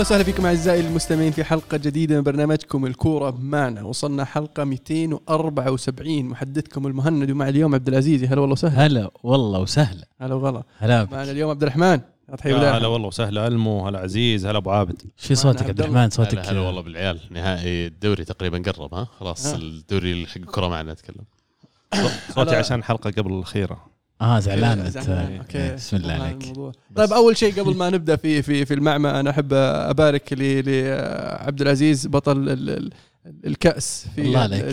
أهلا وسهلا فيكم أعزائي المستمعين في حلقة جديدة من برنامجكم الكورة معنا وصلنا حلقة 274 محدثكم المهند ومع اليوم عبد العزيز. هلا والله وسهلا. هلا والله وسهلا. هلا وغلا. هلا بك. معنا اليوم عبد الرحمن. تحيه. هلا والله وسهلا. ألمو هلا عزيز هلا أبو عابد. شو صوتك عبد. الرحمن؟ صوتك هلا هلا والله بالعيال. نهائي الدوري تقريبا قرب ها؟ خلاص آه. الدوري حق الكره معنا نتكلم. صوتي. عشان حلقه قبل الأخيرة. آه زعلان أنت. أوكي بسم الله عليك. طيب أول شيء قبل ما نبدأ في في في المعمى أنا أحب أبارك ل- لعبد العزيز بطل ال- ال- الكأس في.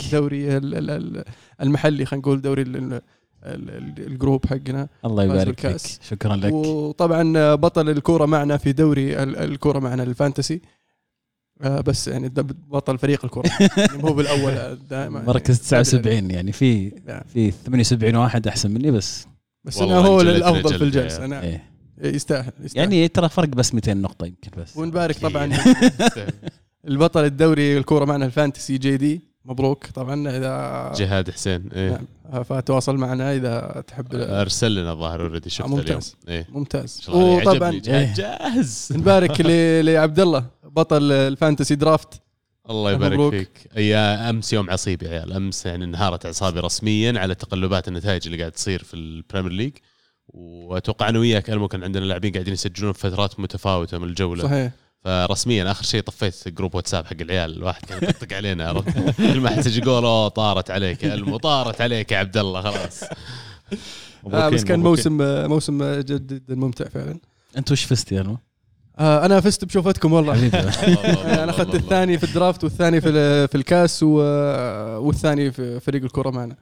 الدوري ال- ال- ال- المحلي خلينا نقول دوري ال- ال- ال- ال group حقنا الله يبارك فيك. شكرا لك وطبعا بطل الكورة معنا في دوري ال- الكورة معنا ال fantasy آه، بس يعني بطل فريق الكورة يعني مو بالأول دائما مركز 79 يعني في نعم. في 78 واحد أحسن مني بس بس إنه هو الأفضل في الجلسة. يا- نعم إيه. يستاهل, يستاهل. يعني ترى فرق بس 200 نقطة يمكن بس. ونبارك طبعا. البطل الدوري الكوره معنا ال fantasy جي دي. مبروك طبعا. إذا جهاد حسين إيه. نعم. فتواصل معنا إذا تحب. أرسل لنا الظاهر already شفت ممتاز. اليوم إيه ممتاز. وطبعا إيه. جاهز نبارك ل- لعبد الله بطل ال fantasy draft. الله يبارك مبروك. فيك. يا أمس يوم عصيب يا عيال. أمس يعني انهارت أعصابي رسميا على تقلبات النتائج اللي قاعد تصير في ال Premier League. وأتوقع أنا وياك المو كان عندنا لاعبين قاعدين يسجلون في فترات متفاوتة من الجولة. صحيح. فرسميا آخر شيء طفيت group WhatsApp حق العيال. الواحد كان يطقطق علينا. عرفت كل ما حد يقول أوه طارت عليك يا ألمو طارت عليك يا عبد الله خلاص. آه بس كان. موسم آه، موسم آه، جد جدا ممتع فعلا. أنت وش فزت يا نو؟ آه أنا فزت بشوفتكم والله. أنا أخذت الثاني في ال draft والثاني في ال- في الكاس والثاني في فريق الكره معنا.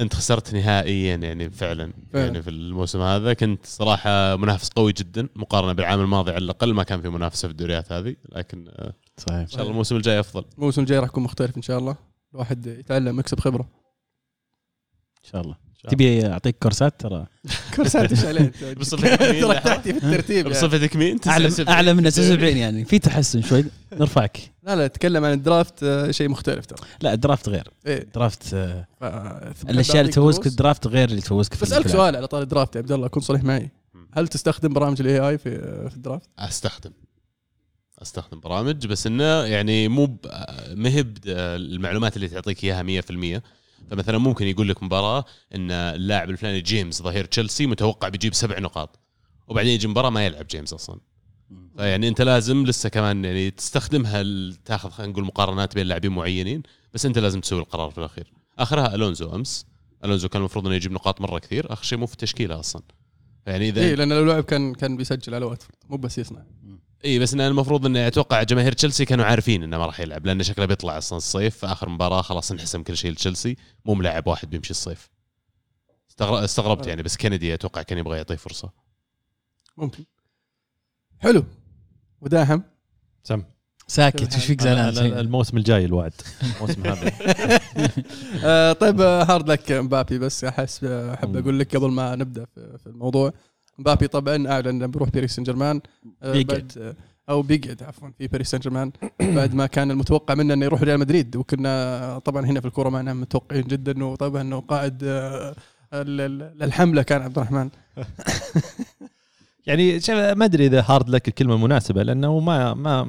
أنت خسرت نهائيا يعني فعلا, فعلا. يعني في الموسم هذا كنت صراحة منافس قوي جدا. مقارنة بالعام الماضي على الأقل ما كان في منافسة في الدوريات هذه لكن آه، صحيح. إن شاء الله الموسم الجاي أفضل. الموسم الجاي راح يكون مختلف إن شاء الله. الواحد يتعلم يكسب خبرة. إن شاء الله. تبي أعطيك كورسات ترى كورسات إيش عليه بصفتك مين ترى؟ تحتي في الترتيب يعني. بصفتك مين؟ اعلى 79. اعلى من 79 يعني في تحسن شوي نرفعك لا لا أتكلم عن الدرافت آه، شيء مختلف ترى لا الدرافت غير الدرافت آه، ف- ثم الأشياء اللي تفوزك. ال draft غير اللي تفوزك في بسالك. سؤال على طار ال draft يا عبد الله كن صريح معي هل تستخدم برامج ال AI في في ال draft؟ أستخدم أستخدم برامج بس إنه يعني مو ب- ما هي ب- المعلومات اللي تعطيك إياها 100% فمثلا ممكن يقول لك مباراة إن اللاعب الفلاني جيمس ظهير تشيلسي متوقع بيجيب سبع نقاط وبعدين يجي مباراة ما يلعب جيمس أصلا. فيعني أنت لازم لسه كمان يعني تستخدمها تاخذ خلينا نقول مقارنات بين لاعبين معينين بس أنت لازم تسوي القرار في الأخير. آخرها ألونزو أمس. ألونزو كان المفروض إنه يجيب نقاط مرة كثير آخر شيء مو في التشكيله أصلا. يعني إذا إيه لأن لو لعب كان كان بيسجل على واتفورد مو بس يصنع. اي بس انه المفروض انه أتوقع جماهير تشيلسي كانوا عارفين إنه ما راح يلعب لأنه شكله بيطلع أصلا الصيف في اخر مباراة خلاص انحسم كل شيء لتشيلسي مو ملاعب واحد بيمشي الصيف. استغر- استغربت يعني بس كندي أتوقع كان يبغى يعطيه فرصة. ممكن. حلو. وداهم. سم. ساكت إيش فيك زعلان؟ الموسم الجاي الوعد. الموسم هذا. آه طيب آه، hard luck مبابي بس أحس آه، أحب. أقول لك قبل ما نبدأ في, في الموضوع. مبابي طبعا أعلن إنه بيروح باريس سان جيرمان آه، بيقعد. بعد- آه، أو بيقعد عفوا في باريس سان جيرمان بعد ما كان المتوقع منه إنه يروح ريال مدريد. وكنا طبعا هنا في الكورة معنا متوقعين جدا إنه طبعا إنه قائد آه، ال- ال- الحمله كان عبد الرحمن. يعني شوف ما أدري إذا hard luck الكلمة المناسبة لأنه ما ما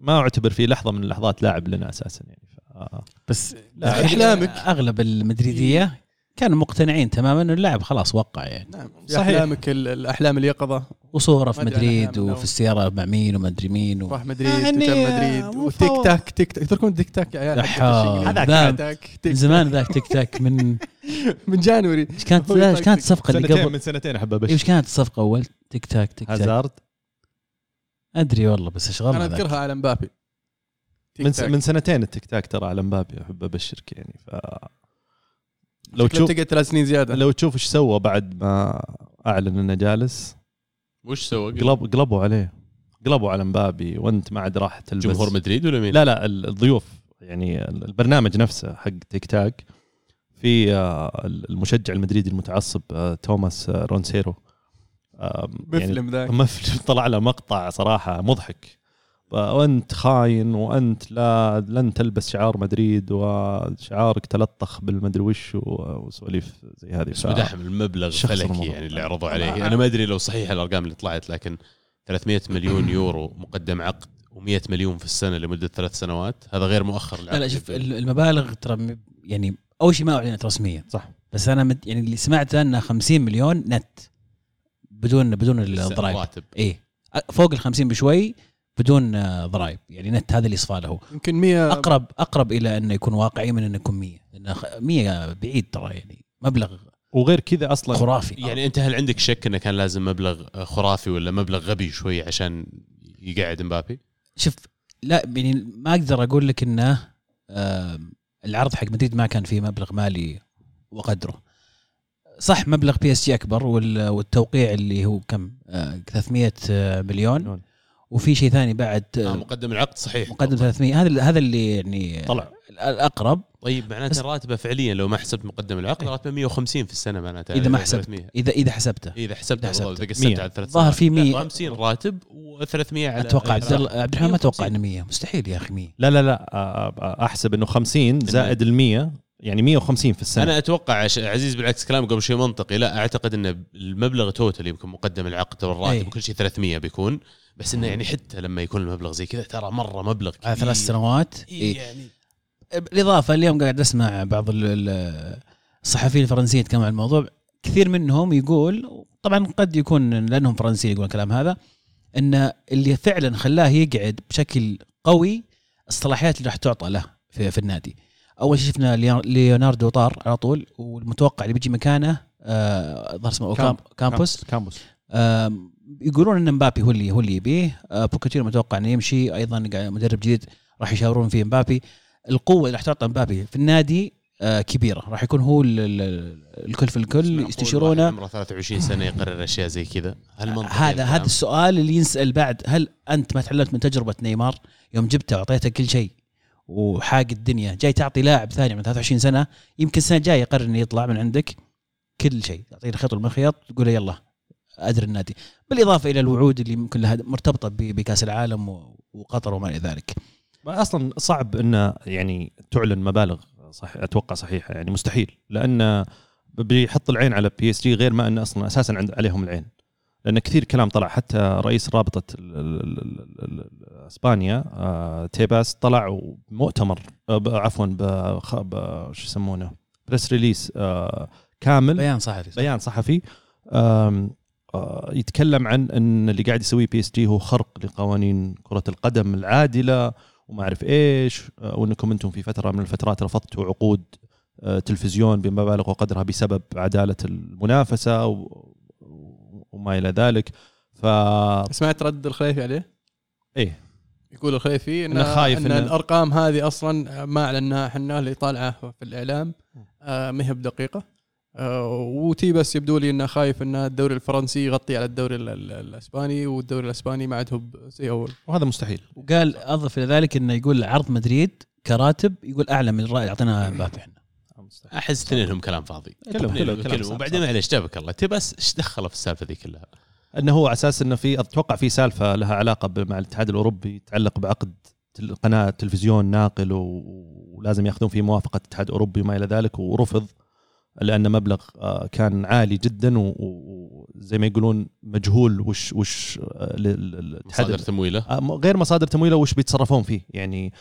ما أعتبر في لحظة من اللحظات لاعب لنا أساسا يعني. ف... بس لا، أحلامك. أغلب المدريدية كانوا مقتنعين تماما انه اللاعب خلاص وقع يعني. نعم. صحيح. أحلامك ال- الأحلام اليقظة. وصوره في مدريد وفي السيارة مع مين وما أدري مين و... راح مدريد يعني وكان مدريد. وتيك. تاك تيك تاك. تذكرون تيك تاك؟ يا عيال. هذاك من زمان ذاك tick tock من من January. إيش كانت إيش. كانت الصفقة اللي قبل؟ من سنتين أحب ابشر إيش كانت الصفقة أول؟ tick tock tick tock. هازارد. أدري والله بس اشغلنا أنا أذكرها على مبابي. من. من سنتين ال tick tock ترى على مبابي أحب أبشرك يعني ف لو تشوف تقعد ثلاث سنين زيادة. لو تشوف إيش سوى بعد ما أعلن إنه جالس. وش سوى؟ قلب قلبوا عليه. قلبوا على مبابي وأنت ما عاد راح تلبس. جمهور مدريد ولا مين؟ لا لا ال- الضيوف يعني البرنامج نفسه حق تكتك. في آه، المشجع المدريدي المتعصب آه، توماس آه، رونسيرو. آه، يعني مفلم ذاك. مفلم. طلع له مقطع صراحة مضحك. وأنت خاين وأنت لا لن تلبس شعار مدريد وشعارك تلطخ بالمدري وش وسواليف زي هذه. بس بداحم المبلغ شخص فلكي الموضوع. يعني اللي عرضوا عليه. أنا ما أدري لو صحيح الأرقام اللي طلعت لكن 300 مليون يورو مقدم عقد و100 مليون في السنة لمدة ثلاث سنوات. هذا غير مؤخر لا لا شوف المبالغ ترى يعني أول شيء ما اعلنت رسميا. صح. بس أنا مد يعني اللي سمعته إنه 50 مليون نت بدون بدون الضرائب. راتب. إيه. فوق ال 50 بشوي بدون آه، ضرائب. يعني نت هذا اللي صفى له يمكن 100 أقرب أقرب إلى انه يكون واقعي من انه يكون 100 لأن خ- 100 بعيد ترى يعني. مبلغ وغير كذا أصلا خرافي. يعني أنت هل عندك شك إنه كان لازم مبلغ خرافي ولا مبلغ غبي شوي عشان يقعد مبابي؟ شوف لا يعني ما أقدر أقول لك إنه آم، العرض حق مدريد ما كان فيه مبلغ مالي وقدره. صح مبلغ بي اس جي أكبر وال- والتوقيع اللي هو كم؟ آه، 300 مليون. مليون. وفي شيء ثاني بعد آه، آه مقدم العقد صحيح. مقدم 300 هذا هذا اللي يعني طلع. الأقرب. طيب معناته راتبه فعليا لو ما حسبت مقدم العقد راتبه 150 في السنة معناته إذا ما يعني حسبت. 300. اذا إذا حسبته. إذا حسبتها إذا بالضبط حسبت. اذا قسمت مية. على ثلاث ظاهر في سنوات. لا، 100 50 راتب و300 على أتوقع عبد الله عبد الرحمن ما أتوقع 150. إنه 100 مستحيل يا أخي 100 لا لا لا آه، آه، أحسب إنه 50 زائد ال 100 يعني 150 في السنة. أنا أتوقع. عزيز بالعكس كلامك قبل شيء منطقي. لا أعتقد إن المبلغ توتال يمكن مقدم العقد والراتب أي. وكل شيء 300 بيكون. بس إنه يعني حتى لما يكون المبلغ زي كذا ترى مرة مبلغ كبير على ثلاث سنوات؟ إيه إيه. يعني. بالإضافة اليوم قاعد أسمع بعض ال- ال- الصحفيين الفرنسيين يتكلموا عن الموضوع. كثير منهم يقول طبعا قد يكون لأنهم فرنسيين يقولون الكلام هذا إن اللي فعلا خلاه يقعد بشكل قوي الصلاحيات اللي راح تعطى له في, في النادي. أول شيء شفنا ليوناردو طار على طول والمتوقع اللي بيجي مكانه آه، ظهر اسمه كامب- كامب كامبوس. كامبوس يقولون إن مبابي هو اللي هو اللي يبيه. آه، بوكيتينو متوقع إنه يمشي. أيضا مدرب جديد راح يشاورون فيه مبابي. القوة اللي راح تعطى مبابي في النادي آه، كبيرة. راح يكون هو ال- ال- الكل في الكل يستشيرونه. عمره 23 سنة يقرر أشياء زي كذا. هل منطقي هذا؟ هذا السؤال اللي ينسأل بعد. هل أنت ما تعلمت من تجربة نيمار؟ يوم جبته وأعطيته كل شيء. وحاق الدنيا. جاي تعطي لاعب ثاني من 23 سنة يمكن السنة الجاية يقرر إنه يطلع من عندك كل شيء. تعطيه الخيط والمخيط تقول له يلا ادر النادي. بالإضافة إلى الوعود اللي ممكن لها مرتبطة بكأس العالم وقطر وما إلى ذلك. أصلا صعب انه يعني تعلن مبالغ صح أتوقع صحيحه يعني مستحيل. لأن بيحط العين على بي اس جي غير ما انه أصلا أساسا عند عليهم العين. لأن كثير كلام طلع. حتى رئيس رابطة إسبانيا آه، تيباس طلع ومؤتمر آه، عفوا شو يسمونه؟ press release آه، كامل. بيان صحفي. بيان صحفي. يتكلم عن إن اللي قاعد يسويه بي اس جي هو خرق لقوانين كرة القدم العادلة وما أعرف إيش وإنكم أنتم في فترة من الفترات رفضتوا عقود تلفزيون بمبالغ وقدرها بسبب عدالة المنافسة و- وما إلى ذلك. ف سمعت رد الخليفي عليه؟ إيه. يقول الخليفي إن, إنه خايف إن إنه- الأرقام هذه أصلا ما اعلناها إحنا اللي طالعة في الإعلام. آه ما هي بدقيقة. آه وتي بس يبدو لي إنه خايف إن الدوري الفرنسي يغطي على الدوري ال- ال- الإسباني والدوري الإسباني ما عاد هو زي أول. وهذا مستحيل. وقال أضف إلى ذلك إنه يقول عرض مدريد كراتب يقول أعلى من الرأي اعطينا مبابي إحنا. أحس اثنينهم كلام فاضي. كلهم- كلهم- كلام وبعدين. معليش جابك الله؟ تي بس إيش دخله في السالفة ذي كلها؟ أنه هو على أساس إنه في أتوقع في سالفة لها علاقة مع الاتحاد الأوروبي يتعلق بعقد قناة تلفزيون ناقل ولازم ياخذون فيه موافقة الاتحاد الأوروبي وما إلى ذلك ورفض لأن مبلغ آه، كان عالي جدا وزي ما يقولون مجهول وش وش آه، مصادر تمويله؟ آه، غير مصادر تمويله وش بيتصرفون فيه؟ يعني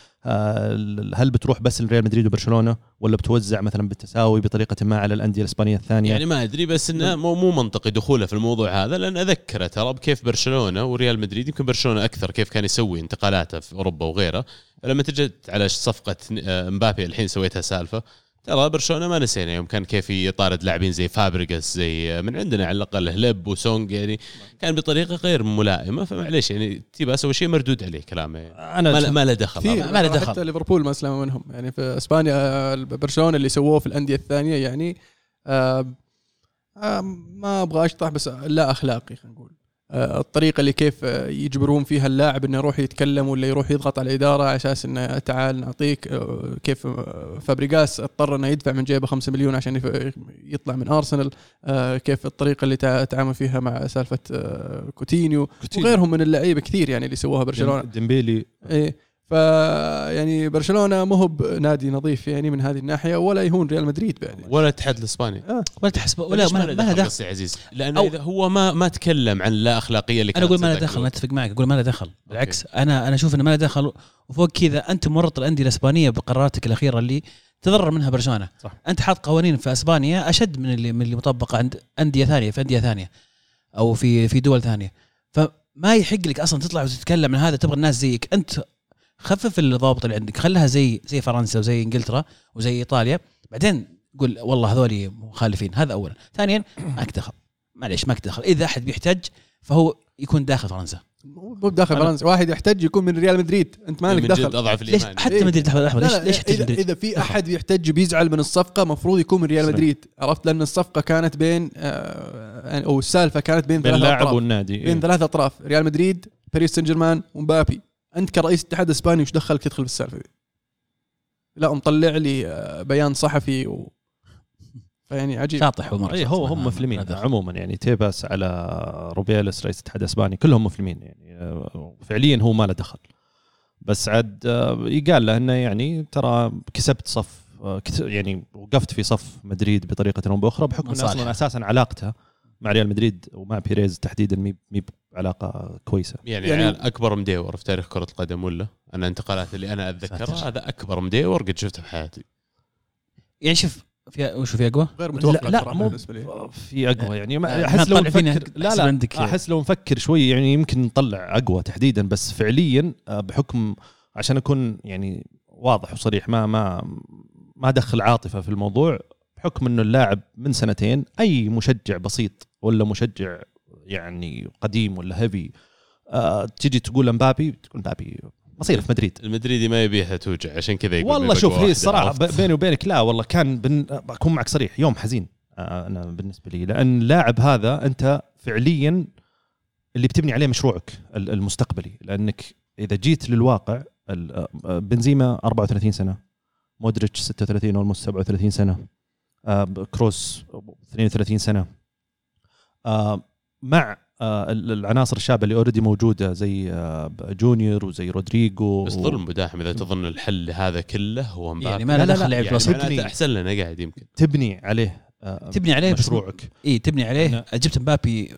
هل بتروح بس لريال مدريد وبرشلونة ولا بتوزع مثلا بالتساوي بطريقة ما على الأندية الإسبانية الثانية؟ يعني ما أدري بس إنه مو مو منطقي دخوله في الموضوع هذا لأن أذكره ترى بكيف برشلونة وريال مدريد يمكن برشلونة أكثر كيف كان يسوي انتقالاته في أوروبا وغيره. فلما تجد على صفقة مبابي الحين سويتها سالفة. ترى برشلونة ما نسينا يوم كان كيف يطارد لاعبين زي فابريجاس زي آه، من عندنا على الأقل هلب وسونج يعني كان بطريقة غير ملائمة فمعليش يعني تيبا سوى شيء مردود عليه كلامه يعني. أنا ما ما له دخل ما له دخل. حتى ليفربول ما اسلم منهم يعني في إسبانيا آه، برشلونة اللي سووه في الأندية الثانية يعني آه آه ما أبغى أشطح بس لا أخلاقي خلينا نقول الطريقة اللي كيف آه، يجبرون فيها اللاعب إنه يروح يتكلم ولا يروح يضغط على الإدارة على أساس إنه تعال نعطيك آه، كيف آه، فابريجاس اضطر إنه يدفع من جيبه 5 مليون عشان يطلع من أرسنال. آه كيف الطريقة اللي تع- تعامل فيها مع سالفة آه كوتينيو وغيرهم من اللعيبة كثير يعني اللي سووها برشلونة. ديمبيلي. إيه. ف يعني برشلونة مو هو بنادي نظيف يعني من هذه الناحية ولا يهون ريال مدريد بعد. ولا الاتحاد الإسباني. ولا تحسب ولا ما ما ما له دخل؟ دخل قصدي عزيز؟ لأنه أو- إذا هو ما ما تكلم عن لا أخلاقية اللي أنا أقول ما له دخل قبل. أتفق معك أقول ما له دخل. بالعكس أنا أنا أشوف إنه ما له دخل وفوق كذا أنت مرمط الأندية الإسبانية بقراراتك الأخيرة اللي تضرر منها برشلونة. صح. أنت حاط قوانين في إسبانيا أشد من اللي من اللي مطبقه عند أندية ثانية في أندية ثانية أو في في دول ثانية. فما يحق لك أصلا تطلع وتتكلم عن هذا تبغى الناس زيك. أنت خفف الضوابط اللي عندك خلها زي زي فرنسا وزي إنجلترا وزي إيطاليا. بعدين قول والله هذول مخالفين. هذا اولا. ثانيا مالك دخل معليش مالك دخل إذا أحد بيحتج فهو يكون داخل فرنسا. مو بداخل فرنسا. واحد يحتج يكون من ريال مدريد. أنت ما لك من جد دخل. أضعف ليش؟ حتى إيه. مدريد لا ليش لا ليش يحتج اذا, مدريد؟ إذا في أحد يحتج بيزعل من الصفقة مفروض يكون من ريال. مدريد. عرفت؟ لأن الصفقة كانت بين آه، أو السالفة كانت بين بين ثلاث أطراف. والنادي بين ثلاث أطراف. ريال مدريد باريس سان جيرمان ومبابي. أنت كرئيس اتحاد اسباني وش دخلك تدخل في السالفة دي؟ لا مطلع لي آه، بيان صحفي و... فيعني عجيب شاطح هو مره اي هو هم مفلمين عموما يعني تيباس على روبياليس رئيس الاتحاد الإسباني كلهم مفلمين يعني آه، فعليا هو ما له دخل بس عاد آه، يقال له إنه يعني ترى كسبت صف كت- يعني وقفت في صف مدريد بطريقة أو بأخرى بحكم إنه. أصلا أساسا علاقته مع ريال مدريد ومع بيريز تحديدا مي مي علاقة كويسة يعني, يعني- أكبر مديور في تاريخ كرة القدم ولا أنا انتقالات اللي أنا أتذكرها. هذا أكبر مديور قد شفته في حياتي يعني شوف في وش في أقوى؟ غير متوقع لا, لا مو بالنسبة لي في أقوى يعني ما- آه، أحس لو نفكر لا لا عندك. أحس لو نفكر شوي يعني يمكن نطلع أقوى تحديدا بس فعليا آه، بحكم عشان أكون يعني واضح وصريح ما ما ما ادخل عاطفة في الموضوع بحكم إنه اللاعب من سنتين أي مشجع بسيط ولا مشجع يعني قديم ولا هيفي آه تجي تقول امبابي تقول امبابي مصير في مدريد. المدريدي ما يبيها توجع عشان كذا يقول والله شوف هي الصراحة بيني وبينك لا والله كان بن... بكون معك صريح يوم حزين آه، أنا بالنسبة لي. لأن اللاعب هذا أنت فعليا اللي بتبني عليه مشروعك ال- المستقبلي. لأنك إذا جيت للواقع ال- آه، بنزيما 34 سنة مودريتش 36 almost 37 سنة. آه، كروس 32 سنة. آه، مع آه، ال- العناصر الشابه اللي already موجودة زي آه، جونيور وزي رودريجو بس و- ظلم بداحم إذا تظن الحل لهذا كله هو مبابي يعني ما له لا، لا، دخل لعب يعني الوسط تبني- أحسن لنا قاعد يمكن. تبني عليه آه، تبني عليه مشروعك. إي تبني عليه. جبت مبابي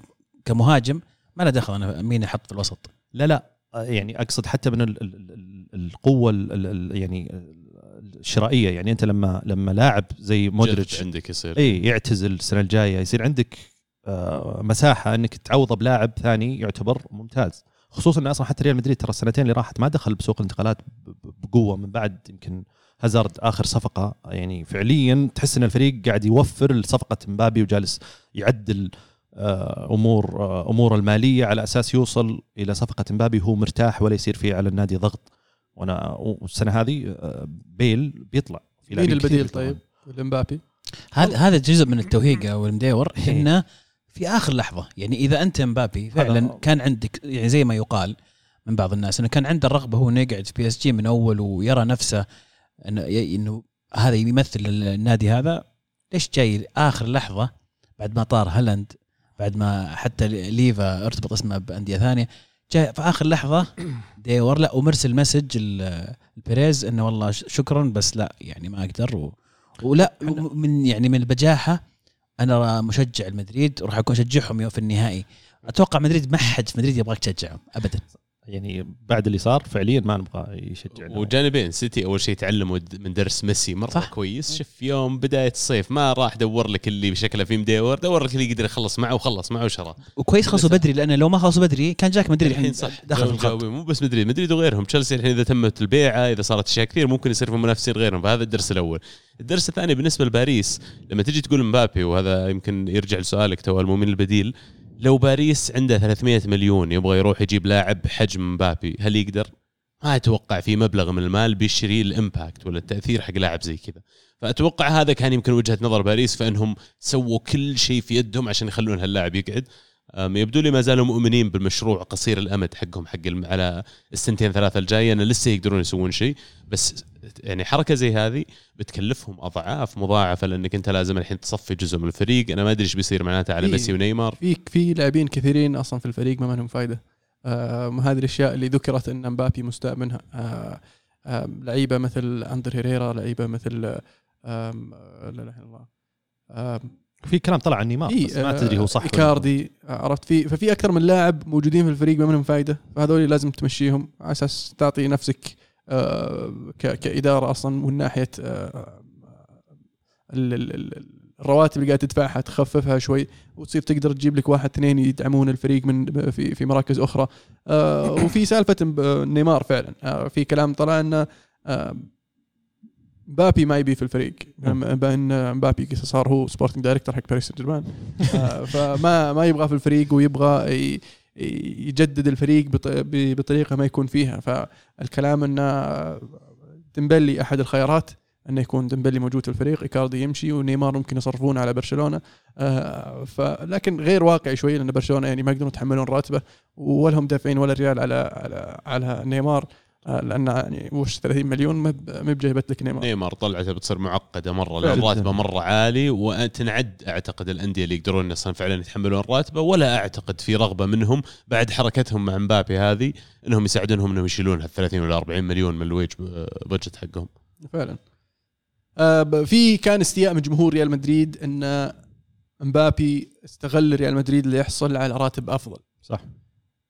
كمهاجم ما له دخل أنا مين أحط في الوسط. لا لا آه، يعني أقصد حتى من ال ال ال القوة ال ال يعني الشرائيه يعني أنت لما لما لاعب زي مودريتش عندك يصير. اي يعتزل السنة الجاية يصير عندك آه، مساحة أنك تعوضه بلاعب ثاني يعتبر ممتاز. خصوصا ان أصلا حتى ريال مدريد ترى السنتين اللي راحت ما دخل بسوق الانتقالات بقوة من بعد. يمكن هازارد آخر صفقة. يعني فعليا تحس إن الفريق قاعد يوفر لصفقه مبابي وجالس يعدل آه، أمور آه، أموره المالية على أساس يوصل إلى صفقة مبابي. وهو مرتاح ولا يصير فيه على النادي ضغط. وأنا والسنة هذه آه، بيل بيطلع في مين البديل. طيب؟ مبابي هذا هذا جزء من التوهيقه والمديور إيه. إنه في آخر لحظة يعني إذا أنت مبابي فعلا كان عندك يعني زي ما يقال من بعض الناس إنه كان عنده الرغبة هو إنه يقعد في بي اس جي من أول ويرى نفسه إنه ي- إنه هذا يمثل النادي هذا ليش جاي آخر لحظة بعد ما طار هالاند بعد ما حتى ليفا ارتبط اسمه بأندية ثانية جاي في آخر لحظة ديور لا ومرسل message ال- البيريز إنه والله شكرا بس لا يعني ما أقدر. و ولا من يعني من البجاحة أنا مشجع المدريد وراح أكون أشجعهم في النهائي. أتوقع مدريد ما حد في مدريد يبغاك تشجعهم ابدا. يعني بعد اللي صار فعليا ما نبغى يشجع ومان سيتي أول شيء تعلموا من درس ميسي مرة صح. كويس. شوف يوم بداية الصيف ما راح دور لك اللي بشكله في مدور دور لك اللي يقدر يخلص معه وخلص معه وشراه. وكويس خلصوا بدري لأنه لو ما خلصوا بدري كان جاك مدريد الحين صح. دخل في الخط. مو بس مدريد مدريد وغيرهم. تشيلسي الحين إذا تمت البيعة إذا صارت أشياء كثير ممكن يصير في منافسين غيرهم. فهذا الدرس الأول. الدرس الثاني بالنسبة لباريس لما تجي تقول مبابي وهذا يمكن يرجع لسؤالك تو المؤمن البديل لو باريس عنده 300 مليون يبغى يروح يجيب لاعب بحجم مبابي هل يقدر؟ ما أتوقع في مبلغ من المال بيشتري ال impact ولا التأثير حق لاعب زي كذا فأتوقع هذا كان يمكن وجهة نظر باريس فإنهم سووا كل شيء في يدهم عشان يخلون هاللاعب يقعد يبدو لي ما زالوا مؤمنين بالمشروع قصير الأمد حقهم حق على السنتين ثلاثة الجاية انه لسه يقدرون يسوون شيء بس يعني حركة زي هذه بتكلفهم أضعاف مضاعفة لأنك أنت لازم الحين تصفي جزء من الفريق. أنا ما أدري إيش بيصير معناته على ميسي ونيمار. في في لاعبين كثيرين أصلا في الفريق ما لهم فائده آه، هذه الاشياء اللي ذكرت إن مبابي مستاء منها. آه، آه، لعيبة مثل اندر هيريرا لعيبة مثل لا إله إلا الله. آم، في كلام طلع عن نيمار إيه، بس ما آه، تدري هو صح. إيكاردي آه، عرفت. في ففي أكثر من لاعب موجودين في الفريق ما منهم فائده فهذول لازم تمشيهم على أساس تعطي نفسك آه، كإدارة أصلا من ناحية آه، ال- الرواتب اللي قاعد تدفعها تخففها شوي وتصير تقدر تجيب لك واحد اثنين يدعمون الفريق من في في مراكز أخرى. آه، وفي سالفة نيمار فعلا. آه، في كلام طلع انه آه، مبابي ما يبي في الفريق. لما- بان مبابي صار هو sporting director حق باريس سان جيرمان آه، فما ما يبغى في الفريق ويبغى يجدد الفريق بطريقة ما يكون فيها. فالكلام انه ديمبلي أحد الخيارات إنه يكون ديمبلي موجود في الفريق إيكاردي يمشي ونيمار ممكن يصرفونه على برشلونة. آه، فلكن غير واقعي شوي لأن برشلونة يعني ما يقدرون يتحملون راتبه ولا هم دافعين ولا ريال على على على نيمار. لأن يعني وش 30 مليون ما ب- ما بجايبت لك نيمار. نيمار طلعته بتصير معقدة مرة. لأن راتبه مرة عالي وتنعد أعتقد الأندية اللي يقدرون أصلا فعلا يتحملون راتبه ولا أعتقد في رغبة منهم بعد حركتهم مع مبابي هذه إنهم يساعدونهم إنهم يشيلون هال 30 ولا 40 مليون من ال wage budget حقهم. فعلا. آه، في كان استياء من جمهور ريال مدريد إن مبابي استغل ريال مدريد ليحصل على راتب أفضل. صح. آه،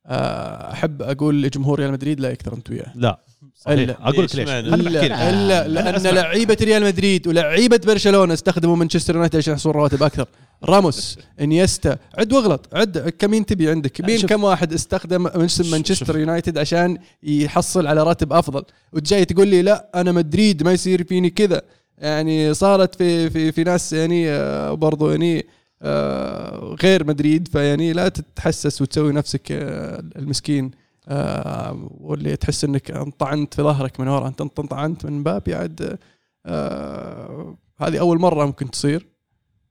أحب أقول لجمهور ريال مدريد لا يكثر انت وياه لا صحيح. أقول لك ليش؟ خليني بحكي لك الا لأن. لعيبة ريال مدريد ولعيبة برشلونة استخدموا مانشستر يونايتد عشان يحصلون رواتب أكثر راموس إنيستا عد واغلط عد كم مين تبي عندك مين. كم واحد استخدم شوف. مانشستر يونايتد عشان يحصل على راتب أفضل وتجاي تقول لي لا أنا مدريد ما يصير فيني كذا يعني صارت في في في ناس يعني آه، برضو يعني آه، غير مدريد فيعني لا تتحسس وتسوي نفسك آه، المسكين آه، واللي تحس إنك انطعنت في ظهرك من ورا أنت انطعنت من باب عاد آه، هذه أول مرة ممكن تصير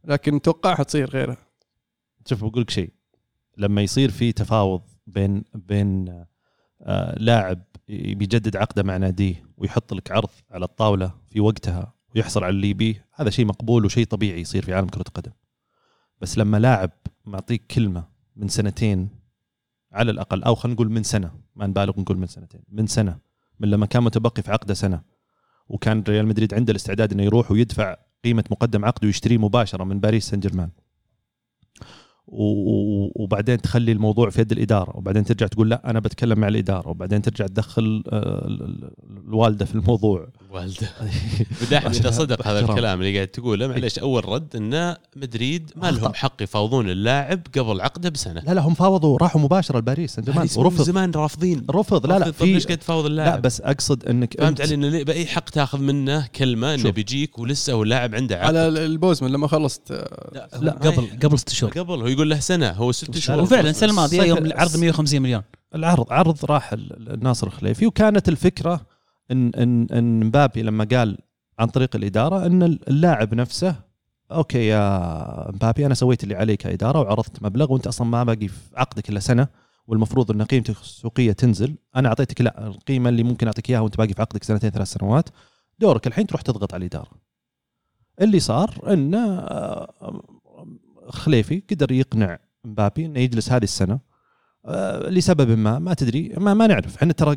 لكن توقعها تصير غيرها. شوف بقول لك شيء لما يصير في تفاوض بين بين آه لاعب بيجدد عقده مع ناديه ويحط لك عرض على الطاولة في وقتها ويحصل على اللي يبيه هذا شيء مقبول وشيء طبيعي يصير في عالم كرة القدم. بس لما لاعب معطيك كلمة من سنتين على الأقل أو خلينا نقول من سنة ما نبالغ نقول من سنتين من سنة من لما كان متبقي في عقده سنة وكان ريال مدريد عنده الاستعداد إنه يروح ويدفع قيمة مقدم عقده ويشتريه مباشرة من باريس سان جيرمان. وبعدين تخلي الموضوع في يد الإدارة وبعدين ترجع تقول لا أنا بتكلم مع الإدارة وبعدين ترجع تدخل آه، ال- ال- الوالدة في الموضوع. والده. بداحم إذا صدق هذا. الكلام اللي قاعد تقوله معليش أول رد إن مدريد ما لهم. حق يفاوضون اللاعب قبل عقده بسنة. لا لا هم فاوضوا راحوا مباشرة لباريس سان جيرمان. ورفض. زمان رافضين. رفض. لا لا ليش في قاعد تفاوض لا اللاعب؟ بس أقصد إنك فهمت علي إنه بأي حق تاخذ منه كلمة إنه. بيجيك ولسه هو اللاعب عنده عقد. على البوزمن لما خلصت. لا, لا قبل قبل ست شهور. قبل هو يقول له سنة هو ست شهور. وفعلا السنة الماضيه يوم العرض 150 مليون. العرض عرض راح ال- الناصر الخليفي وكانت الفكرة إن إن إن مبابي لما قال عن طريق الإدارة إن اللاعب نفسه أوكي يا مبابي أنا سويت اللي علي كإدارة وعرضت مبلغ وأنت أصلا ما باقي في عقدك إلا سنة والمفروض إن قيمتك السوقية تنزل. أنا أعطيتك لا القيمة اللي ممكن أعطيك إياها وأنت باقي في عقدك سنتين ثلاث سنوات. دورك الحين تروح تضغط على الإدارة. اللي صار إن آه، خليفي قدر يقنع مبابي إنه يجلس هذه السنة لسبب ما ما تدري ما, ما نعرف. إحنا ترى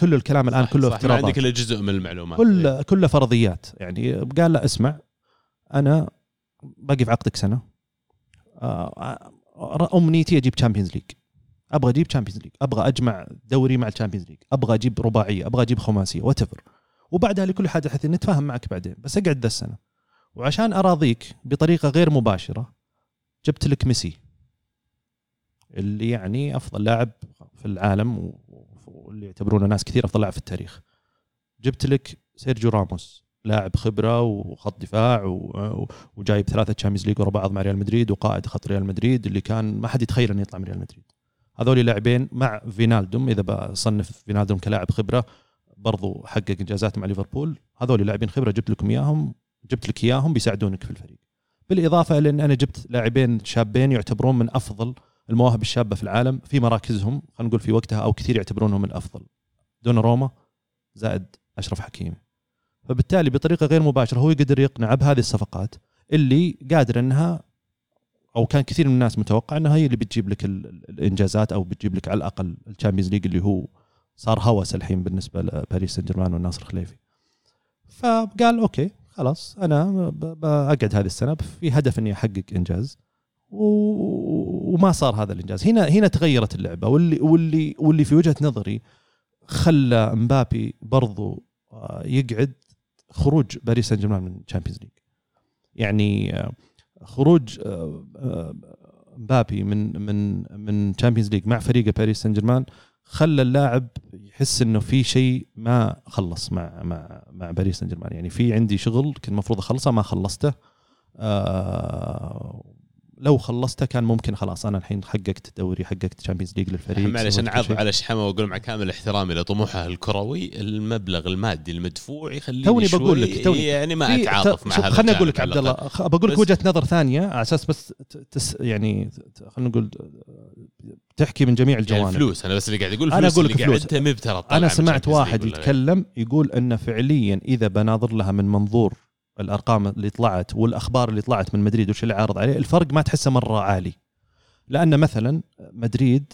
كل الكلام الآن صح، كله صح، ما افتراضات. عندك إلا جزء من المعلومات. كل كله فرضيات. يعني قال له اسمع أنا باقي في عقدك سنة. آه، آه، أمنيتي أجيب Champions League أبغى أجيب Champions League أبغى أجمع دوري مع ال Champions League أبغى أجيب رباعية. أبغى أجيب خماسية. what وبعدها لكل حاجة حتى نتفاهم معك بعدين. بس أقعد ذا السنة. وعشان أراضيك بطريقة غير مباشرة جبت لك ميسي. اللي يعني أفضل لاعب في العالم واللي يعتبرونه ناس كثير أفضل لاعب في التاريخ. جبت لك سيرجيو راموس لاعب خبرة وخط دفاع وجايب ثلاثة Champions League ورا بعض مع ريال مدريد وقائد خط ريال مدريد اللي كان ما حد يتخيل إنه يطلع من ريال مدريد. هذول لاعبين مع فينالدوم إذا بصنف فينالدوم كلاعب خبرة برضو حقق إنجازات مع ليفربول. هذول لاعبين خبرة جبت لكم إياهم جبت لك إياهم بيساعدونك في الفريق. بالإضافة إلى إن أنا جبت لاعبين شابين يعتبرون من أفضل المواهب الشابة في العالم في مراكزهم خلينا نقول في وقتها أو كثير يعتبرونهم الأفضل. دوناروما زائد أشرف حكيمي فبالتالي بطريقة غير مباشرة هو يقدر يقنع بهذه الصفقات اللي قادر إنها أو كان كثير من الناس متوقع إنها هي اللي بتجيب لك ال- ال- الإنجازات أو بتجيب لك على الأقل ال Champions League اللي هو صار هوس الحين بالنسبة لباريس سان جيرمان والناصر الخليفي فقال أوكي خلاص أنا بقعد هذه السنة في هدف إني أحقق إنجاز. وما صار هذا الإنجاز. هنا هنا تغيرت اللعبة واللي واللي واللي في وجهة نظري خلى مبابي برضو آه، يقعد خروج باريس سان جيرمان من Champions League يعني آه، خروج آه، مبابي من من من Champions League مع فريقه باريس سان جيرمان خلى اللاعب يحس إنه في شيء ما خلص مع مع مع باريس سان جيرمان. يعني في عندي شغل كنت المفروض أخلصه ما خلصته لو خلصته كان ممكن خلاص أنا الحين حققت الدوري حققت تشامبيونز ليج للفريق معلش أنا شيء. على شحمه واقول مع كامل احترامي لطموحه الكروي المبلغ المادي المدفوع يخليني توني بقول لك توني يعني ما أتعاطف مع هذا خليني أقول لك عبد الله بقول لك وجهة نظر ثانية على أساس بس تس يعني خلينا نقول تحكي من جميع يعني الجوانب الفلوس أنا بس اللي قاعد أقول أقول اللي لك فلوس. قعدتها مي بترى طالعة أنا سمعت واحد. يتكلم يقول انه فعليا إذا بناظر لها من منظور الأرقام اللي طلعت والأخبار اللي طلعت من مدريد وش اللي عارض عليه الفرق ما تحسه مرة عالي. لأن مثلا مدريد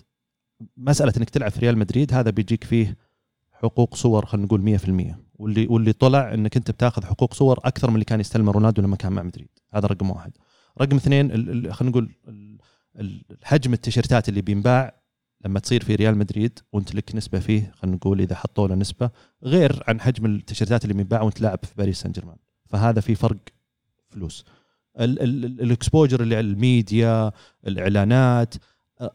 مسألة إنك تلعب في ريال مدريد هذا بيجيك فيه حقوق صور خلينا نقول 100% واللي واللي طلع إنك أنت بتاخذ حقوق صور أكثر من اللي كان يستلمه رونالدو لما كان مع مدريد. هذا رقم واحد. رقم اثنين خلينا نقول حجم التيشيرتات اللي بينباع لما تصير في ريال مدريد وأنت لك نسبة فيه خلينا نقول إذا حطوا له نسبة غير عن حجم التيشيرتات اللي بينباع وأنت لاعب في باريس سان جيرمان. فهذا في فرق فلوس. ال- ال- ال- ال exposure اللي على الميديا الإعلانات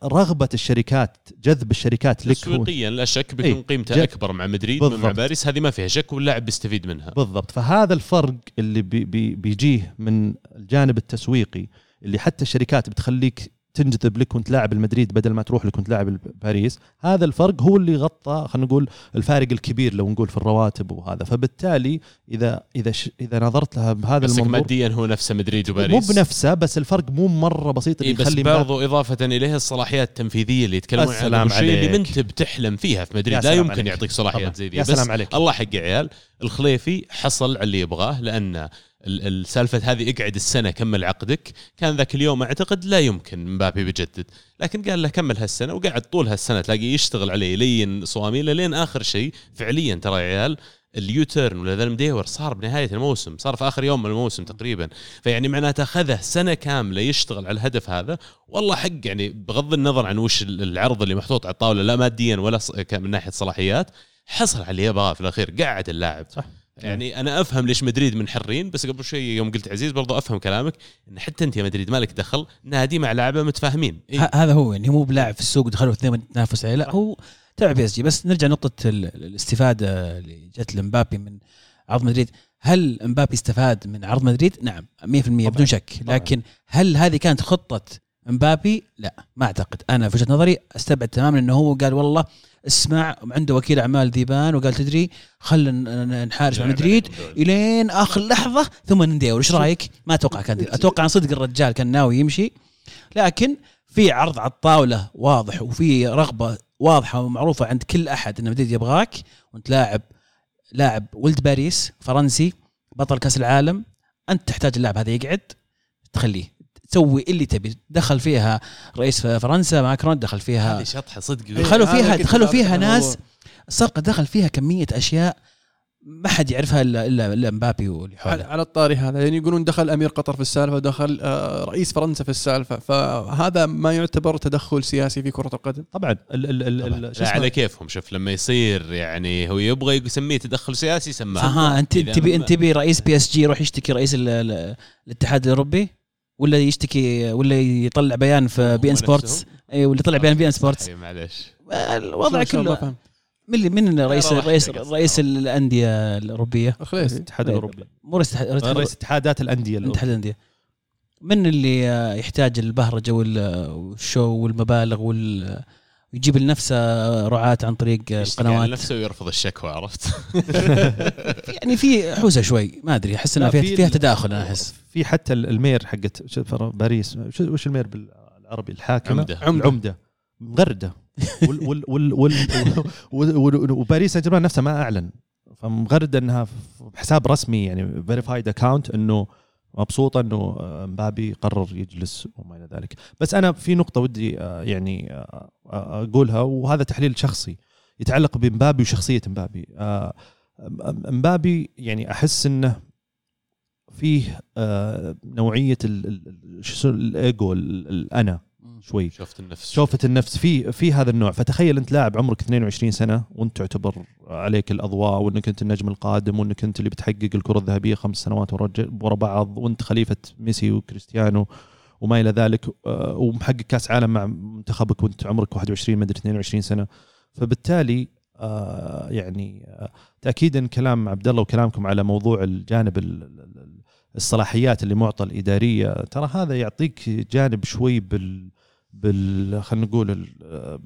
رغبة الشركات جذب الشركات لك تسويقيا لا شك بيكون قيمته جا- أكبر مع مدريد من مع بالضبط. باريس هذه ما فيها شك واللاعب بيستفيد منها. بالضبط. فهذا الفرق اللي بي بي بيجيه من الجانب التسويقي اللي حتى الشركات بتخليك تنجذب لك وانت لاعب المدريد بدل ما تروح لك وانت لاعب باريس. هذا الفرق هو اللي غطى خلينا نقول الفارق الكبير لو نقول في الرواتب وهذا. فبالتالي إذا إذا ش إذا نظرت لها بهذا بس المنظور ماديا هو نفسه مدريد مو وباريس. بنفسه بس الفرق مو مرة بسيط اللي إيه بس برضو إضافة إليه الصلاحيات التنفيذية اللي يتكلمون عنها. شوي اللي أنت بتحلم فيها في مدريد؟ لا يمكن عليك. يعطيك صلاحيات. زي ذي يا بس سلام عليك. الله حق عيال الخليفي حصل على اللي يبغاه لأن ال- السالفة هذه اقعد السنة كمل عقدك. كان ذاك اليوم أعتقد لا يمكن مبابي بيجدد لكن قال له كمل هالسنة وقعد طول هالسنة تلاقيه يشتغل عليه لين صواميله لين آخر شيء. فعليا ترى يا عيال ال U-turn ولا ذا ال major صار بنهاية الموسم صار في آخر يوم من الموسم تقريبا. فيعني معناته أخذه سنة كاملة يشتغل على الهدف هذا. والله حق يعني بغض النظر عن وش العرض اللي محطوط على الطاولة لا ماديا ولا من ناحية صلاحيات حصل على اللي يبغاه في الأخير قعد اللاعب. صح. يعني أنا أفهم ليش مدريد منحرين بس قبل شوي يوم قلت عزيز برضو أفهم كلامك إن حتى أنت يا مدريد مالك دخل نادي مع لاعبه متفاهمين إيه؟ هذا هو يعني مو بلاعب في السوق دخلوا اثنين تنافس عليه لا هو تبع بي إس جي بس نرجع نقطه ال- الاستفادة اللي جت لمبابي من عرض مدريد هل مبابي استفاد من عرض مدريد؟ نعم 100% بدون شك. لكن هل هذه كانت خطة مبابي؟ لا ما أعتقد أنا في وجهة نظري أستبعد تماما إنه هو قال والله اسمع عنده وكيل أعمال ذيبان وقال تدري خلينا نحارش مع مدريد إلين آخر لحظة ثم ندير إيش رأيك؟ ما أتوقع كان. أتوقع عن صدق الرجال كان ناوي يمشي. لكن في عرض على الطاولة واضح وفي رغبة واضحة ومعروفة عند كل أحد أن مدريد يبغاك. وأنت لاعب لاعب ولد باريس فرنسي بطل كأس العالم. أنت تحتاج اللاعب هذا يقعد تخليه. تسوي اللي تبي. دخل فيها رئيس فرنسا ماكرون دخل فيها هذه شطحة صدق. دخلوا فيها دخلوا فيها. ناس الصفقه دخل فيها كمية أشياء ما حد يعرفها الا الا, إلا مبابي واللي على حوله. على الطاري هذا. يعني يقولون دخل أمير قطر في السالفة ودخل آه، رئيس فرنسا في السالفة. فهذا ما يعتبر تدخل سياسي في كرة القدم. طبعا ال ال ال لا اسمه؟ على كيفهم. شوف لما يصير يعني هو يبغى يسميه تدخل سياسي سماه أها أنت تبي أنت تبي رئيس بي اس جي يروح يشتكي رئيس ال- ال- الاتحاد الأوروبي؟ ولا يشتكي ولا يطلع بيان في بي إن سبورتس؟ اي ولا يطلع بيان في بي إن سبورتس؟ معلش الوضع كله. من من رئيس رئيس رئيس الأندية الأوروبية؟ الخليفي الاتحاد طيب. الأوروبي. مو رئيس الاتحاد- رئيس اتحادات الأندية الأوروبية. اتحاد الأندية. من اللي آه، يحتاج البهرجة وال- وال show والمبالغ وال ويجيب لنفسه رعاة عن طريق القنوات. نفسه ويرفض الشكوى عرفت؟ يعني في حوسة شوي ما أدري أحس إنها فيها, في فيها تداخل أنا أحس. في حتى ال- المير حقت باريس شو- وش ال mayor بالعربي؟ الحاكمة. عمدة. العمده مغردة. وال وال وال وال وال وال وباريس سان جيرمان نفسه ما أعلن. فمغردة إنها في حساب رسمي يعني verified account إنه مبسوطة إنه آه، مبابي قرر يجلس وما إلى ذلك. بس أنا في نقطة ودي آه، يعني آه، أقولها وهذا تحليل شخصي يتعلق بمبابي وشخصية مبابي. مبابي يعني أحس إنه فيه نوعية شو الإيجو ال- الانا شوي. شفت النفس شوفة النفس في في هذا النوع. فتخيل انت لاعب عمرك 22 سنة وانت تعتبر عليك الأضواء وانك انت النجم القادم وانك انت اللي بتحقق الكرة الذهبية خمس سنوات ورا بعض وانت خليفة ميسي وكريستيانو وما إلى ذلك آه، ومحقق كأس عالم مع منتخبك وانت عمرك 21 مدري 22 سنة. فبالتالي آه، يعني آه، تاكيدا كلام عبد الله وكلامكم على موضوع الجانب ال- ال- ال- الصلاحيات اللي معطى الإدارية ترى هذا يعطيك جانب شوي بال بال خلينا نقول ال-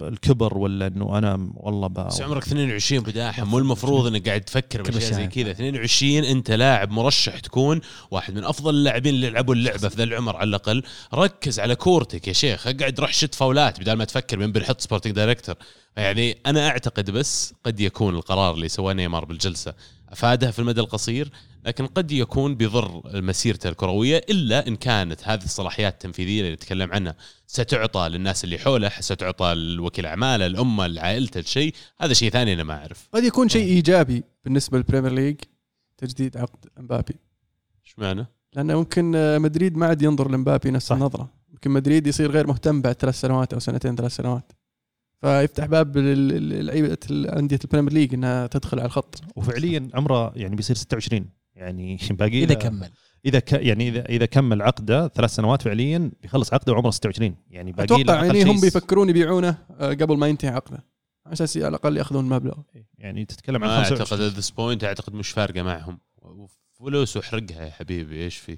الكبر ولا إنه أنا والله ب... بس عمرك 22 بداحم مو المفروض إنك قاعد تفكر كل بأشياء زي. كذا. 22 أنت لاعب مرشح تكون واحد من أفضل اللاعبين اللي لعبوا اللعبة في ذا العمر على الأقل. ركز على كورتك يا شيخ. اقعد روح شت fouls ات بدل ما تفكر من بنحط sporting director. يعني أنا أعتقد بس قد يكون القرار اللي سواه نيمار بالجلسة. أفادها في المدى القصير لكن قد يكون بضر مسيرته الكروية إلا إن كانت هذه الصلاحيات التنفيذية اللي نتكلم عنها ستعطى للناس اللي حوله ستعطى لوكيل أعماله لأمه لعائلته الشيء هذا شيء ثاني أنا ما أعرف. قد يكون شيء إيجابي بالنسبة للبريمير ليج تجديد عقد مبابي. إيش معنى؟ لأنه ممكن مدريد ما عاد ينظر لمبابي نفس صح. النظرة. ممكن مدريد يصير غير مهتم بعد ثلاث سنوات أو سنتين ثلاث سنوات. فيفتح باب لل- للعيبة انديه البريمير ليج إنها تدخل على الخط. وفعليا عمره يعني بيصير 26 يعني باقي إذا كمل. إذا ك يعني اذا إذا كمل عقده ثلاث سنوات فعليا بيخلص عقده وعمره 26 يعني باقي أتوقع يعني هم بيفكرون يبيعونه آه، قبل ما ينتهي عقده. على أساس على الأقل يأخذون مبلغ. يعني تتكلم عن أعتقد 25 this point أعتقد مش فارقة معهم. فلوس وحرقها يا حبيبي إيش في؟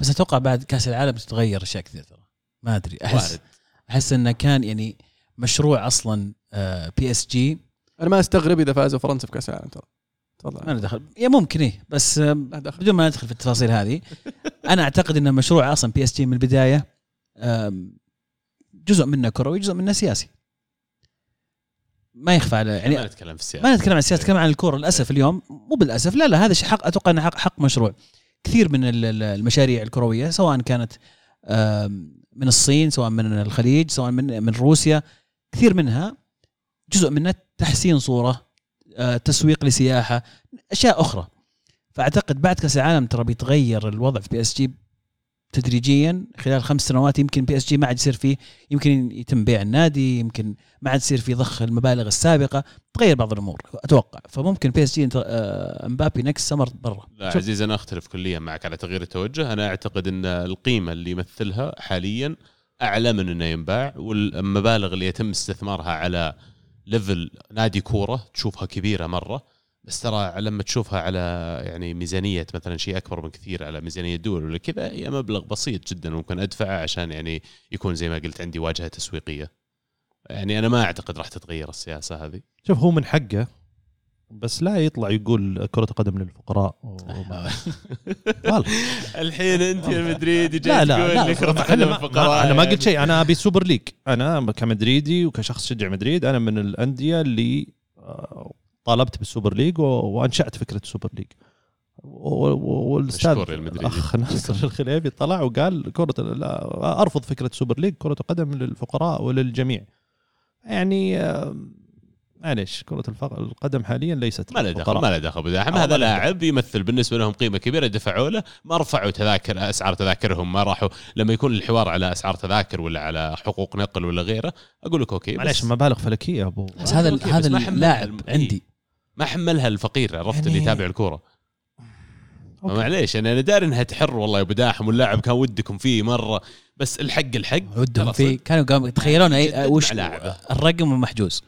بس أتوقع بعد كأس العالم تتغير أشياء كثير ترى. ما أدري. احس وارد أحس إنه كان يعني مشروع أصلا بي اس جي أنا ما أستغرب إذا فازوا فرنسا في كأس العالم ترى. ما تفضل ما له دخل. يا ممكن إيه. بس دخل. بدون ما ندخل في التفاصيل هذه أنا أعتقد إن مشروع أصلا بي اس جي من البداية جزء منه كروي جزء منه سياسي. ما يخفى على يعني ما نتكلم في السياسة. ما نتكلم عن السياسة نتكلم عن الكورة للأسف اليوم. مو بالأسف لا لا هذا شيء حق أتوقع إنه حق, حق مشروع. كثير من ال- ال- المشاريع الكروية سواء كانت من الصين سواء من الخليج سواء من من روسيا كثير منها جزء منها تحسين صورة آه، تسويق لسياحة أشياء أخرى. فأعتقد بعد كأس العالم ترى بيتغير الوضع في بي إس جي تدريجيا. خلال خمس سنوات يمكن بي إس جي ما عاد يصير فيه يمكن يتم بيع النادي يمكن ما عاد يصير في ضخ المبالغ السابقة. تغير بعض الأمور أتوقع. فممكن بي إس جي مبابي next summer برا. لا. عزيز أنا أختلف كليا معك على تغيير التوجه. أنا أعتقد إن القيمة اللي يمثلها حاليا أعلى من إنه ينباع والمبالغ اللي يتم استثمارها على ليفل نادي كورة تشوفها كبيرة مرة بس ترى لما تشوفها على يعني ميزانية مثلا شيء أكبر من كثير على ميزانية دول ولا كذا هي مبلغ بسيط جدا ممكن أدفعه عشان يعني يكون زي ما قلت عندي واجهة تسويقية. يعني أنا ما أعتقد راح تتغير السياسة هذه. شوف هو من حقه بس لا يطلع يقول كرة قدم للفقراء الحين أنت يا مدريدي لا لي كرة قدم ما أنا ما يعني. قلت شيء. أنا أبي سوبر ليج أنا كمدريدي وكشخص شجع مدريد أنا من الأندية اللي آه، طالبت بالسوبر ليج وأنشأت فكرة السوبر ليج. والأستاذ. الاخ ناصر الخليفي طلع وقال لا أرفض فكرة سوبر ليج كرة قدم للفقراء وللجميع. يعني آه، معليش كرة الفق- القدم حاليا ليست ما له دخل. ما له دخل. بداحم آه، هذا لاعب يمثل بالنسبة لهم قيمة كبيرة دفعوا له ما رفعوا تذاكر أسعار تذاكرهم ما راحوا. لما يكون الحوار على أسعار تذاكر ولا على حقوق نقل ولا غيره أقول لك أوكي معليش مبالغ فلكية يا أبو. بس هذا okay، هذا اللاعب عندي. ما حملها الفقير عرفت يعني- اللي يتابع الكورة. okay. معليش يعني أنا داري إنها تحر والله يا أبو داحم واللاعب كان ودكم فيه مرة بس الحق الحق. ودهم ترى في صدق. كانوا قاموا يتخيلون اي وش. الرقم محجوز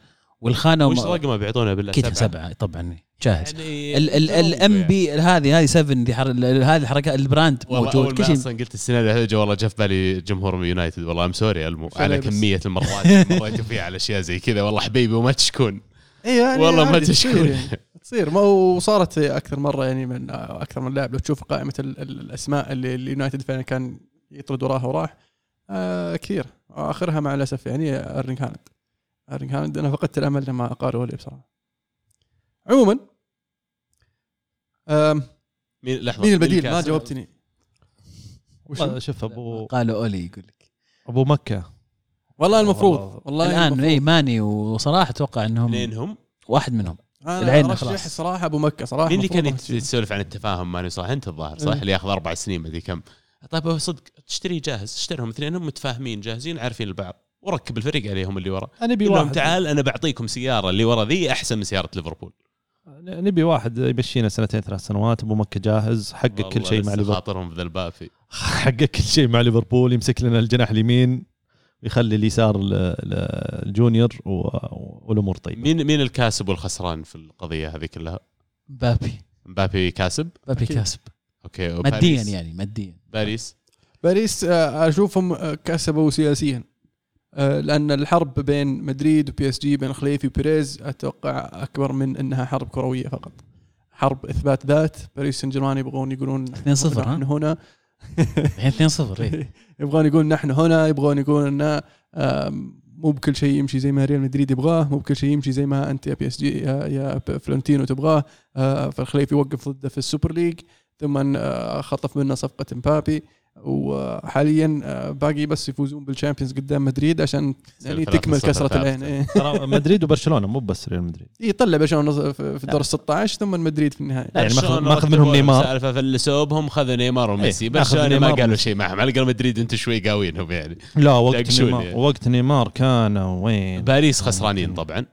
والخانة وش رقمه بيعطونا بالله أكيد سبعة طبعا. جاهز. يعني الام بي هذه هذه 7 دي حر... هذه الحركة ال brand موجود. كل شيء أصلا قلت السيناريو هذا جو والله جاء في بالي جمهور يونايتد. والله I'm sorry المو على بس. كمية المرات اللي مريتوا فيها على أشياء زي كذا. والله حبيبي وما تشكون. اي يعني والله ما تشكون. تصير يعني. تصير. ما وصارت أكثر مرة يعني من أكثر من لاعب. لو تشوف قائمة ال- ال- الأسماء اللي اليونايتد فعلا كان يطرد وراها وراح آه كثير. آخرها مع الأسف يعني ارلينج هالاند. ارلينج هالاند أنا فقدت الأمل لما قالوا لي بصراحة. عموما مين لحظة مين البديل؟ ما جاوبتني. والله شوف ابو قالوا أولي يقول لك. أبو مكة. والله المفروض والله. الآن المفروض. اي ماني وصراحة أتوقع إنهم اثنين هم؟ واحد منهم. العين خلاص. الصراحه أبو مكة صراحة مين اللي كان يتسولف عن التفاهم؟ ماني صح أنت الظاهر صح. اللي ياخذ أربع سنين مدري كم؟ طيب هو صدق تشتري جاهز اشتريهم اثنينهم متفاهمين جاهزين عارفين البعض. وركب الفريق عليهم اللي ورا. أنا أبي واحد. تعال أنا بعطيكم سيارة اللي ورا ذي أحسن من سيارة ليفربول. نبي واحد يمشينا سنتين ثلاث سنوات أبو مكة جاهز حقق كل شيء مع ليفربول خاطرهم في ذا الباب في حقق كل شيء مع ليفربول يمسك لنا الجناح اليمين ويخلي اليسار الجونيور والأمور طيبة. مين مين الكاسب والخسران في القضية هذه كلها؟ مبابي. مبابي كاسب؟ مبابي أكيد. كاسب. أوكي ماديا؟ يعني ماديا. باريس؟ باريس آه، أشوفهم آه، كسبوا سياسيا. لأن الحرب بين مدريد و PSG بين خليفي وبيريز أتوقع أكبر من إنها حرب كروية فقط. حرب إثبات ذات. باريس سان جيرمان يبغون يقولون 2-0 ها؟ نحن هنا. الحين 2-0 إيه. يبغون يقول نحن هنا يبغون يقول إن مو بكل شيء يمشي زي ما ريال مدريد يبغاه مو بكل شيء يمشي زي ما أنت يا PSG يا, فلورنتينو تبغاه. آه، فالخليفي يوقف ضده في السوبر ليج ثم آه، خطف منه صفقة مبابي. وحاليا آه، باقي بس يفوزون بال Champions قدام مدريد عشان يعني تكمل كسرة. العين إيه. ترى مدريد وبرشلونة مو بس ريال مدريد يطلع برشلونة في في دور ال 16 ثم مدريد في النهايه يعني ماخذ- منهم نيمار. سالفة فلسوا بهم خذوا نيمار وميسي إيه، ماخذ برشلونة ما قالوا وميسي. شيء معهم على الاقل مدريد أنتم شوي قاوينهم يعني لا وقت نيمار يعني. وقت نيمار كان وين باريس خسرانين طبعا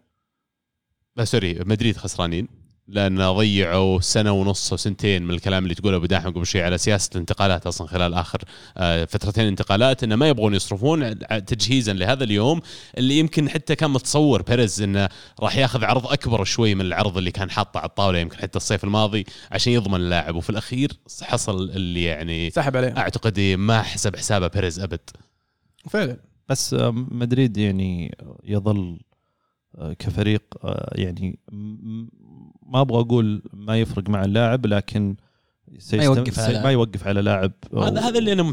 بس sorry مدريد خسرانين لأن ضيعوا سنة ونص أو سنتين من الكلام اللي تقوله أبو داحم قبل شوي على سياسة الانتقالات أصلا خلال آخر آه، فترتين انتقالات إنه ما يبغون يصرفون تجهيزا لهذا اليوم اللي يمكن حتى كان متصور بيريز إنه راح ياخذ عرض أكبر شوي من العرض اللي كان حاطه على الطاولة يمكن حتى الصيف الماضي عشان يضمن اللاعب. وفي الأخير حصل اللي يعني سحب عليهم أعتقد ما حسب حسابه بيريز أبد. فعلا. بس آه، مدريد يعني يظل آه، كفريق يعني ما أبغى أقول ما يفرق مع اللاعب لكن system- يوقف على. ما يوقف على لاعب هذا هذا اللي أنا ما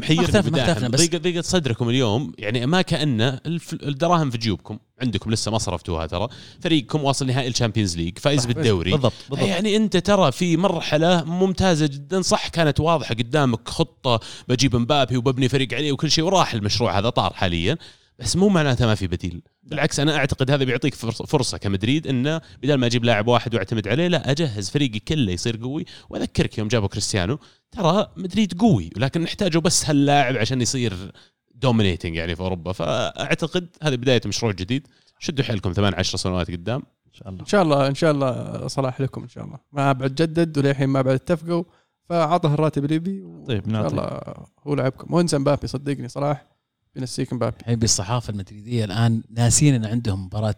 ما بس- ضيقه ضيقه صدركم اليوم يعني ما كان الف- الدراهم في جيوبكم عندكم لسه ما صرفتوها ترى. فريقكم واصل نهائي ال Champions League فايز بالدوري. بالضبط بالضبط. يعني أنت ترى في مرحلة ممتازة جدا. صح كانت واضحة قدامك خطة بجيب مبابي وببني فريق عليه وكل شيء وراح المشروع هذا طار حاليا بس مو معناته ما في بديل. بالعكس أنا أعتقد هذا بيعطيك فرص- فرصة كمدريد انه بدل ما أجيب لاعب واحد وأعتمد عليه لا أجهز فريقي كله يصير قوي. وأذكرك يوم جابوا كريستيانو ترى مدريد قوي ولكن نحتاجه بس هاللاعب عشان يصير دومينيتنج يعني في أوروبا. فأعتقد هذه بداية مشروع جديد. شدوا حيلكم ثمان عشر سنوات قدام. إن شاء الله. إن شاء الله إن شاء الله صلاح لكم إن شاء الله. ما بعد جدد وللحين ما بعد اتفقوا. فعطه الراتب اللي يبي طيب إن شاء نعطي الله هو لعبكم. وانسى مبابي صدقني صلاح. بينسيك مبابي. حبيبي الصحافه المدريدية الآن ناسين إن عندهم مباراة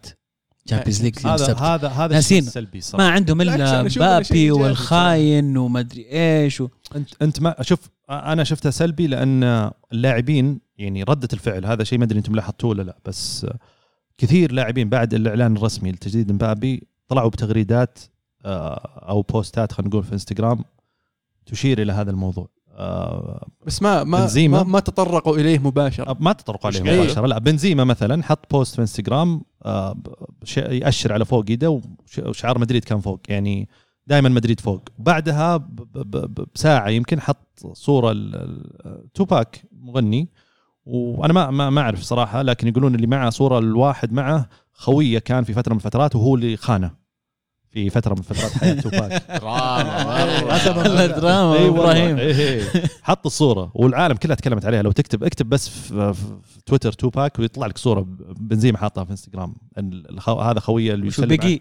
Champions League هذا هذا هذا ناسين. السلبي صراحة. ما عندهم إلا مبابي والخاين ومدري إيش و... انت أنت ما شوف أنا شفتها سلبي لأن اللاعبين يعني ردة الفعل هذا شيء ما أدري أنتم لاحظتوه ولا لا بس كثير لاعبين بعد الإعلان الرسمي لتجديد مبابي طلعوا بتغريدات آه، أو بوستات خلينا نقول في إنستغرام تشير إلى هذا الموضوع. آه، بس ما ما بنزيما. ما, ما تطرقوا إليه مباشرة ما تطرقوا قال؟ مباشرة لا بنزيما مثلا حط post في إنستغرام آه، يأشر على فوق إيده وش- وشعار مدريد كان فوق يعني دائما مدريد فوق بعدها بساعة يمكن حط صورة توباك مغني وأنا ما ما ما أعرف صراحة لكن يقولون اللي معه صورة الواحد معه خوية كان في فترة من الفترات وهو اللي خانه في فترة من فترات حياة توباك. دراما والله دراما اي والله. إبراهيم. إيه إيه. حط الصورة والعالم كلها تكلمت عليها. لو تكتب اكتب بس في, تويتر توباك ويطلع لك صورة بنزيما حاطها في إنستغرام. هذا خويه اللي شو يسلم بقي.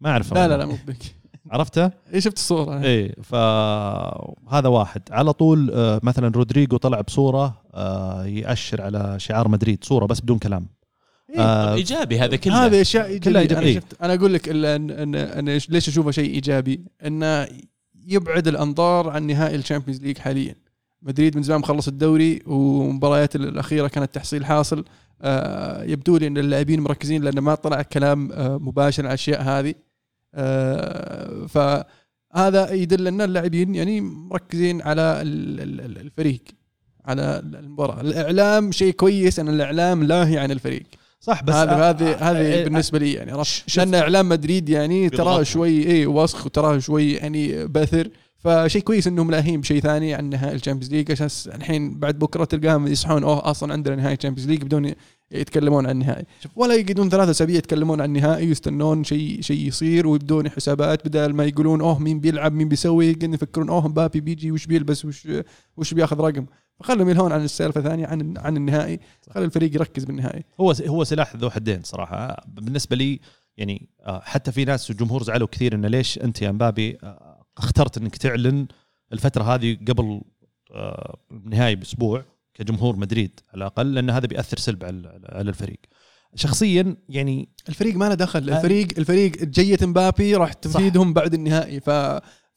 ما اعرف لا لا لا مو بك عرفته؟ اي شفت الصورة. إيه فهذا واحد. على طول آه، مثلا رودريجو طلع بصورة آه، يأشر على شعار مدريد. صورة بس بدون كلام. آه، إيجابي هذا كله. هذه أشياء كلها إيجابية. أنا. شفت أنا أقول لك الا ان ان أنا ليش أشوفه شيء إيجابي؟ إنه يبعد الأنظار عن نهائي ال Champions League حاليا. مدريد من زمان مخلص الدوري ومباريات الأخيرة كانت تحصيل حاصل. آه، يبدو لي إن اللاعبين مركزين لأن ما طلع كلام آه، مباشر على الأشياء هذه. آه، فهذا يدل إن اللاعبين يعني مركزين على ال- ال- ال- الفريق على المباراة. الإعلام شيء كويس إن الإعلام لاهي عن الفريق. صح بس هذه هذه آه، هذه آه، بالنسبة لي يعني عرفت لأن إعلام مدريد يعني تراه. شوي اي وسخ وتراه شوي يعني باثر فشيء كويس إنهم لاهين بشيء ثاني عن نهائي ال Champions League عشان الحين بعد بكرة تلقاهم يصحون أوه أصلا عندنا نهائي ال Champions League بدون يتكلمون عن النهائي. ولا يقعدون ثلاثة أسابيع يتكلمون عن النهائي ويستنون شيء شيء يصير ويبدون حسابات بدل ما يقولون أوه مين بيلعب مين بيسوي. يفكرون أوه مبابي بيجي وش بيلبس وش وش بياخذ رقم. فخلهم يلهون عن السالفة الثانية عن عن النهائي. خلي الفريق يركز بالنهائي. هو هو سلاح ذو حدين صراحة. بالنسبة لي يعني آه، حتى في ناس الجمهور زعلوا كثير إنه ليش أنت يا مبابي آه، اخترت إنك تعلن الفترة هذه قبل آه، النهائي بأسبوع كجمهور مدريد على الأقل لأن هذا بيأثر سلب على الفريق. شخصيا يعني الفريق ما له دخل. آه. الفريق الفريق جية مبابي راح تفيدهم بعد النهائي. ف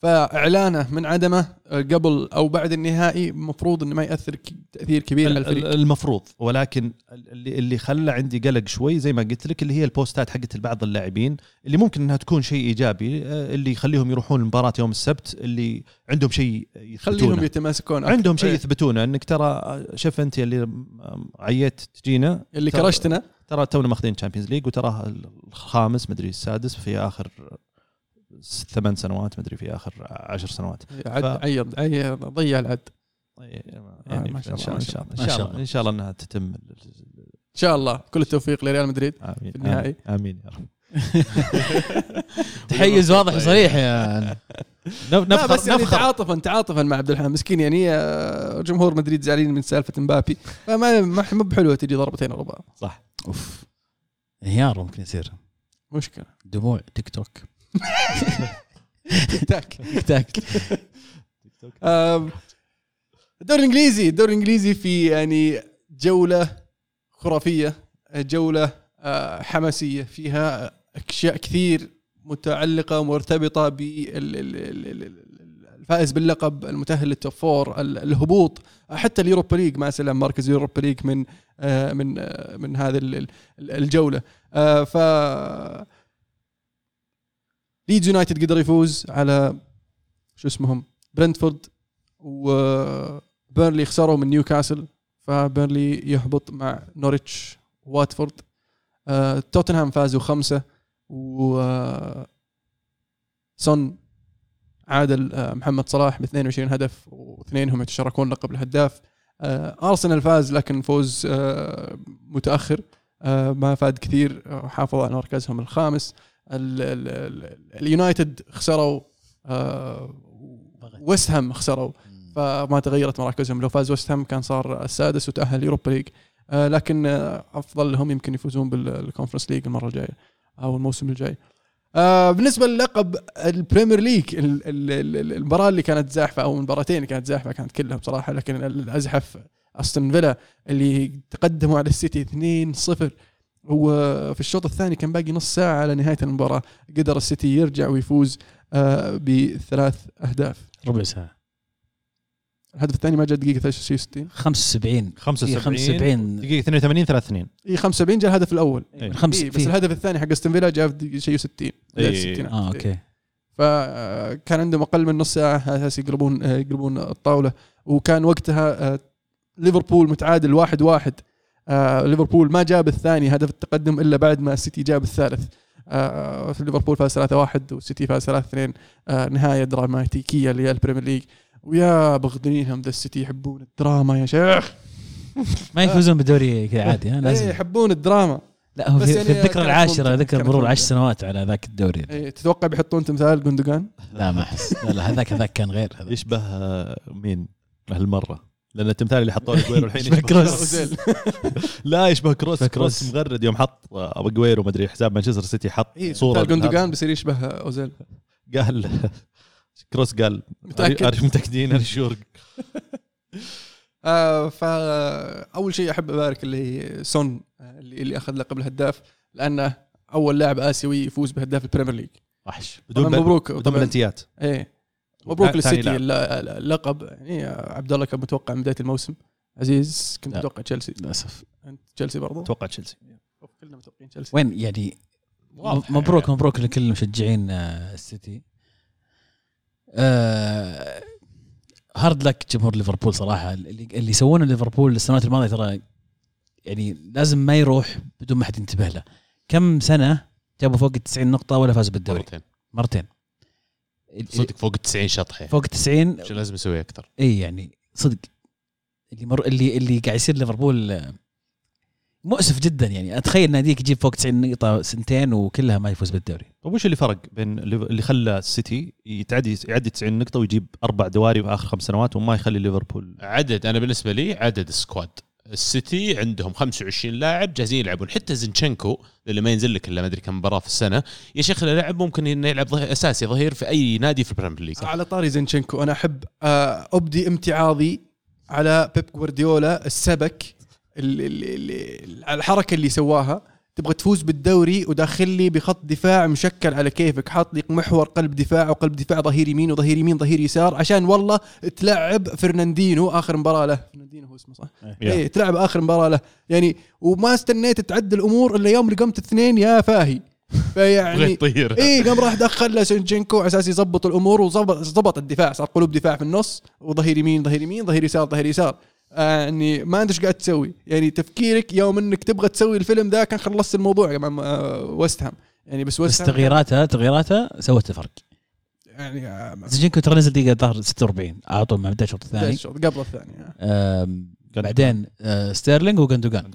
فإعلانه من عدمه قبل أو بعد النهائي المفروض إنه ما يأثر تأثير كبير على ال- الفريق ال- المفروض ولكن اللي اللي خلى عندي قلق شوي زي ما قلت لك اللي هي البوستات حقت بعض اللاعبين اللي ممكن إنها تكون شيء إيجابي آه، اللي يخليهم يروحون المباراة يوم السبت اللي عندهم شيء خليهم يثبتونه يتماسكون أكثر. عندهم شيء إيه. يثبتونه إنك ترى آه، شوف أنت اللي آه، عيت تجينا اللي كرشتنا ترى تونا ماخذين Champions League وتراه الخامس مدري السادس في آخر ثمان سنوات مدري في آخر عشر سنوات. عد ف- عيض ضيع العد. يعني ما شاء الله، إن شاء الله. إن شاء الله. إن شاء الله إنها تتم إن شاء الله. كل التوفيق لريال مدريد آمين في النهائي. آمين يا رب. تحيز واضح وصريح يا لا نفخر بس يعني نفخر تعاطفا تعاطفا مع عبد الحميد مسكين يعني آه، جمهور مدريد زعلانين من سالفة مبابي. فما ما مو بحلوة تجي ضربتين ورا بعض. صح. أوف. انهيار ممكن يصير. مشكلة. دموع تيك توك. تيك تاك تيك تاك الدوري الإنجليزي الدوري الإنجليزي في يعني جولة خرافية جولة آه، حماسية. فيها أشياء كثير متعلقة ومرتبطه بالفائز باللقب المتأهل لل top four ال- الهبوط. حتى ال Europa League ما سلم مركز ال Europa League من آه، من آه، من هذه ال- ال- الجولة. آه، ف ليدز يونايتد قدر يفوز على شو اسمهم؟ برنتفورد وبيرنلي خسروا من نيوكاسل فبيرنلي يهبط مع نوريتش وواتفورد آه، توتنهام فازوا خمسة و آه، سون عادل آه، محمد صلاح ب 22 هدف واثنينهم يتشاركون لقب الهداف. آه، ارسنال فاز لكن فوز آه، متأخر. آه، ما فاد كثير آه، حافظوا على مركزهم الخامس. ال- ال- ال- اليونايتد خسروا آه، ويست هام خسروا. فما تغيرت مراكزهم. لو فاز ويست هام كان صار السادس وتأهل يوروبا ليج آه، لكن آه، افضل لهم يمكن يفوزون بالكونفرنس ليج المرة الجاية أو الموسم الجاي. بالنسبة للقب البريمير ليج ال- ال- ال- المباراة اللي كانت زاحفة أو المباراتين اللي كانت زاحفة كانت كلها بصراحة لكن الأزحف أستون فيلا اللي تقدموا على السيتي 2-0 وفي الشوط الثاني كان باقي نص ساعة على نهاية المباراة. قدر السيتي يرجع ويفوز آه، بثلاث أهداف. ربع ساعة. الهدف الثاني ما جاء دقيقة 63 75 75 75 دقيقة 82 3 2 اي 75 جاء الهدف الأول. إيه. إيه بس في- الهدف الثاني حق أستون فيلا جاء في شيء 60 بداية إيه. الستينات. آه okay. فكان عندهم أقل من نص ساعة على أساس يقلبون آه، يقلبون الطاولة. وكان وقتها آه، ليفربول متعادل واحد واحد. آه، ليفربول ما جاب الثاني هدف التقدم إلا بعد ما السيتي جاب الثالث. آه، في ليفربول فاز 3 1 والسيتي فاز 3 2 نهاية دراماتيكية البريمير ليج. ويا بغدنينهم ذا السيتي يحبون الدراما يا شيخ. ما يفوزون بالدوري كذا عادي ها إيه، لازم. يحبون الدراما. لا هو في, يعني في الذكرى العاشرة ذكر مرور. عشر سنوات على ذاك الدوري. إيه، تتوقع بيحطون تمثال جوندوجان؟ لا ما أحس. لا لا هذاك هذاك كان غير هذا يشبه آه، مين؟ هالمرة. لأن التمثال اللي حطوه لأجويرو الحين يشبه كروس. لا يشبه كروس كروس. مغرد يوم حط آه، أجويرو مدري حساب مانشستر سيتي حط إيه، صورة جوندوجان. بيصير يشبه أوزيل قال كروس قال متأكد؟ أري- متأكدين sure آه فأول شيء أحب أبارك اللي سون آه، اللي, اللي أخذ لقب الهداف لأنه أول لاعب آسيوي يفوز بهداف البريمير ليج وحش بدون مبروك بدون. بلنتيات إيه مبروك للسيتي اللقب. يعني عبد الله كان متوقع من بداية الموسم. عزيز كنت. متوقع تشيلسي؟ للأسف. أنت تشيلسي برضو؟ أتوقع تشيلسي. كلنا متوقعين تشيلسي. وين يعني مبروك يعني. مبروك لكل مشجعين آه، السيتي. آه، hard luck جمهور ليفربول صراحة. اللي اللي يسوونه ليفربول السنوات الماضية ترى يعني لازم ما يروح بدون ما حد ينتبه له. كم سنة جابوا فوق ال 90 نقطة ولا فازوا بالدوري؟ مرتين. مرتين. صدق فوق 90 شطحة. فوق 90 شو لازم يسوي أكثر إي يعني صدق اللي مر اللي اللي قاعد يصير ليفربول آه، مؤسف جدا يعني. أتخيل ناديك يجيب فوق 90 نقطة سنتين وكلها ما يفوز بالدوري. طيب وش اللي فرق بين اللي خلى السيتي يتعدي يعدي 90 نقطة ويجيب أربع دواري في اخر خمس سنوات وما يخلي ليفربول؟ عدد أنا بالنسبة لي عدد ال squad. السيتي عندهم 25 لاعب جاهزين يلعبون. حتى زينشينكو اللي ما ينزل لك إلا ما أدري كم مباراة في السنة يا شيخ لاعب ممكن إنه يلعب ظهير أساسي ظهير في أي نادي في البريمير ليج. على طاري زينشينكو أنا أحب آه، أبدي امتعاضي على بيب جوارديولا السبك الحركة اللي سواها. تبغى تفوز بالدوري وداخل لي بخط دفاع مشكل على كيفك. حاط لي محور قلب دفاع وقلب دفاع ظهير يمين وظهير يمين ظهير يسار عشان والله تلعب فرناندينو آخر مباراة له. فرناندينو هو اسمه صح؟ إيه. تلعب آخر مباراة له. يعني وما استنيت تعدل الأمور إلا يوم رقمت اثنين يا فاهي. فيعني طير. اي قام راح دخل له زينشينكو على أساس يظبط الأمور وظبط ظبط الدفاع. صار قلوب دفاع في النص وظهير يمين ظهير يمين ظهير يسار ظهير يسار. يعني ما انت إيش قاعد تسوي. يعني تفكيرك يوم إنك تبغى تسوي الفيلم ذا كان خلصت الموضوع مع آه، ويست هام يعني بس بس ويست هام تغييراتها تغييراتها سوت الفرق. يعني آه، زينشينكو ترى نزل دقيقة ظهر 46 على طول ما بدأ الشوط الثاني. الشوط قبل الثاني آه. بعدين آه، ستيرلينج وجندوجان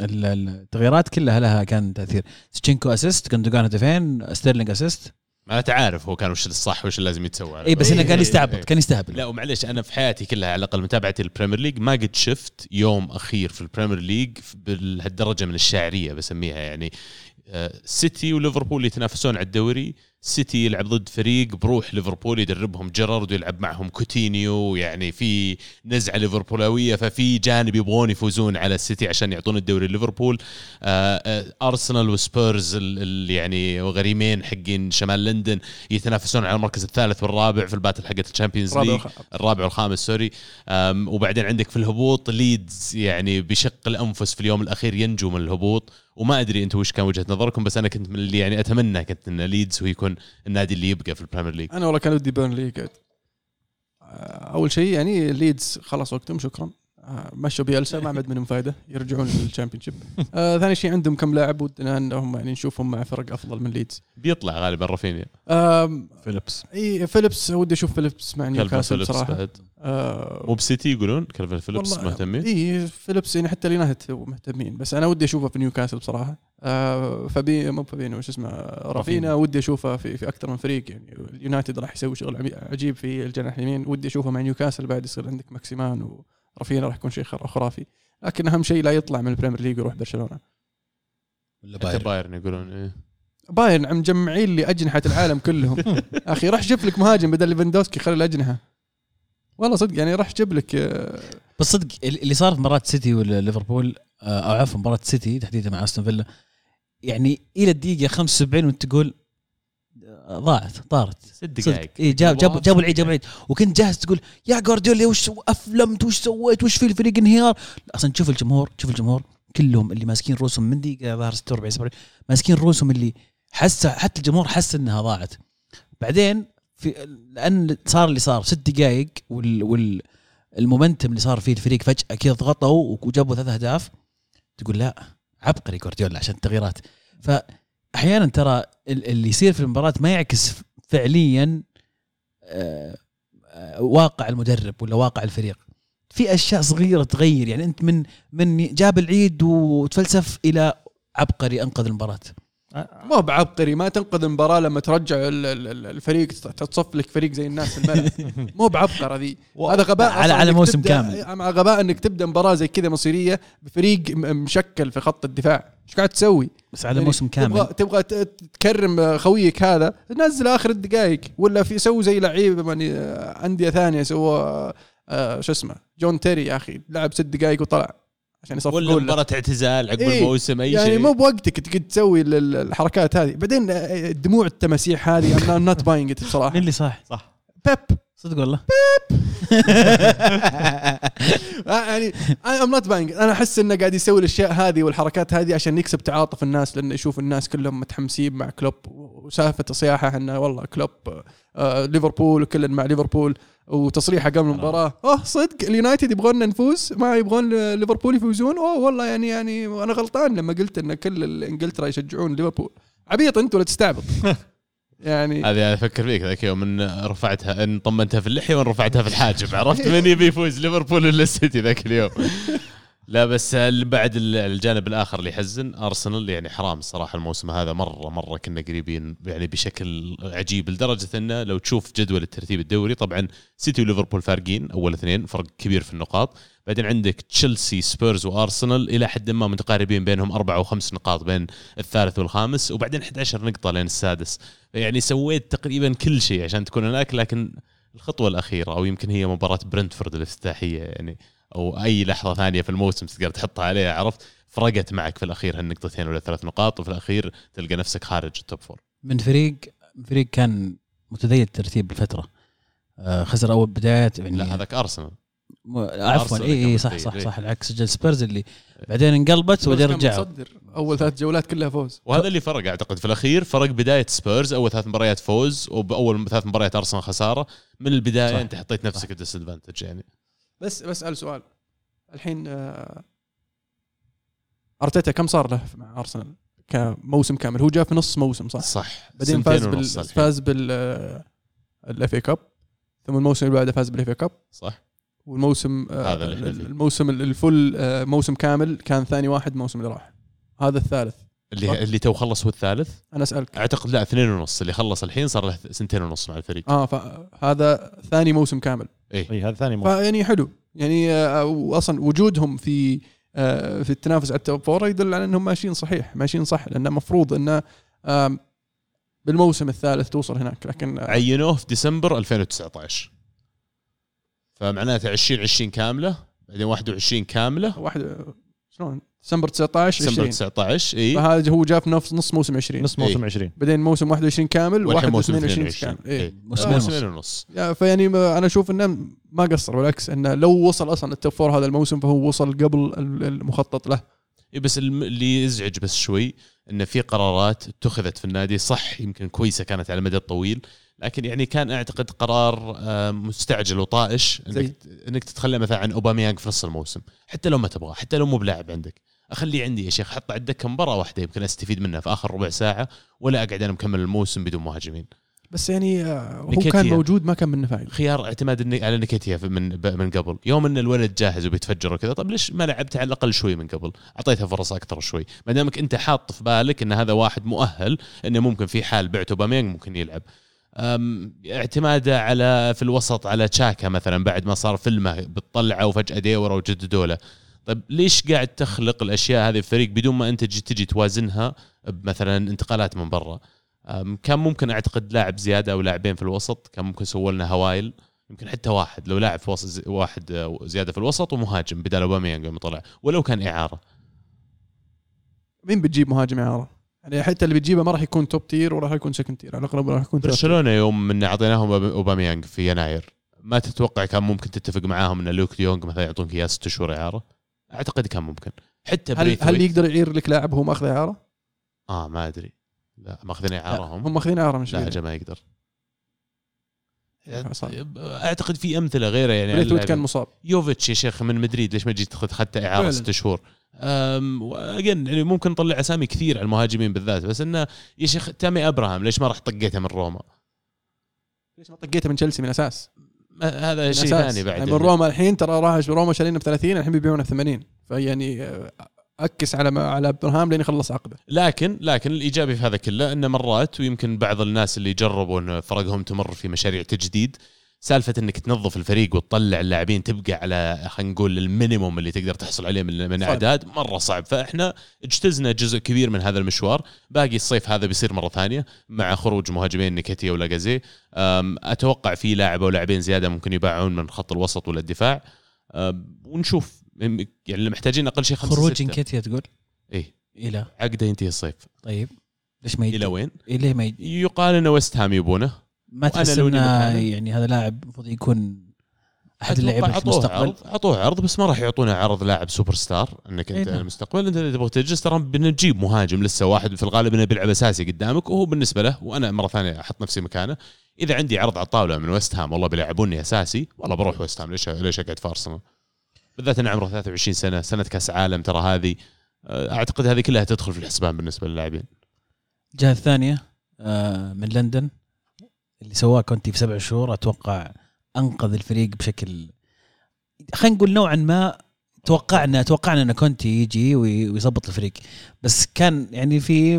ال- ال- التغييرات كلها لها كان تأثير. زينشينكو assist جندوجان هدفين ستيرلينج assist ما انت عارف هو كان وش الصح وش اللي لازم يتسوى. اي بس إنه إيه، كان إيه، يستعبط إيه. كان يستهبل لا ومعلش أنا في حياتي كلها على الأقل متابعتي للبريمير ليج ما قد شفت يوم أخير في البريمير ليج بهالدرجة من الشاعريه بسميها يعني. آه، سيتي وليفربول يتنافسون على الدوري. سيتي يلعب ضد فريق بروح ليفربول يدربهم جيرارد ويلعب معهم كوتينيو يعني في نزعة ليفربولوية ففي جانب يبغون يفوزون على السيتي عشان يعطون الدوري ليفربول. آه، آه، أرسنال وسبيرز يعني وغريمين حقين شمال لندن يتنافسون على المركز الثالث والرابع في ال battle حقت الشامبيونز ليج. الرابع والخامس sorry. وبعدين عندك في الهبوط ليدز يعني بشق الأنفس في اليوم الأخير ينجو من الهبوط. وما أدري أنتم وش كان وجهة نظركم بس أنا كنت من اللي يعني أتمنى كنت إن ليدز هو يكون النادي اللي يبقى في البريمير ليج؟ أنا والله كان ودي بيرنلي يقعد. آه، أول شيء يعني ليدز خلص وقتهم شكرا. مشوا بيلسا ما عاد منهم فائده يرجعون للشامبيونشيب آه ثاني شيء عندهم كم لاعب ودنا إنهم يعني نشوفهم مع فرق أفضل من ليدز بيطلع غالبا رافينيا. آم، فيليبس. إي فيليبس ودي أشوف فيلبس مع نيوكاسل فيليبس بصراحه بعد. آه مو بسيتي يقولون كلفن فيليبس مهتمين؟ إي فيلبس يعني حتى اليونايتد مهتمين بس أنا ودي أشوفه في نيوكاسل بصراحه آه فبي مو فابينو وش اسمه رافينيا ودي أشوفه في في أكثر من فريق يعني اليونايتد راح يسوي شغل عجيب في الجناح اليمين. ودي أشوفه مع نيوكاسل بعد يصير عندك ماكسيمان ورافينيا راح يكون شيء خر- خرافي. لكن أهم شيء لا يطلع من البريمير ليج ويروح برشلونة. ولا بايرن. بايرن يقولون إيه. بايرن عم مجمعين لي أجنحة العالم كلهم. أخي راح جيب لك مهاجم بدل ليفاندوسكي خلي الأجنحة. والله صدق يعني راح جيب لك آه، بس صدق اللي صار في مباراة سيتي وليفربول آه، أو عفوا مباراة سيتي تحديدا مع أستون فيلا يعني إلى الدقيقة 75 وأنت تقول ضاعت طارت. ست دقائق. اي جاب جاب جابوا العيد جابوا العيد. وكنت جاهز تقول يا جوارديولا وش سو- أفلمت وش سويت وش في الفريق انهيار؟ أصلا تشوف الجمهور تشوف الجمهور. كلهم اللي ماسكين رؤوسهم من دقيقة ظهر 46 47 ماسكين رؤوسهم اللي حس حتى الجمهور حس إنها ضاعت. بعدين في لأن صار اللي صار ست دقائق وال, وال المومنتم اللي صار فيه الفريق فجأة كذا ضغطوا وجابوا ثلاث أهداف. تقول لا عبقري جوارديولا عشان التغييرات. فاحيانا ترى ال- اللي يصير في المباراة ما يعكس فعليا آه، آه، واقع المدرب ولا واقع الفريق. في أشياء صغيرة تغير يعني أنت من من جاب العيد وتفلسف إلى عبقري أنقذ المباراة. ما هو بعبقري ما تنقذ المباراة لما ترجع ال- ال- ال- الفريق تصف لك فريق زي الناس في الملعب مو بعبقرة ذي. هذا غباء على- على موسم كامل. مع غباء إنك تبدأ مباراة زي كذا مصيرية بفريق مشكل في خط الدفاع. إيش قاعد تسوي؟ بس على يعني موسم كامل. تبغى تكرم خويك هذا نزل آخر الدقائق. ولا في سوي زي لعيب يعني أندية ثانية سوى آه، شو اسمه جون تيري يا أخي. لعب ست دقائق وطلع. عشان يصفقون ولا له. مباراة اعتزال عقب إيه، الموسم أي يعني شيء. مو بوقتك تقعد تسوي ال- ال- الحركات هذه. بعدين آه، دموع التماسيح هذه I'm not buying بصراحة. مين اللي صح صح. بيب. صدق والله. آه، يعني I'm not buying أنا أحس إنه قاعد يسوي الأشياء هذه والحركات هذه عشان يكسب تعاطف الناس لأنه يشوف الناس كلهم متحمسين مع كلوب وسالفة صياحه إنه والله كلوب آه، ليفربول وكل مع ليفربول. وتصريحة قبل المباراة. أوه صدق اليونايتد يبغون نفوز ما يبغون ليفربول يفوزون. أوه والله يعني يعني أنا غلطان لما قلت إن كل إنجلترا يشجعون ليفربول. عبيط أنت ولا تستعبط. يعني هذه أفكر فيك ذاك يوم إن رفعتها إن طمنتها في اللحية وإن رفعتها في الحاجب. عرفت من يبي يفوز ليفربول ولا السيتي ذاك اليوم. لا بس بعد ال- الجانب الآخر اللي يحزن أرسنال يعني حرام الصراحة الموسم هذا مرة مرة كنا قريبين يعني بشكل عجيب لدرجة إنه لو تشوف جدول الترتيب الدوري طبعا سيتي وليفربول فارقين أول اثنين فرق كبير في النقاط. بعدين عندك تشيلسي سبيرز وأرسنال إلى حد ما متقاربين بينهم أربع وخمس نقاط بين الثالث والخامس وبعدين 11 نقطة لين السادس. يعني سويت تقريبا كل شيء عشان تكون هناك لكن الخطوة الأخيرة أو يمكن هي مباراة برنتفورد الافتتاحية يعني أو أي لحظة ثانية في الموسم تقدر تحطها عليها عرفت؟ فرقت معك في الأخير هالنقطتين ولا ثلاث نقاط وفي الأخير تلقى نفسك خارج ال top four من فريق فريق كان متذيل الترتيب بفترة. آه، خسر أول بدايات يعني لا هذاك ارسنال م- عفوا. اي اي صح متذيل، صح إيه. صح العكس سجل سبيرز اللي بعدين انقلبت وبعدين رجعوا. أول ثلاث جولات كلها فوز. وهذا اللي فرق أعتقد. في الأخير فرق بداية سبيرز أول ثلاث مباريات فوز وبأول ثلاث مباريات أرسنال خسارة. من البداية صح. أنت حطيت نفسك disadvantage يعني. بس بسأل سؤال. الحين آه، أرتيتا كم صار له مع أرسنال؟ كموسم كامل. هو جاء في نص موسم صح؟ صح. بعدين فاز بال. فاز بال ال FA Cup ثم الموسم اللي بعده فاز بال FA Cup صح. والموسم آه، هذا. الموسم ال full آه، موسم كامل كان ثاني واحد الموسم اللي راح. هذا الثالث. صح. اللي اللي تو خلص هو الثالث؟ أنا أسألك. أعتقد لا اثنين ونص. اللي خلص الحين صار له سنتين ونص مع الفريق. آه فهذا ثاني موسم كامل. اي هذا ثاني موسم فيعني حلو. يعني آه، واصلا وجودهم في آه، في التنافس على ال top four يدل على إنهم ماشيين صحيح ماشيين صح لأنه المفروض إنه بالموسم الثالث توصل هناك لكن آه، عينوه في ديسمبر 2019 فمعناته 2020 كاملة بعدين 21 كاملة. واحد شلون؟ ديسمبر 19 ديسمبر 20 19 إي. فهذا هو جاء في نفس نص موسم 20 نص موسم 20 بعدين موسم 21 كامل والحين واحد موسم 22 22 كامل. إيه. إي. موسمين موسمين ونص. فيعني ما- أنا أشوف إنه ما قصر بالعكس إنه لو وصل أصلا ال top four هذا الموسم فهو وصل قبل ال- المخطط له. إيه بس الم- اللي يزعج بس شوي إنه في قرارات اتخذت في النادي صح يمكن كويسة كانت على المدى الطويل لكن يعني كان أعتقد قرار آه، مستعجل وطائش زي؟ انك إنك تتخلى مثلا عن أوباميانج في نص الموسم حتى لو ما تبغاه حتى لو مو بلاعب عندك. أخليه عندي يا شيخ حط على الدكه مباراة واحدة يمكن أستفيد منها في آخر ربع ساعة ولا أقعد أنا مكمل الموسم بدون مهاجمين. بس يعني آه، هو. كان موجود ما كان منه فايده خيار اعتماد على نكتيا في- من من قبل. يوم إن الولد جاهز وبيتفجر وكذا طب ليش ما لعبته على الأقل شوي من قبل؟ أعطيته فرص أكثر شوي. ما دامك أنت حاط في بالك إن هذا واحد مؤهل إنه ممكن في حال بعته أوباميانج ممكن يلعب. اعتماده على في الوسط على تشاكا مثلا بعد ما صار فيلمه بتطلعه وفجأة ديورا وجددوا له طيب ليش قاعد تخلق الأشياء هذه في الفريق بدون ما أنت تجي تجي توازنها بمثلا انتقالات من برا كان ممكن أعتقد لاعب زيادة أو لاعبين في الوسط كان ممكن سووا لنا هوايل يمكن حتى واحد لو لاعب في وسط واحد زيادة في الوسط ومهاجم بدال أوباميانج يوم طلع ولو كان إعارة مين بتجيب مهاجم إعارة؟ يعني حتى اللي بتجيبه ما راح يكون top tier وراح يكون second tier على الاغلب راح يكون. برشلونة يوم من اعطيناهم أوباميانج في يناير ما تتوقع كان ممكن تتفق معاهم إن لوك ديونج مثلا يعطونك إياه ست شهور إعارة؟ أعتقد كان ممكن حتى هل هل يقدر يعير لك لاعب هو ماخذ إعارة؟ آه ما أدري لا ماخذين اعاره هم هم ماخذين إعارة مش لا لا ما يقدر. أعتقد في أمثلة غيره يعني بريثويت. كان مصاب يوفيتش يا شيخ من مدريد ليش ما جيت تاخذ حتى إعارة. ست شهور again يعني ممكن نطلع أسامي كثير على المهاجمين بالذات بس إنه يا شيخ تامي أبراهام ليش ما راح طقيته من روما؟ ليش ما طقيته من تشيلسي من أساس؟ ما- هذا شيء. ثاني بعد يعني من روما الحين ترى راح روما شارينه ب 30 الحين بيبيعونه ب 80 فيعني آه، X على على أبراهام لين يخلص عقده لكن لكن الإيجابي في هذا كله إنه مرات ويمكن بعض الناس اللي جربوا إن فرقهم تمر في مشاريع تجديد سالفة إنك تنظف الفريق وتطلع اللاعبين تبقى على خلينا نقول ال minimum اللي تقدر تحصل عليه من من. أعداد مرة صعب. فإحنا اجتزنا جزء كبير من هذا المشوار. باقي الصيف هذا بيصير مرة ثانية مع خروج مهاجمين إنكيتيا ولاجازي أتوقع في لاعب أو لاعبين زيادة ممكن يباعون من خط الوسط ولا الدفاع. ونشوف. يعني اللي محتاجين أقل شيء خمسة خروج ستة. انكيتيا تقول؟ إيه. إلى؟ عقده ينتهي الصيف. طيب. ليش ما إلى يجي؟ وين؟ ليه ما يجي؟ يقال إن ويست هام يبونه. ما تحس إنه. يعني هذا لاعب المفروض يكون أحد اللعيبة في المستقبل؟ عرض عطوه عرض بس ما راح يعطونا عرض لاعب سوبر ستار انك إيه انت نعم. المستقبل. إنت اللي تبغى تجلس ترى بنجيب مهاجم لسه واحد في الغالب إنه بيلعب أساسي قدامك وهو بالنسبة له وأنا مرة ثانية أحط نفسي مكانه. إذا عندي عرض على الطاولة من ويست هام والله بيلعبوني أساسي والله بروح ويست هام ليش ليش أقعد في ارسنال بالذات إنه عمره 23 سنة سنة كأس عالم ترى هذه أه، أعتقد هذه كلها تدخل في الحسبان بالنسبة للاعبين. الجهة الثانية آه، من لندن. اللي سواه كونتي في سبع شهور أتوقع أنقذ الفريق بشكل خلينا نقول نوعا ما توقعنا توقعنا إن كونتي يجي وي- ويظبط الفريق. بس كان يعني في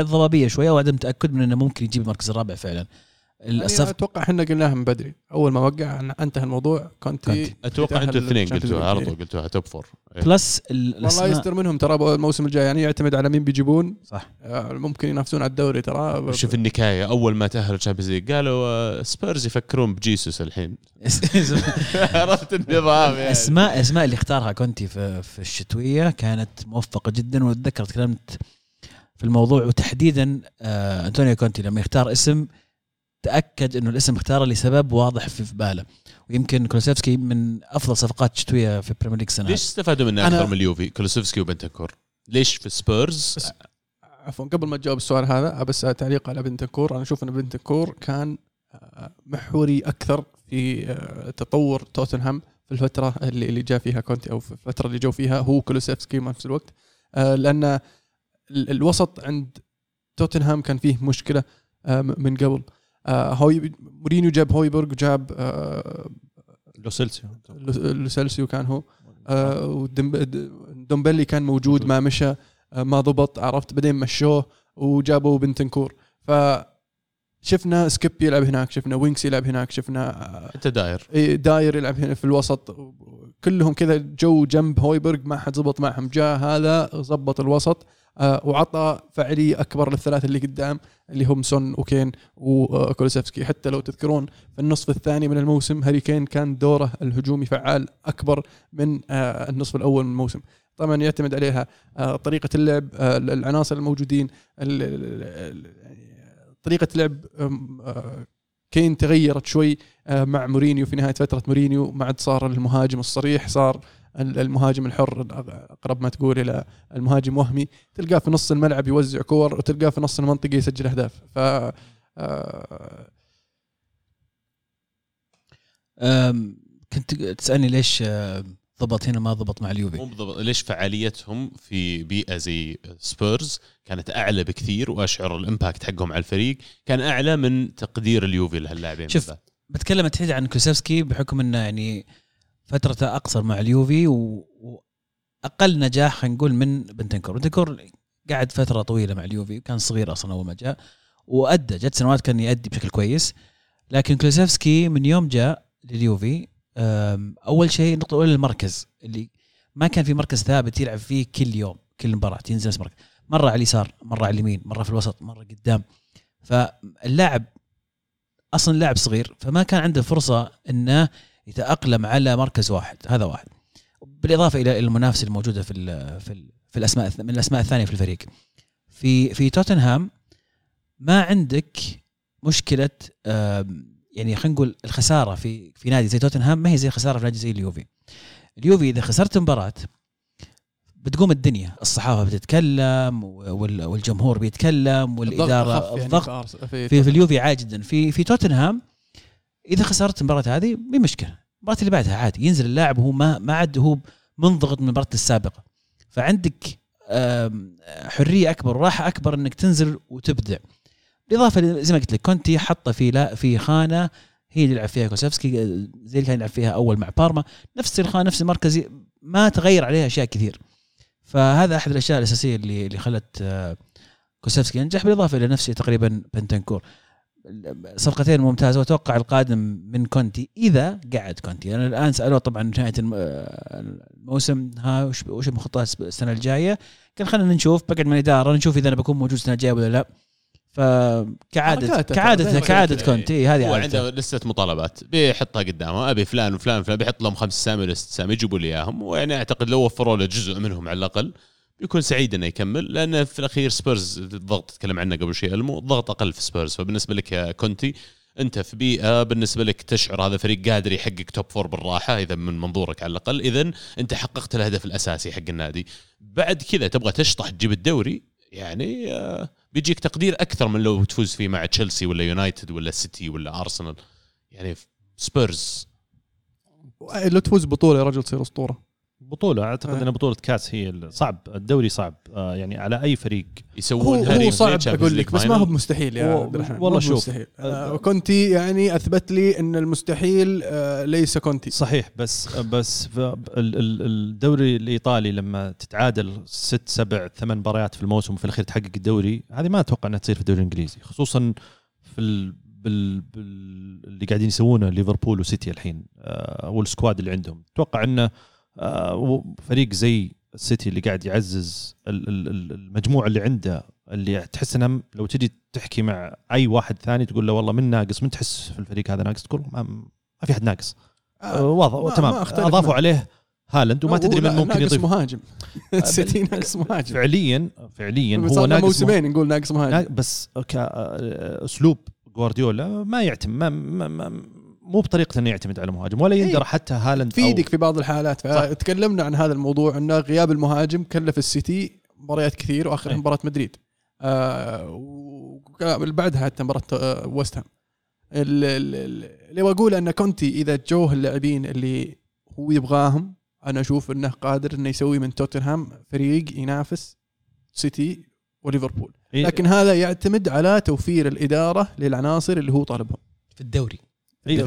ضبابيه شوية وعدم تأكد من إنه ممكن يجيب المركز الرابع فعلا. يعني الصف أتوقع إحنا قلناها من بدري. أول ما وقع انتهى الموضوع كونتي كونتي. أتوقع أنتوا الاثنين قلتوها على. طول قلتوها top four إيه. بلس ال- والله يستر منهم ترى الموسم الجاي يعني يعتمد على مين بيجيبون. صح. آه، ممكن ينافسون على الدوري ترى. شوف النكاية أول ما تأهل ال Champions League قالوا آه، سبيرز يفكرون بجيسوس الحين. عرفت النظام يعني. اسماء أسماء اللي اختارها كونتي في في الشتوية كانت موفقة جدا واتذكر تكلمت في الموضوع وتحديدا آه أنطونيو كونتي لما يختار اسم تأكد إنه الاسم اختاره لسبب واضح في في باله. ويمكن كولوسيفسكي من أفضل صفقات شتويه في ال Premier League السنة ليش استفادوا منه أكثر من اليوفي؟ كولوسوفسكي وبنتنكور. ليش في سبيرز عفوا قبل ما تجاوب السؤال هذا بس تعليق على بنتنكور. أنا أشوف إن بنتنكور كان آه، محوري أكثر في آه، تطور توتنهام في الفترة اللي اللي جاء فيها كونتي أو في الفترة اللي جو فيها هو كولوسيفسكي في نفس الوقت. آه، لأن ال- الوسط عند توتنهام كان فيه مشكلة من قبل. هو مورينيو جاب هويبرغ وجاب آه، لو سيلسيو. لو- لوسيلسيو كان هو. آه، وندم- ن- ندومبيلي كان موجود ما مشى آه، ما ضبط عرفت؟ بعدين مشوه وجابوا بنتنكور. ف شفنا سكيب يلعب هناك شفنا وينكس يلعب هناك شفنا آه، إريك داير. داير يلعب هنا في الوسط. كلهم كذا جو جنب هويبرغ ما حد زبط معهم. جاء هذا زبط الوسط. آه، وعطى فعاليه أكبر للثلاثة اللي قدام اللي هم سون وكين وكولوسيفسكي. حتى لو تذكرون في النصف الثاني من الموسم هاري كين كان دوره الهجومي فعال أكبر من آه، النصف الأول من الموسم. طبعا يعتمد عليها آه، طريقة اللعب آه، العناصر الموجودين ال- ال- ال- يعني طريقة لعب آه، كين تغيرت شوي آه، مع مورينيو في نهاية فترة مورينيو ما عاد صار المهاجم الصريح صار ال- المهاجم الحر اقرب ما تقول إلى المهاجم وهمي تلقاه في نص الملعب يوزع كور وتلقاه في نص المنطقة يسجل أهداف. ف آه، كنت تسألني ليش ضبط هنا ما ضبط مع اليوفي. مو بالضبط ليش فعاليتهم في بيئة زي سبيرز كانت أعلى بكثير وأشعر ال impact حقهم على الفريق كان أعلى من تقدير اليوفي لهاللاعبين شوف،. بتكلم تحديدا عن كولوسيفسكي بحكم إنه يعني فترته أقصر مع اليوفي واقل نجاح خلينا نقول من بنتنكور. بنتنكور قعد فترة طويلة مع اليوفي كان صغير أصلا أول ما جاء وأدى جت سنوات كان يؤدي بشكل كويس. لكن كلوسيفسكي من يوم جاء لليوفي أول شيء النقطة الأولى المركز اللي ما كان في مركز ثابت يلعب فيه كل يوم كل مباراة نفس مركز مرة على اليسار مرة على اليمين مرة في الوسط مرة قدام. فاللاعب أصلا لاعب صغير فما كان عنده فرصة إنه يتأقلم على مركز واحد هذا واحد. بالإضافة إلى المنافسة الموجودة في في ال في الأسماء من الأسماء الثانية في الفريق. في في توتنهام ما عندك مشكلة يعني خلينا نقول الخسارة في في نادي زي توتنهام ما هي زي الخساره في نادي زي اليوفي. اليوفي إذا خسرت مباراة بتقوم الدنيا الصحافة بتتكلم وال- والجمهور بيتكلم والإدارة يعني الضغط في أرس- في, في في اليوفي عادي جدا في في توتنهام إذا خسرت المباراة هذه مي مشكلة. المباراة اللي بعدها عادي ينزل اللاعب وهو ما ما عاد هو منضغط من المباراه السابقة. فعندك حرية أكبر وراحة أكبر إنك تنزل وتبدع. بالإضافة زي ما قلت لك كونتي حطه في لا في خانة هي اللي يلعب فيها كوسفسكي زي اللي كان يلعب فيها أول مع بارما. نفس الخانة نفس المركز ما تغير عليها أشياء كثير. فهذا أحد الأشياء الأساسية اللي اللي خلت آه، كوسفسكي ينجح بالإضافة إلى نفسه تقريبا بنتنكور. صفقتين ممتازة وأتوقع القادم من كونتي إذا قعد كونتي. أنا الآن سألوه طبعا نهاية الم- الموسم ها وش وش المخططات السنة الجاية؟ قال خلينا نشوف بقعد مع الإدارة نشوف إذا أنا بكون موجود السنة الجاية ولا لا. ما كعادة قلت. كونتي هذه هو عنده لستة مطالبات. بيحطها قدامه أبي فلان وفلان وفلان بيحط لهم خمس اسامي ولا ست اسامي يجيبوا لي إياهم. ويعني أعتقد لو وفروا له جزء منهم على الأقل بيكون سعيد إنه يكمل. لأن في الأخير سبيرز الضغط تكلم عنه قبل شيء المو الضغط أقل في سبيرز فبالنسبة لك يا كونتي أنت في بيئة بالنسبة لك تشعر هذا فريق قادر يحقق top four بالراحة إذا من منظورك على الأقل. اذا أنت حققت الهدف الأساسي حق النادي. بعد كذا تبغى تشطح تجيب الدوري يعني آه، بيجيك تقدير أكثر من لو تفوز فيه مع تشيلسي ولا يونايتد ولا سيتي ولا أرسنال. يعني سبيرز لو تفوز بطولة يا رجل تصير أسطورة. بطولة. أعتقد آه. إن بطولة كاس هي صعب. الدوري صعب. آه، يعني على أي فريق. هو, يسوون هو صعب أقول لك بس ما هو مستحيل يا هو- عبد الرحمن. والله مو شوف. مستحيل آه كونتي يعني أثبت لي إن المستحيل آه ليس كونتي. صحيح بس بس ف- ال- ال- الدوري الإيطالي لما تتعادل ست سبع ثمان مباريات في الموسم وفي الأخير تحقق الدوري هذه ما أتوقع إنها تصير في الدوري الإنجليزي خصوصا في ال بال بال اللي قاعدين يسوونه ليفربول وسيتي الحين آه وال squad اللي عندهم. أتوقع إنه فريق زي السيتي اللي قاعد يعزز ال- ال- ال- المجموعة اللي عنده اللي تحس إنها لو تجي تحكي مع أي واحد ثاني تقول له والله من ناقص من تحس في الفريق هذا ناقص؟ تقول ما, ما في حد ناقص. آه واضح ما- تمام. أضافوا. عليه هالاند وما هو تدري من ممكن ناقص يضيف. مهاجم. السيتي ناقص مهاجم. فعليا فعليا هو ناقص موسمين نقول ناقص مه- مهاجم بس كأسلوب جوارديولا ما يعتمد ما, ما, ما مو بطريقته إنه يعتمد على مهاجم ولا يندر إيه. حتى هالاند أو- تفيدك في بعض الحالات. صح. فتكلمنا عن هذا الموضوع انه غياب المهاجم كلف السيتي مباريات كثير واخرها أي. مباراة مدريد. آه واللي بعدها حتى مباراة آه ويست هام. ال- ال- ال- اللي بقول إن كونتي إذا جوه اللاعبين اللي هو يبغاهم أنا أشوف إنه قادر إنه يسوي من توتنهام فريق ينافس سيتي وليفربول. إيه، لكن هذا يعتمد على توفير الإدارة للعناصر اللي هو طالبهم. في الدوري. إيه،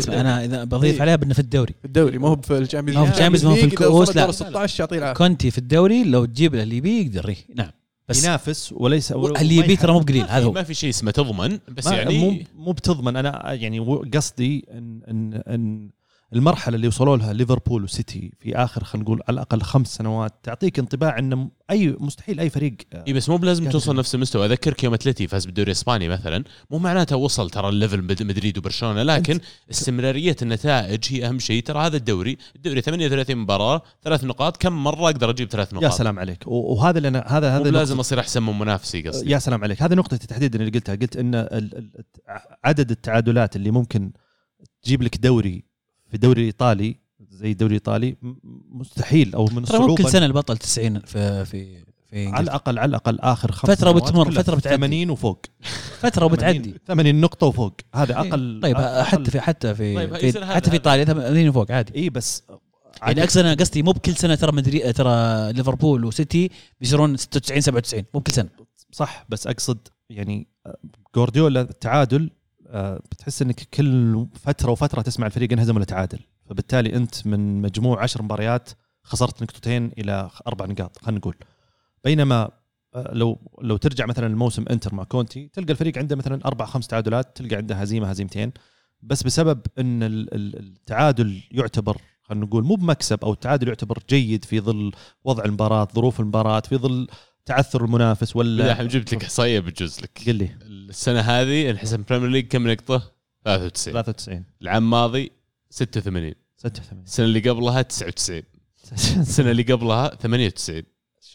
أنا إذا بضيف إيه. عليها بانه في الدوري. في الدوري ما هو في ال Champions ما هو في ال Champions، ما هو في league. الكؤوس، لا. دور 16 يعطيه العافيه كونتي في الدوري لو تجيب له اللي يبيه يقدر إيه، نعم. بس ينافس وليس اللي يبيه ترى مو بقليل هذا هو. ما في شيء اسمه تضمن بس يعني مو مو بتضمن. أنا يعني قصدي ان ان إن المرحلة اللي وصلوا لها ليفربول وسيتي في آخر خلينا نقول على الأقل خمس سنوات تعطيك انطباع انه أي مستحيل أي فريق آه، إي بس مو بلازم توصل. نفس المستوى. أذكرك يوم أتلتي فاز بالدوري الإسباني مثلا. مو معناته وصل ترى ال level مد- مدريد وبرشلونة لكن استمرارية النتائج هي أهم شيء. ترى هذا الدوري الدوري 38 مباراة ثلاث نقاط. كم مرة أقدر أجيب ثلاث نقاط؟ يا سلام عليك. وهذا اللي أنا هذا هذا لازم أصير أحسن من منافسي قصدي. يا سلام عليك. هذه نقطة تحديدا اللي قلتها. قلت إن عدد التعادلات اللي ممكن تجيب لك دوري في الدوري الايطالي زي الدوري الايطالي مستحيل أو من ترى مو كل سنة البطل 90 في في في على. الأقل على الأقل آخر خمس فترة سنوات بتمر، فترة بتعدي. 80 وفوق. فترة وبتعدي 80 نقطة وفوق. هذا أقل طيب أقل- حتى في حتى في, طيب، في هذا- حتى في إيطاليا 80 وفوق عادي. اي بس يعني أقصد أنا قصدي مو بكل سنة ترى مدري ترى ليفربول وسيتي بيصيرون 96 97 مو بكل سنة. صح بس أقصد يعني آه، جوارديولا التعادل بتحس إنك كل فترة وفترة تسمع الفريق انهزم ولا تعادل. فبالتالي أنت من مجموع عشر مباريات خسرت نقطتين إلى أربع نقاط خلينا نقول. بينما آه، لو لو ترجع مثلا الموسم إنتر مع كونتي تلقى الفريق عنده مثلا أربع خمس تعادلات تلقى عنده هزيمة هزيمتين. بس بسبب إن ال- ال- التعادل يعتبر خلينا نقول مو بمكسب أو التعادل يعتبر جيد في ظل وضع المباراة ظروف المباراة في ظل تعثر المنافس ولا لا جبت لك إحصائية بجوز لك. قل لي. السنة هذه الحسم Premier League كم نقطة؟ 93 93 العام الماضي 86 86 السنة اللي قبلها 99 السنة اللي قبلها 98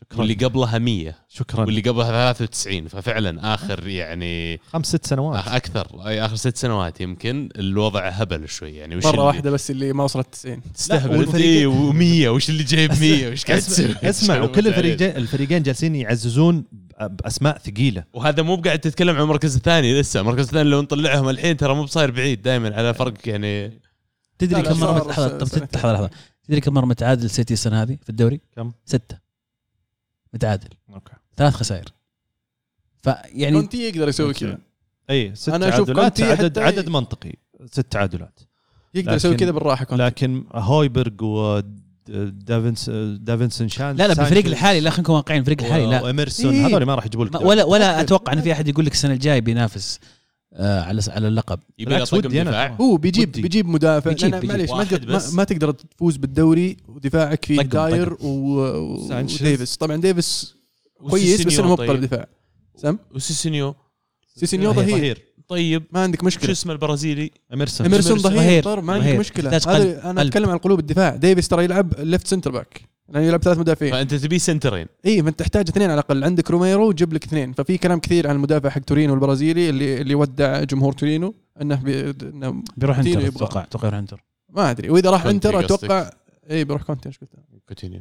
شكرا. واللي قبلها 100 شكرا. واللي قبلها 93 ففعلا آخر يعني خمس ست سنوات. أكثر. أي آخر ست سنوات يمكن. الوضع هبل شوي يعني. وش مرة واحدة بس اللي ما وصلت 90 تستهبل. اي و100 وش اللي جايب 100 وش قاعد تسوي؟ أسمع, وكل الفريقين الفريقين جالسين يعززون بأسماء ثقيلة. وهذا مو بقاعد تتكلم عن المركز الثاني لسه. المركز الثاني لو نطلعهم الحين ترى مو بصاير بعيد دائما على فرق يعني. تدري كم مرة. لحظه لحظه تدري كم مرة متعادل سيتي السنة هذه في الدوري؟ كم؟ ستة. متعادل. okay. ثلاث خسائر. فيعني كونتي يقدر يسوي كذا. إي ست أنا أشوف تعادلات كونتي عدد حتى- عدد منطقي. ست تعادلات. يقدر يسوي لكن- كذا بالراحة كونتي. لكن هويبرغ ودافنس دافنسون شان لا لا بالفريق الحالي لا خلينا نكون واقعيين الفريق الحالي لا. وإميرسون إيه. هذول ما راح يجيبوا لك ما-. ولا ولا أتوقع إن في أحد يقول لك السنة الجاية بينافس. آه على على اللقب يبي ودي أنا. دفاع هو بيجيب ودي. بيجيب مدافع بيجيب- بيجيب. معليش ما, تقدر ما, تقدر تفوز بالدوري ودفاعك فيه طقم- داير طقم. و... وديفيس طبعا ديفيس كويس بس إنه مو طيب. بقلب دفاع سم وسيسينيو سيسينيو ظهير. ظهير طيب ما عندك شو مشكله اسمه البرازيلي اميرسون اميرسون ظهير. طيب ما عندك. مشكلة هذا. أنا. أتكلم عن قلوب الدفاع ديفيس ترى يلعب left centre back يعني يلعب ثلاث مدافعين. فأنت تبي سنترين. إي فأنت تحتاج اثنين على الأقل. عندك روميرو وجيب لك اثنين. ففي كلام كثير عن المدافع حق تورينو البرازيلي اللي اللي ودع جمهور تورينو إنه, بي... إنه بيروح إنتر. أتوقع أتوقع يروح إنتر. ما أدري. وإذا راح إنتر. أتوقع إي بيروح كونتي إيش قلت؟ كوتينيو.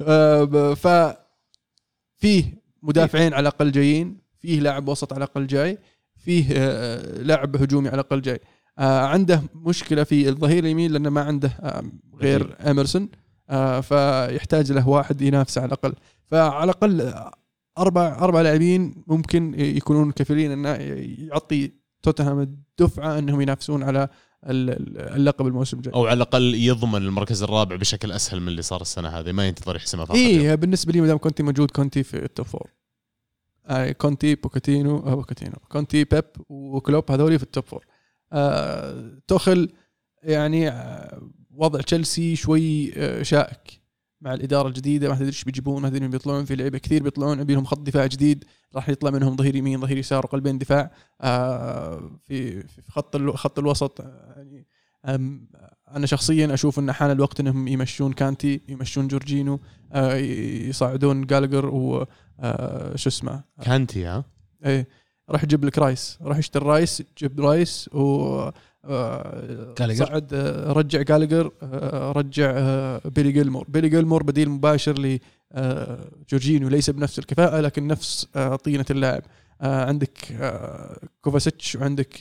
ف فيه مدافعين على الأقل جايين. فيه لاعب وسط على الأقل جاي. فيه آه، لاعب هجومي على الأقل جاي. آه، عنده مشكلة في الظهير اليمين لأنه ما عنده غير اميرسون فيحتاج له واحد ينافسه على الأقل. فعلى الأقل أربع أربع لاعبين ممكن يكونون كفيلين إنه يعطي توتنهام الدفعة إنهم ينافسون على ال- ال- اللقب الموسم الجاي. أو على الأقل يضمن المركز الرابع بشكل أسهل من اللي صار السنة هذه. ما ينتظر يحسمها فقط اي بالنسبة لي ما دام كونتي موجود كونتي في ال top four آه كونتي بوكاتينو آه بوكاتينو. كونتي بيب وكلوب هذول في ال top four آه توخل يعني آه وضع تشيلسي شوي آه شائك مع الإدارة الجديدة. ما تدري إيش بيجيبون ما تدري مين بيطلعون. في لعيبة كثير بيطلعون. يبي لهم خط دفاع جديد. راح يطلع منهم ظهير يمين ظهير يسار وقلبين دفاع. آه في في خط خط الوسط آه، يعني أنا شخصيا أشوف إن حان الوقت إنهم يمشون كانتي يمشون جورجينو يصعدون جالجر و شو اسمه؟ كانتي ها؟ إيه راح يجيب لك رايس. راح يشتري رايس جيب رايس و جالجر. صعد آه، رجع جالجر آه، رجع آه، بيلي جيلمور بيلي جيلمور بديل مباشر ل آه، جورجينيو ليس بنفس الكفاءة لكن نفس آه، طينة اللاعب. آه، عندك آه، كوفاسيتش وعندك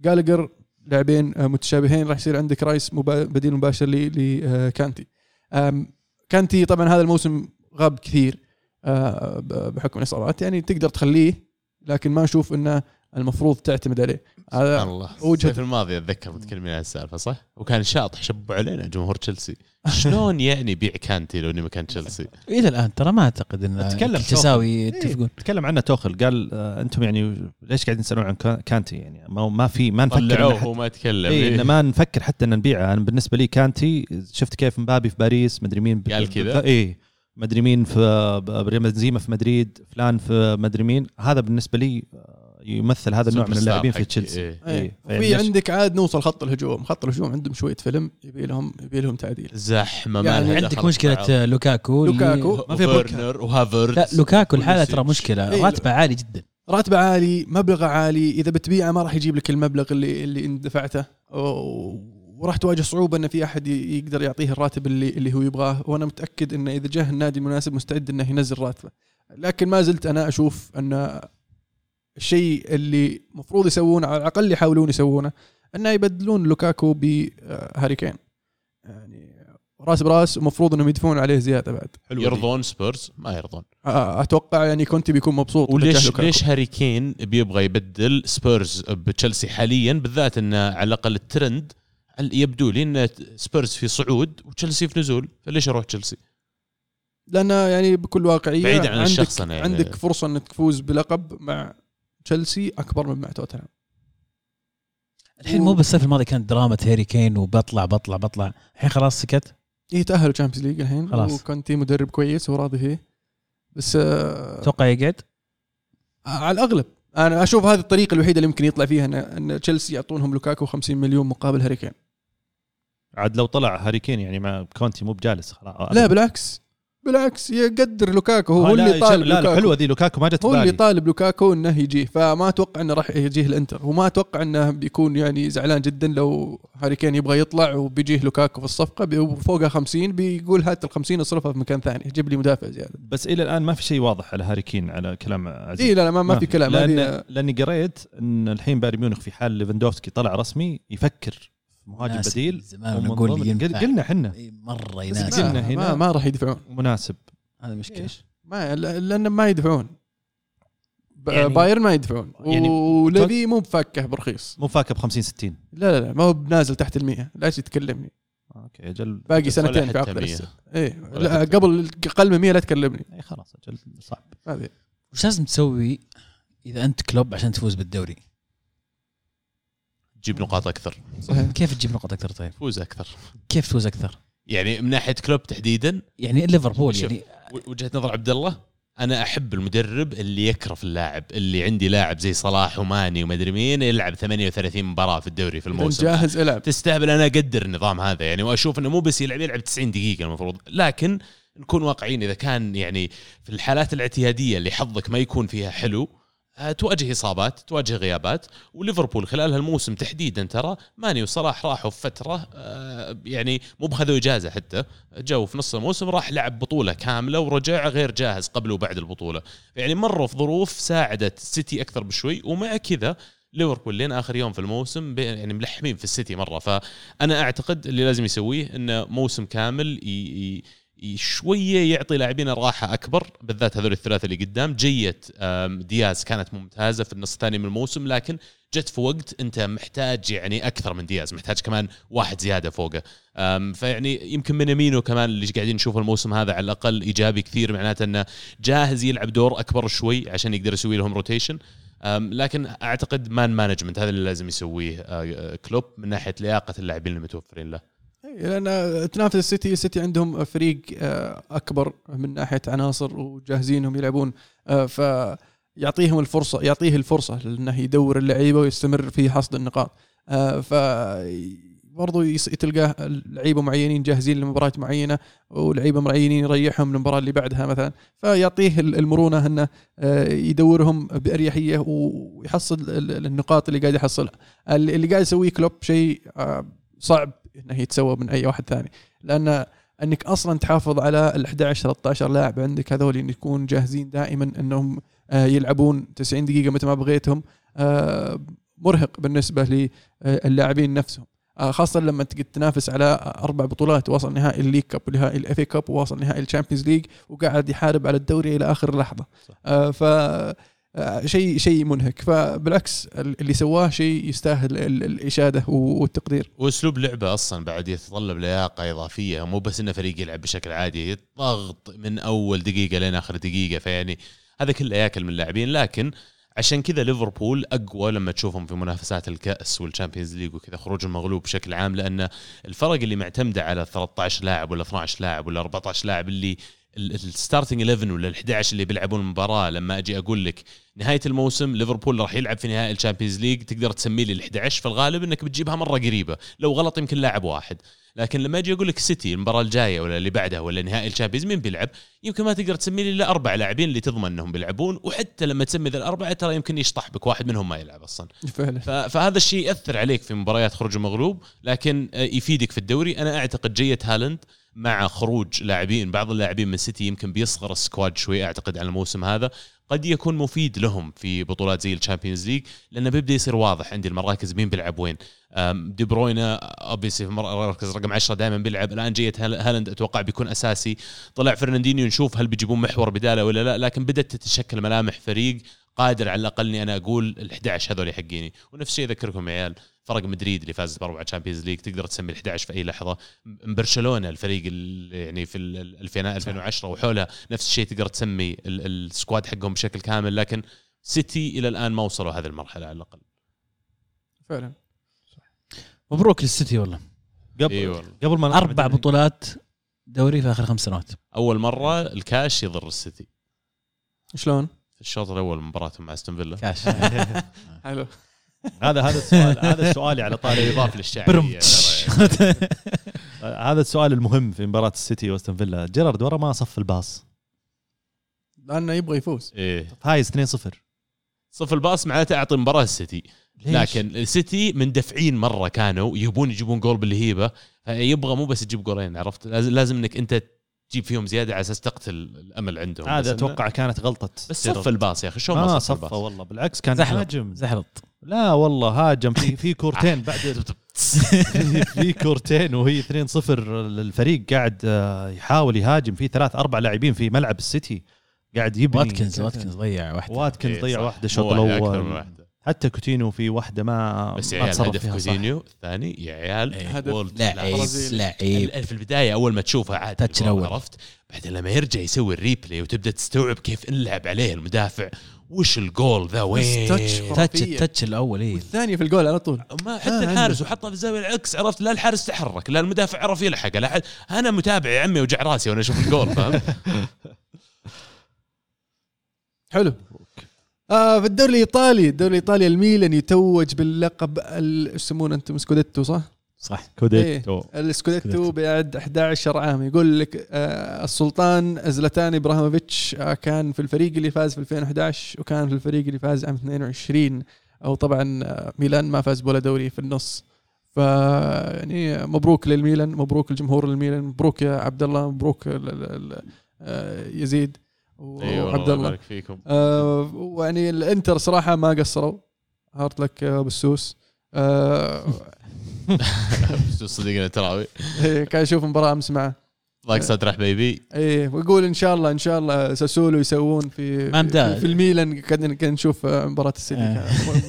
جالجر لاعبين آه، متشابهين. راح يصير عندك رايس بديل مباشر لكانتي كانتي طبعا هذا الموسم غاب كثير آه، بحكم الإصابات. يعني تقدر تخليه لكن ما أشوف إنه المفروض تعتمد عليه. سبحان هذا الله. وجهة- الصيف الماضي أتذكر متكلمين عن السالفة صح؟ وكان شاطح شبوا علينا جمهور تشيلسي. شلون يعني بيع كانتي لو اني مكان تشيلسي؟ إلى الآن ترى ما أعتقد إن أتكلم كل تساوي إيه، يتفقون. تكلم عنه توخل. قال آه أنتم يعني ليش قاعدين تسألون عن كا- كانتي؟ يعني ما, ما في ما نفكر طلعوه إن وهو ما يتكلم. اي إيه. إن ما نفكر حتى إن نبيعه. أنا بالنسبة لي كانتي شفت كيف مبابي في باريس مدري مين قال كذا؟ اي مدري مين في بنزيما في مدريد فلان في مدري مين. هذا بالنسبة لي آه، يمثل هذا النوع من اللاعبين في تشيلسي. إيه. إيه. وفي ليش- عندك عاد نوصل خط الهجوم. خط الهجوم عندهم شوية فيلم يبي لهم يبي لهم تعديل. زحمة يعني ما عندك مشكلة لوكاكو لوكاكو. ما في وفيرنر وهافرد لا لوكاكو الحالة ترى مشكلة. إيه. راتبه عالي جدا. راتبه عالي مبلغه عالي. إذا بتبيعه ما راح يجيب لك المبلغ اللي اللي انت دفعته. وراح تواجه صعوبة إن في أحد يقدر يعطيه الراتب اللي اللي هو يبغاه. وأنا متأكد انه إذا جاه النادي المناسب مستعد إنه ينزل راتبه. لكن ما زلت أنا أشوف أن الشيء اللي المفروض يسوونه على الأقل يحاولون يسوونه إنه يبدلون لوكاكو بهاري كين يعني راس براس ومفروض إنهم يدفعون عليه زيادة بعد حلوة دي. يرضون سبيرز ما يرضون آه، أتوقع يعني كنت بيكون مبسوط وليش. ليش هاري كين بيبغى يبدل سبيرز بتشيلسي حاليا بالذات إنه على الأقل الترند يبدو لي إن سبيرز في صعود وتشيلسي في نزول فليش أروح تشيلسي؟ لأن يعني بكل واقعية بعيداً عن عندك الشخص أنا يعني. عندك فرصة إنك تفوز بلقب مع تشيلسي أكبر من مع توتنهام. الحين مو بالصيف الماضي كانت دراما هاري كين وبطلع بطلع بطلع. الحين خلاص سكت. هي تاهلوا Champions League الحين خلاص. وكونتي مدرب كويس وراضي فيه بس آه أتوقع يقعد؟ على الأغلب. أنا أشوف هذه الطريقة الوحيدة اللي يمكن يطلع فيها إن, إن تشيلسي يعطونهم لوكاكو 50 مليون مقابل هاري كين. عاد لو طلع هاري كين يعني مع كونتي مو بجالس خلاص. لا بالعكس. بالعكس يقدر لوكاكو هو آه، اللي طالب لا لوكاكو حلوة ذي لوكاكو ما جت هو اللي طالب لوكاكو إنه يجيه فما أتوقع إنه راح يجيه الإنتر وما أتوقع إنه بيكون يعني زعلان جدا لو هاري كين يبغى يطلع وبيجيه لوكاكو في الصفقة وفوقها 50 بيقول هات ال 50 اصرفها في مكان ثاني جيب لي مدافع زيادة. بس إلى الآن ما في شيء واضح على هاري كين على كلام عزيز. اي لا لا ما, ما في كلام هذه لأني قريت إن الحين بايرن ميونخ في حال ليفاندوفسكي طلع رسمي يفكر مهاجم بديل. زمان نقول. قلنا إحنا مرة يناسب قلنا ما, هنا. ما, ما راح يدفعون. مناسب. هذا مشكله ما لأن ما يدفعون. يعني- بايرن ما يدفعون. يعني- وليفي مو بفكه برخيص. مو فاكر ب 50 60 لا لا لا ما هو بنازل تحت المية لا تكلمني. okay أجل باقي سنتين في عقد 100. إيه ولا لا قبل أقل من 100 لا تكلمني. إي خلاص أجل صعب. هذه. وش لازم تسوي إذا أنت كلوب عشان تفوز بالدوري؟ تجيب نقاط أكثر. صحيح. كيف تجيب نقط أكثر طيب؟ فوز أكثر. كيف تفوز أكثر؟ يعني من ناحية كلوب تحديدا يعني ليفربول. يعني. وجهة نظر عبد الله أنا أحب المدرب اللي يكرف اللاعب اللي عندي لاعب زي صلاح وماني ومدري مين يلعب 38 مباراة في الدوري في الموسم. جاهز العب تستهبل أنا أقدر النظام هذا. يعني وأشوف إنه مو بس يلعب يلعب 90 دقيقة المفروض. لكن نكون واقعيين إذا كان يعني في الحالات الاعتيادية اللي حظك ما يكون فيها حلو تواجه إصابات تواجه غيابات وليفربول خلال هالموسم تحديدا ترى ماني وصلاح راحوا في فترة آه، يعني مو بخذوا إجازة حتى جو في نص الموسم راح لعب بطولة كاملة ورجع غير جاهز قبل وبعد البطولة. يعني مروا في ظروف ساعدت السيتي أكثر بشوي ومع كذا ليفربول لين آخر يوم في الموسم يعني ملحمين في السيتي مرة. فأنا أعتقد اللي لازم يسويه إنه موسم كامل ي... ي... شوية يعطي لاعبينه راحة أكبر بالذات هذول الثلاثة اللي قدام. جيت دياز كانت ممتازة في النص الثاني من الموسم لكن جت في وقت أنت محتاج يعني أكثر من دياز محتاج كمان واحد زيادة فوقه. فيعني يمكن مينامينو كمان اللي قاعدين نشوفه الموسم هذا على الأقل إيجابي كثير معناته إنه جاهز يلعب دور أكبر شوي عشان يقدر يسوي لهم rotation لكن أعتقد man management هذا اللي لازم يسويه آه، كلوب من ناحية لياقة اللاعبين المتوفرين له. لأن تنافس السيتي السيتي عندهم فريق آه، أكبر من ناحية عناصر وجاهزينهم يلعبون. آه، فيعطيهم الفرصة يعطيه الفرصة إنه يدور اللعيبة ويستمر في حصد النقاط. آه، ف برضو تلقاه لعيبة معينين جاهزين لمباراة معينة ولعيبة معينين يريحهم للمباراة اللي بعدها مثلا. فيعطيه ال- المرونة إنه يدورهم بأريحية ويحصل ال- ال- النقاط اللي قاعد يحصلها. اللي قاعد يسويه كلوب شيء صعب. إنه يتسوى من أي واحد ثاني. لأن إنك أصلا تحافظ على ال 11 13 لاعب عندك هذول إن يكون جاهزين دائما إنهم آه، يلعبون 90 دقيقة متى ما بغيتهم آه، مرهق بالنسبة للاعبين نفسهم. آه، خاصة لما تقعد تنافس على أربع بطولات وصل نهائي ال League Cup ونهائي ال FA Cup ووصل نهائي ال Champions League وقاعد يحارب على الدوري إلى آخر لحظة. صح. ف شيء شيء منهك. فبالعكس اللي سواه شيء يستاهل ال- الإشادة والتقدير. وأسلوب لعبة أصلا بعد يتطلب لياقة إضافية. مو بس إنه فريق يلعب بشكل عادي ضغط من أول دقيقة لين آخر دقيقة. فيعني هذا كله ياكل من اللاعبين. لكن عشان كذا ليفربول أقوى لما تشوفهم في منافسات الكأس وال Champions League وكذا خروج المغلوب بشكل عام. لأن الفرق اللي معتمدة على 13 لاعب ولا 12 لاعب ولا 14 لاعب اللي ال starting 11 ولا ال 11 اللي بيلعبون المباراة لما أجي أقول لك نهاية الموسم ليفربول راح يلعب في نهائي ال Champions League تقدر تسمي لي ال 11 في الغالب إنك بتجيبها مرة قريبة لو غلط يمكن لاعب واحد. لكن لما أجي أقول لك سيتي المباراة الجاية ولا اللي بعدها ولا نهائي ال Champions مين بيلعب؟ يمكن ما تقدر تسمي لي الا أربع لاعبين اللي تضمن إنهم بيلعبون وحتى لما تسمي ذا الاربعه ترى يمكن يشطح بك واحد منهم ما يلعب أصلا. فعلا. فهذا الشيء يأثر عليك في مباريات خروج المغلوب لكن آه، يفيدك في الدوري. أنا أعتقد جية هالاند مع خروج لاعبين بعض اللاعبين من سيتي يمكن بيصغر ال squad شوي أعتقد على الموسم هذا. قد يكون مفيد لهم في بطولات زي ال Champions League لأنه بيبدأ يصير واضح عندي المراكز مين بيلعب وين. دي بروينا obviously في مركز رقم 10 دائما بيلعب الآن هال- هالاند أتوقع بيكون أساسي. طلع فرناندينيو نشوف هل بيجيبون محور بدالة ولا لا لكن بدأت تتشكل ملامح فريق قادر على الأقل إني أنا أقول ال 11 هذول حقيني. ونفس الشيء أذكركم يا عيال فرق مدريد اللي فاز باربع Champions League تقدر تسمي ال 11 في أي لحظة. برشلونة الفريق ال- يعني في ال- ال- 2000 2010 وحولها نفس الشيء تقدر تسمي ال- ال squad حقهم بشكل كامل لكن سيتي إلى الآن ما وصلوا هذه المرحلة على الأقل. فعلا. مبروك للسيتي والله. قبل إي والله. قبل ما أربع بطولات دوري في آخر خمس سنوات. أول مرة الكاش يضر السيتي. شلون؟ في الشوط الأول من مباراتهم مع أستون فيلا. كاش. حلو. هذا هذا السؤال هذا سؤالي على طاري للشعبيه. ترى يعني. هذا السؤال المهم في مباراة السيتي وأستون فيلا. جيرارد ورا ما صف الباص؟ لأنه يبغى يفوز. إيه. فايز 2-0 صف الباص معناته أعطي مباراة السيتي. لكن السيتي مندفعين مرة كانوا يبون يجيبون جول بالهيبة. يبغى مو بس يجيب جولين عرفت؟ لازم, إنك أنت تجيب فيهم زيادة على أساس تقتل الأمل عندهم. هذا أتوقع كانت غلطة بس. صف الباص يا أخي شو ما صف صفى الباص؟ والله بالعكس كان زحلط. زحلط. لا والله هاجم في في كورتين بعد في كورتين وهي 2-0 الفريق قاعد آه، يحاول يهاجم في ثلاث أربع لاعبين في ملعب السيتي قاعد يبني واتكنز واتكنز ضيع واحدة واتكنز إيه ضيع صح. واحدة الشوط الأول. حتى كوتينو في واحدة ما بس ما عيال تصرف هدف. كوتينيو الثاني يا عيال إيه. لعيب برازيل. لعيب ال- في البداية أول ما تشوفه عادي. عرفت بعدين لما يرجع يسوي ال replay وتبدأ تستوعب كيف إنلعب عليه المدافع وش الجول ذا وين؟ touch. ال touch الأول إيه. والثانيه في الجول على طول. ما حتى آه، الحارس. وحطها في الزاوية العكس عرفت؟ لا الحارس تحرك لا المدافع عرف يلحق. لا حد أنا متابع يا عمي وجع راسي وأنا أشوف الجول فاهم حلو. آه في الدوري الإيطالي الدوري الإيطالي الميلان يتوج باللقب ال- إيش يسمونه أنتم scudetto صح؟ صح. scudetto. ال scudetto scudetto. بعد 11 عام. يقول لك آه السلطان زلاتان إبراهيموفيتش آه كان في الفريق اللي فاز في 2011 وكان في الفريق اللي فاز عام 22 أو طبعا آه ميلان ما فاز بولا دوري في النص. ف يعني مبروك للميلان مبروك الجمهور الميلان مبروك يا عبد الله مبروك ال- ال- ال- آه يزيد أيوه وعبد الله يبارك فيكم. آه، ويعني الإنتر صراحة ما قصروا. هارد لك آه، صديقنا تراوي إيه، كان أشوف مباراة أمس معه ضاق صدر حبيبي إيه ويقول إن شاء الله إن شاء الله ساسولو يسوون في. في, في الميلان قاعدين كنا نشوف آه، مباراة السيتي. كان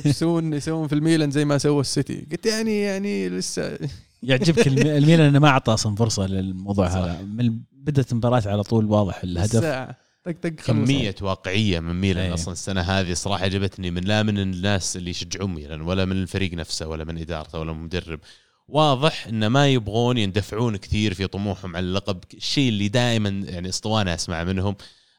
يسوون يسوون في الميلان زي ما سوى السيتي قلت يعني يعني لسه يعجبك الم- الميلان إنه ما أعطى أصلا فرصة للموضوع. هذا من بدات المباراة على طول واضح الهدف ساعة. طق طق. كمية واقعية من ميلان أي. أصلا السنة هذه صراحة عجبتني من لا من الناس اللي يشجعون ميلان ولا من الفريق نفسه ولا من إدارته ولا من المدرب واضح إن ما يبغون يندفعون كثير في طموحهم على اللقب الشيء اللي دائما يعني أسطوانة أسمع منهم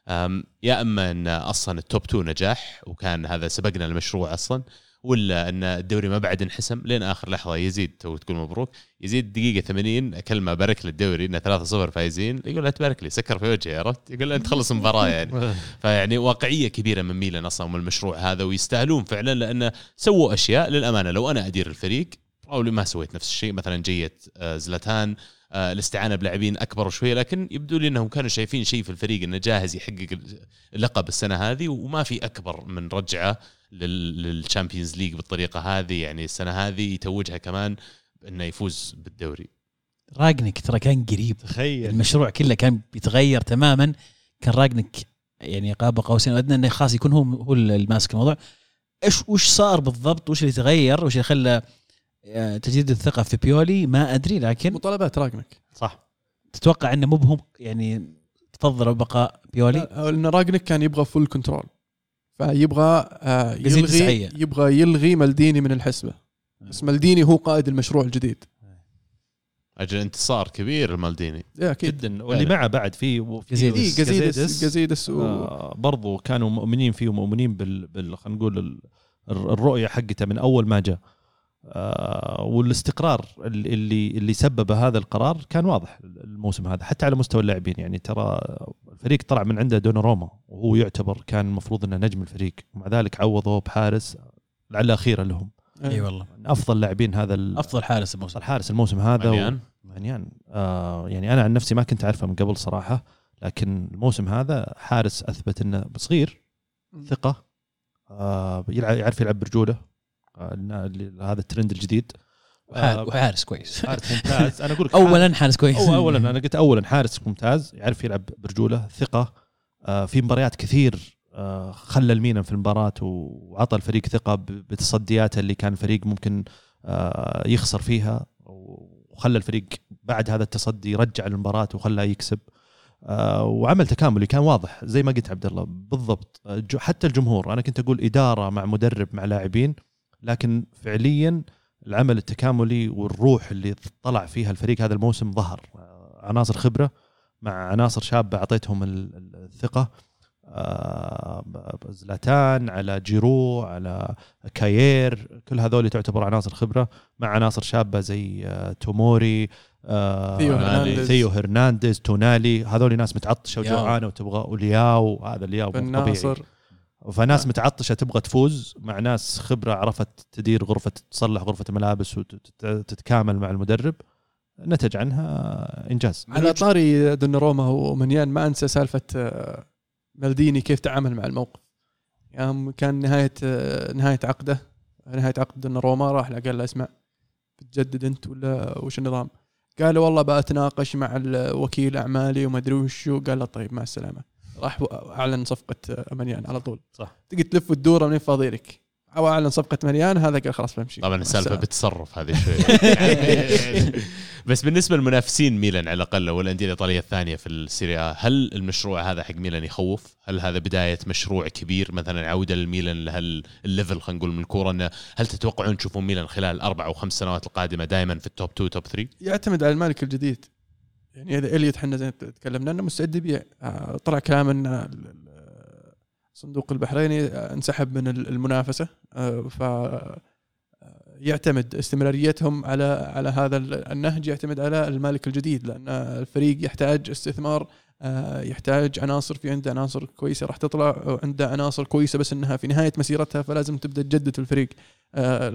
أم، يا إما إن أصلا ال top 2 نجاح وكان هذا سبقنا المشروع أصلا ولا أن الدوري ما بعد انحسم لين آخر لحظة يزيد تو تقول مبروك. يزيد دقيقة 80 كلمه بارك للدوري إنه 3-0 فايزين. يقول لا تبارك لي سكر في وجهي عرفت؟ يقول انت خلص المباراة يعني. فيعني واقعية كبيرة من ميلان أصلا من المشروع هذا ويستاهلون فعلا لأنه سووا أشياء. للأمانة لو أنا أدير الفريق أو ما سويت نفس الشيء. مثلا جيت آه، زلاتان آه، الاستعانة بلاعبين أكبر شوية لكن يبدو لي إنهم كانوا شايفين شيء في الفريق إنه جاهز يحقق اللقب السنة هذه وما في أكبر من رجعة. لل Champions League بالطريقة هذه يعني السنة هذه يتوجها كمان إنه يفوز بالدوري. رانجنيك ترى كان قريب. تخيل. المشروع كله كان بيتغير تماما. كان رانجنيك يعني قاب قوسين. ادنى إنه خلاص يكون هو هو اللي ماسك الموضوع. إيش وش صار بالضبط؟ وش اللي تغير؟ وش اللي خلى آه، تجديد الثقة في بيولي؟ ما أدري لكن مطالبات رانجنيك صح. تتوقع إنه مو بهم يعني تفضلوا بقاء بيولي؟ لا، لأن رانجنيك كان يبغى full control فيبغى آه، يلغي. يبغى يلغي مالديني من الحسبة. بس مالديني هو قائد المشروع الجديد. أجل انتصار كبير المالديني إيه، أكيد. جدا. واللي معه بعد في جازيديس. جازيديس. جازيديس جازيديس و... آه، برضو كانوا مؤمنين فيه ومؤمنين بال, بال... خلينا نقول ال- الر- الرؤية حقته من أول ما جاء. آه، والاستقرار اللي اللي اللي سبب هذا القرار كان واضح الموسم هذا حتى على مستوى اللاعبين. يعني ترى الفريق طلع من عنده دوناروما وهو يعتبر كان المفروض إنه نجم الفريق. ومع ذلك عوضوه بحارس لعل أخيرا لهم. إيه. إي والله. من أفضل لاعبين هذا أفضل حارس الموسم. الحارس الموسم هذا مليان مانيان؟ آه يعني أنا عن نفسي ما كنت أعرفه من قبل صراحة لكن الموسم هذا حارس أثبت إنه صغير ثقة آه يلعب يعرف يلعب برجوله. آه هذا الترند الجديد. آه وحارس كويس. حارس ممتاز. أنا أقول لك اولا حارس كويس. أو اولا أنا قلت اولا حارس ممتاز يعرف يلعب برجوله ثقة. آه في مباريات كثير آه خلى الميلان في المباراة وعطى الفريق ثقة بتصدياته اللي كان الفريق ممكن يخسر فيها. وخلى الفريق بعد هذا التصدي يرجع المباراة وخلاه يكسب. وعمل تكاملي كان واضح زي ما قلت عبد الله. بالضبط. حتى الجمهور أنا كنت أقول إدارة مع مدرب مع لاعبين. لكن فعليا العمل التكاملي والروح اللي طلع فيها الفريق هذا الموسم ظهر. آه، عناصر خبرة مع عناصر شابة أعطيتهم ال- ال- الثقة. آه، زلاتان على جيرو على كاير كل هذول تعتبر عناصر خبرة مع عناصر شابة زي آه، توموري ثيو هرنانديز. ثيو هرنانديز تونالي. هذول ناس متعطشة. وجوعانة وتبغى ولياو هذا لياو مو بن طبيعي. فناس متعطشة تبغى تفوز مع ناس خبرة عرفت تدير غرفة تصلح غرفة الملابس وتتكامل مع المدرب نتج عنها إنجاز. على طاري دوناروما ومنيان ما أنسى سالفة آه، مالديني كيف تعامل مع الموقف. يوم كان نهاية آه، نهاية عقده نهاية عقد دوناروما راح له قال له اسمع بتجدد أنت ولا وش النظام؟ قال له والله بتناقش مع وكيل أعمالي وما أدري وشو قال له طيب مع السلامة. راح أعلن صفقة آه، مانيان على طول. صح. تقدر تلف وتدور من فاضي لك أو أعلن صفقة مانيان هذا قال خلاص بمشي. طبعا السالفة السلامة. بالتصرف هذه شوي. بس بالنسبة للمنافسين ميلان على الأقل والأندية الإيطالية الثانية في السيريا هل المشروع هذا حق ميلان يخوف؟ هل هذا بداية مشروع كبير مثلا عودة للميلان لهال level خلينا نقول من الكورة؟ انه هل تتوقعون تشوفون ميلان خلال الاربع أو خمس سنوات القادمة دائما في التوب 2 توب 3 يعتمد على المالك الجديد. يعني اذا إليوت إحنا تكلمنا إنه مستعد يبيع. آه، طلع كلام إن ال- ال- الصندوق البحريني انسحب من ال- المنافسة. آه، ف آه، يعتمد استمراريتهم على على هذا ال- النهج يعتمد على المالك الجديد لأن الفريق يحتاج استثمار. يحتاج عناصر في عنده عناصر كويسة راح تطلع عنده عناصر كويسة بس إنها في نهاية مسيرتها فلازم تبدأ تجدد الفريق.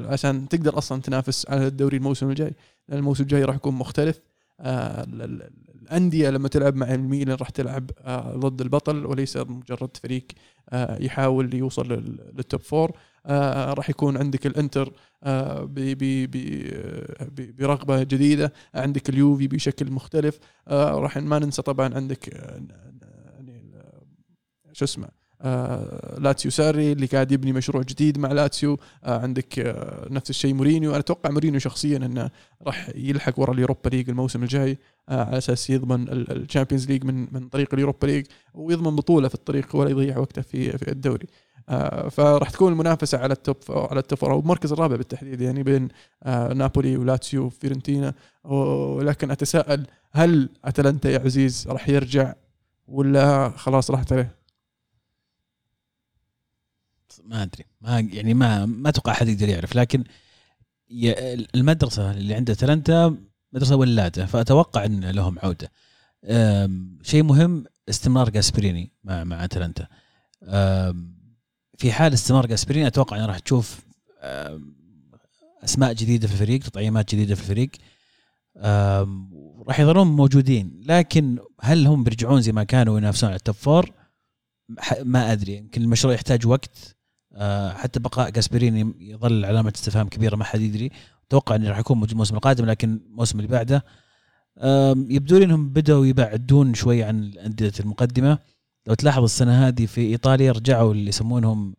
عشان تقدر أصلا تنافس على الدوري الموسم الجاي. لأن الموسم الجاي راح يكون مختلف. الأندية لما تلعب مع الميلان راح تلعب آه، ضد البطل وليس مجرد فريق آه، يحاول يوصل لل- لل top four آه راح يكون عندك الإنتر آه آه، برغبة جديدة. عندك اليوفي بشكل مختلف. آه راح ما ننسى طبعا عندك آه، يعني آه، شو اسمه آه لاتسيو ساري اللي قاعد يبني مشروع جديد مع لاتسيو. آه عندك آه نفس الشيء مورينيو. أنا أتوقع مورينيو شخصيا إنه راح يلحق ورا اليوروبا ليج الموسم الجاي. آه على أساس يضمن الشامبيونز ليج من من طريق اليوروبا ليج ويضمن بطولة في الطريق ولا يضيع وقته في في الدوري. آه فراح تكون المنافسة على ال top على ال top أو المركز الرابع بالتحديد يعني بين آه نابولي ولاتسيو وفيرنتينا. ولكن أتساءل هل أتلانتا يا عزيز راح يرجع ولا خلاص راحت عليه؟ ما أدري. ما يعني ما ما أتوقع أحد يقدر يعرف. لكن المدرسة اللي عند اتلانتا مدرسة ولاده فأتوقع إن لهم عودة. شيء مهم استمرار جاسبريني مع مع اتلانتا في حال استمرار جاسبريني أتوقع ان راح تشوف أسماء جديدة في الفريق تطعيمات جديدة في الفريق. راح يظلون موجودين. لكن هل هم بيرجعون زي ما كانوا ينافسون على ال top four ما أدري. يمكن المشروع يحتاج وقت. حتى بقاء جاسبريني يظل علامة استفهام كبيرة ما حد يدري. أتوقع إنه راح يكون موجود الموسم القادم لكن الموسم اللي بعده يبدو لي إنهم بدأوا يبعدون شوي عن الأندية المقدمة. لو تلاحظ السنة هذه في إيطاليا رجعوا اللي يسمونهم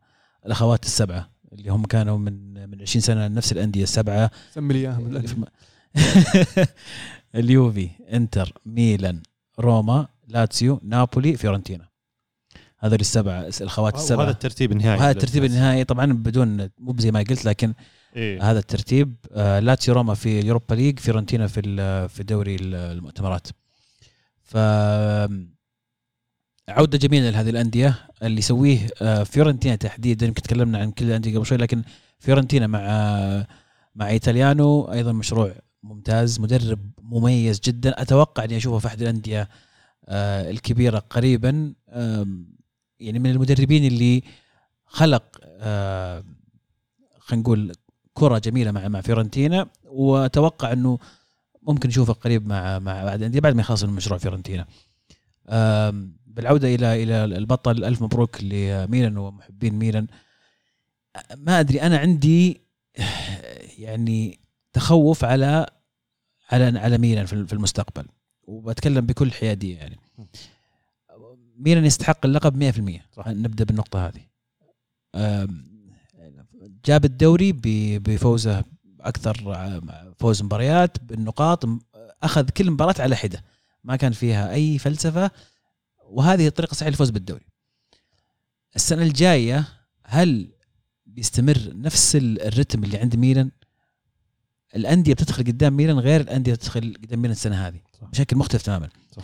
الأخوات السبعة اللي هم كانوا من من 20 سنة نفس الأندية السبعة. سمي لي. في- اليوفي إنتر ميلان روما لاتسيو نابولي فيورنتينا. هذول السبعه الخوات السبعه وهذا الترتيب النهائي وهذا الترتيب النهائي. طبعا بدون مو زي ما قلت لكن إيه. هذا الترتيب آه، لاتسيو روما في اليوروبا ليج فيورنتينا في في دوري ال- المؤتمرات. ف عودة جميلة لهذه الأندية اللي يسويه آه، فيورنتينا تحديدا يمكن تكلمنا عن كل الأندية قبل شوي لكن فيورنتينا مع مع إيطاليانو أيضا مشروع ممتاز مدرب مميز جدا. أتوقع أني أشوفه في أحد الأندية آه، الكبيرة قريبا. يعني من المدربين اللي خلق آه، خلينا نقول كرة جميلة مع مع فيورنتينا وأتوقع إنه ممكن نشوفه قريب مع مع بعد الأندية بعد ما يخلص من مشروع فيورنتينا. بالعودة إلى إلى البطل ألف مبروك لميلان ومحبين ميلان. ما أدري أنا عندي يعني تخوف على على على ميلان في المستقبل وبتكلم بكل حيادية يعني. ميلان يستحق اللقب 100% صح. نبدأ بالنقطة هذه. جاب الدوري بفوزه أكثر فوز مباريات بالنقاط أخذ كل مباراة على حدة ما كان فيها أي فلسفة وهذه الطريقة الصحيحه للفوز بالدوري السنة الجاية هل بيستمر نفس ال- الرتم اللي عند ميلان الأندية بتدخل قدام ميلان غير الأندية بتدخل قدام ميلان السنة هذه صح. بشكل مختلف تماما صح.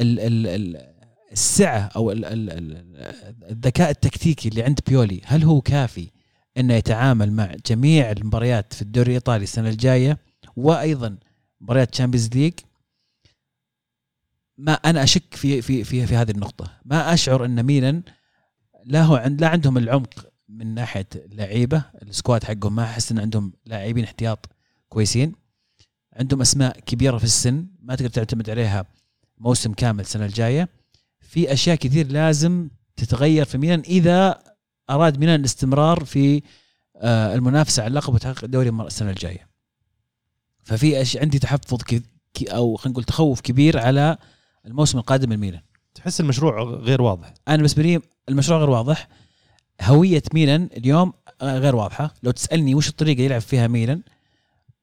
ال ال ال السعة أو ال ال ال الذكاء التكتيكي اللي عند بيولي هل هو كافي إنه يتعامل مع جميع المباريات في الدوري الإيطالي السنة الجاية وأيضا مباريات تشامبيونز ليج ما أنا أشك في في في في هذه النقطة. ما أشعر إن ميلان لا هو عند لا عندهم العمق من ناحية لعيبة السكواد حقهم ما أحس إن عندهم لاعبين احتياط كويسين. عندهم أسماء كبيرة في السن ما تقدر تعتمد عليها موسم كامل السنة الجاية. في أشياء كثير لازم تتغير في ميلان إذا أراد ميلان الاستمرار في آه، المنافسة على اللقب وتحقيق الدوري السنة الجاية. ففي أشياء عندي تحفظ أو خلينا نقول تخوف كبير على الموسم القادم من ميلان. تحس المشروع غير واضح. أنا بالنسبة لي المشروع غير واضح. هوية ميلان اليوم آه، غير واضحة. لو تسألني وش الطريقة يلعب فيها ميلان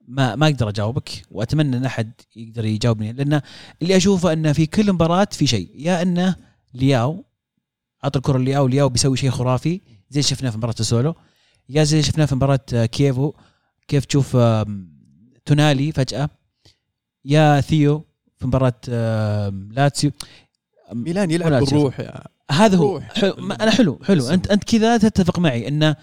ما ما أقدر أجاوبك وأتمنى أن أحد يقدر يجاوبني لأن اللي أشوفه انه في كل مباراة في شيء يا انه لياو اعطى الكرة لياو لياو بيسوي شيء خرافي زي شفناه في مباراة السولو يا زي شفناه في مباراة كييفو كيف تشوف تونالي فجأة يا ثيو في مباراة لاتسيو ميلان يلعب بالروح هذا هو. حلو أنا حلو حلو. أنت أنت كذا تتفق معي انه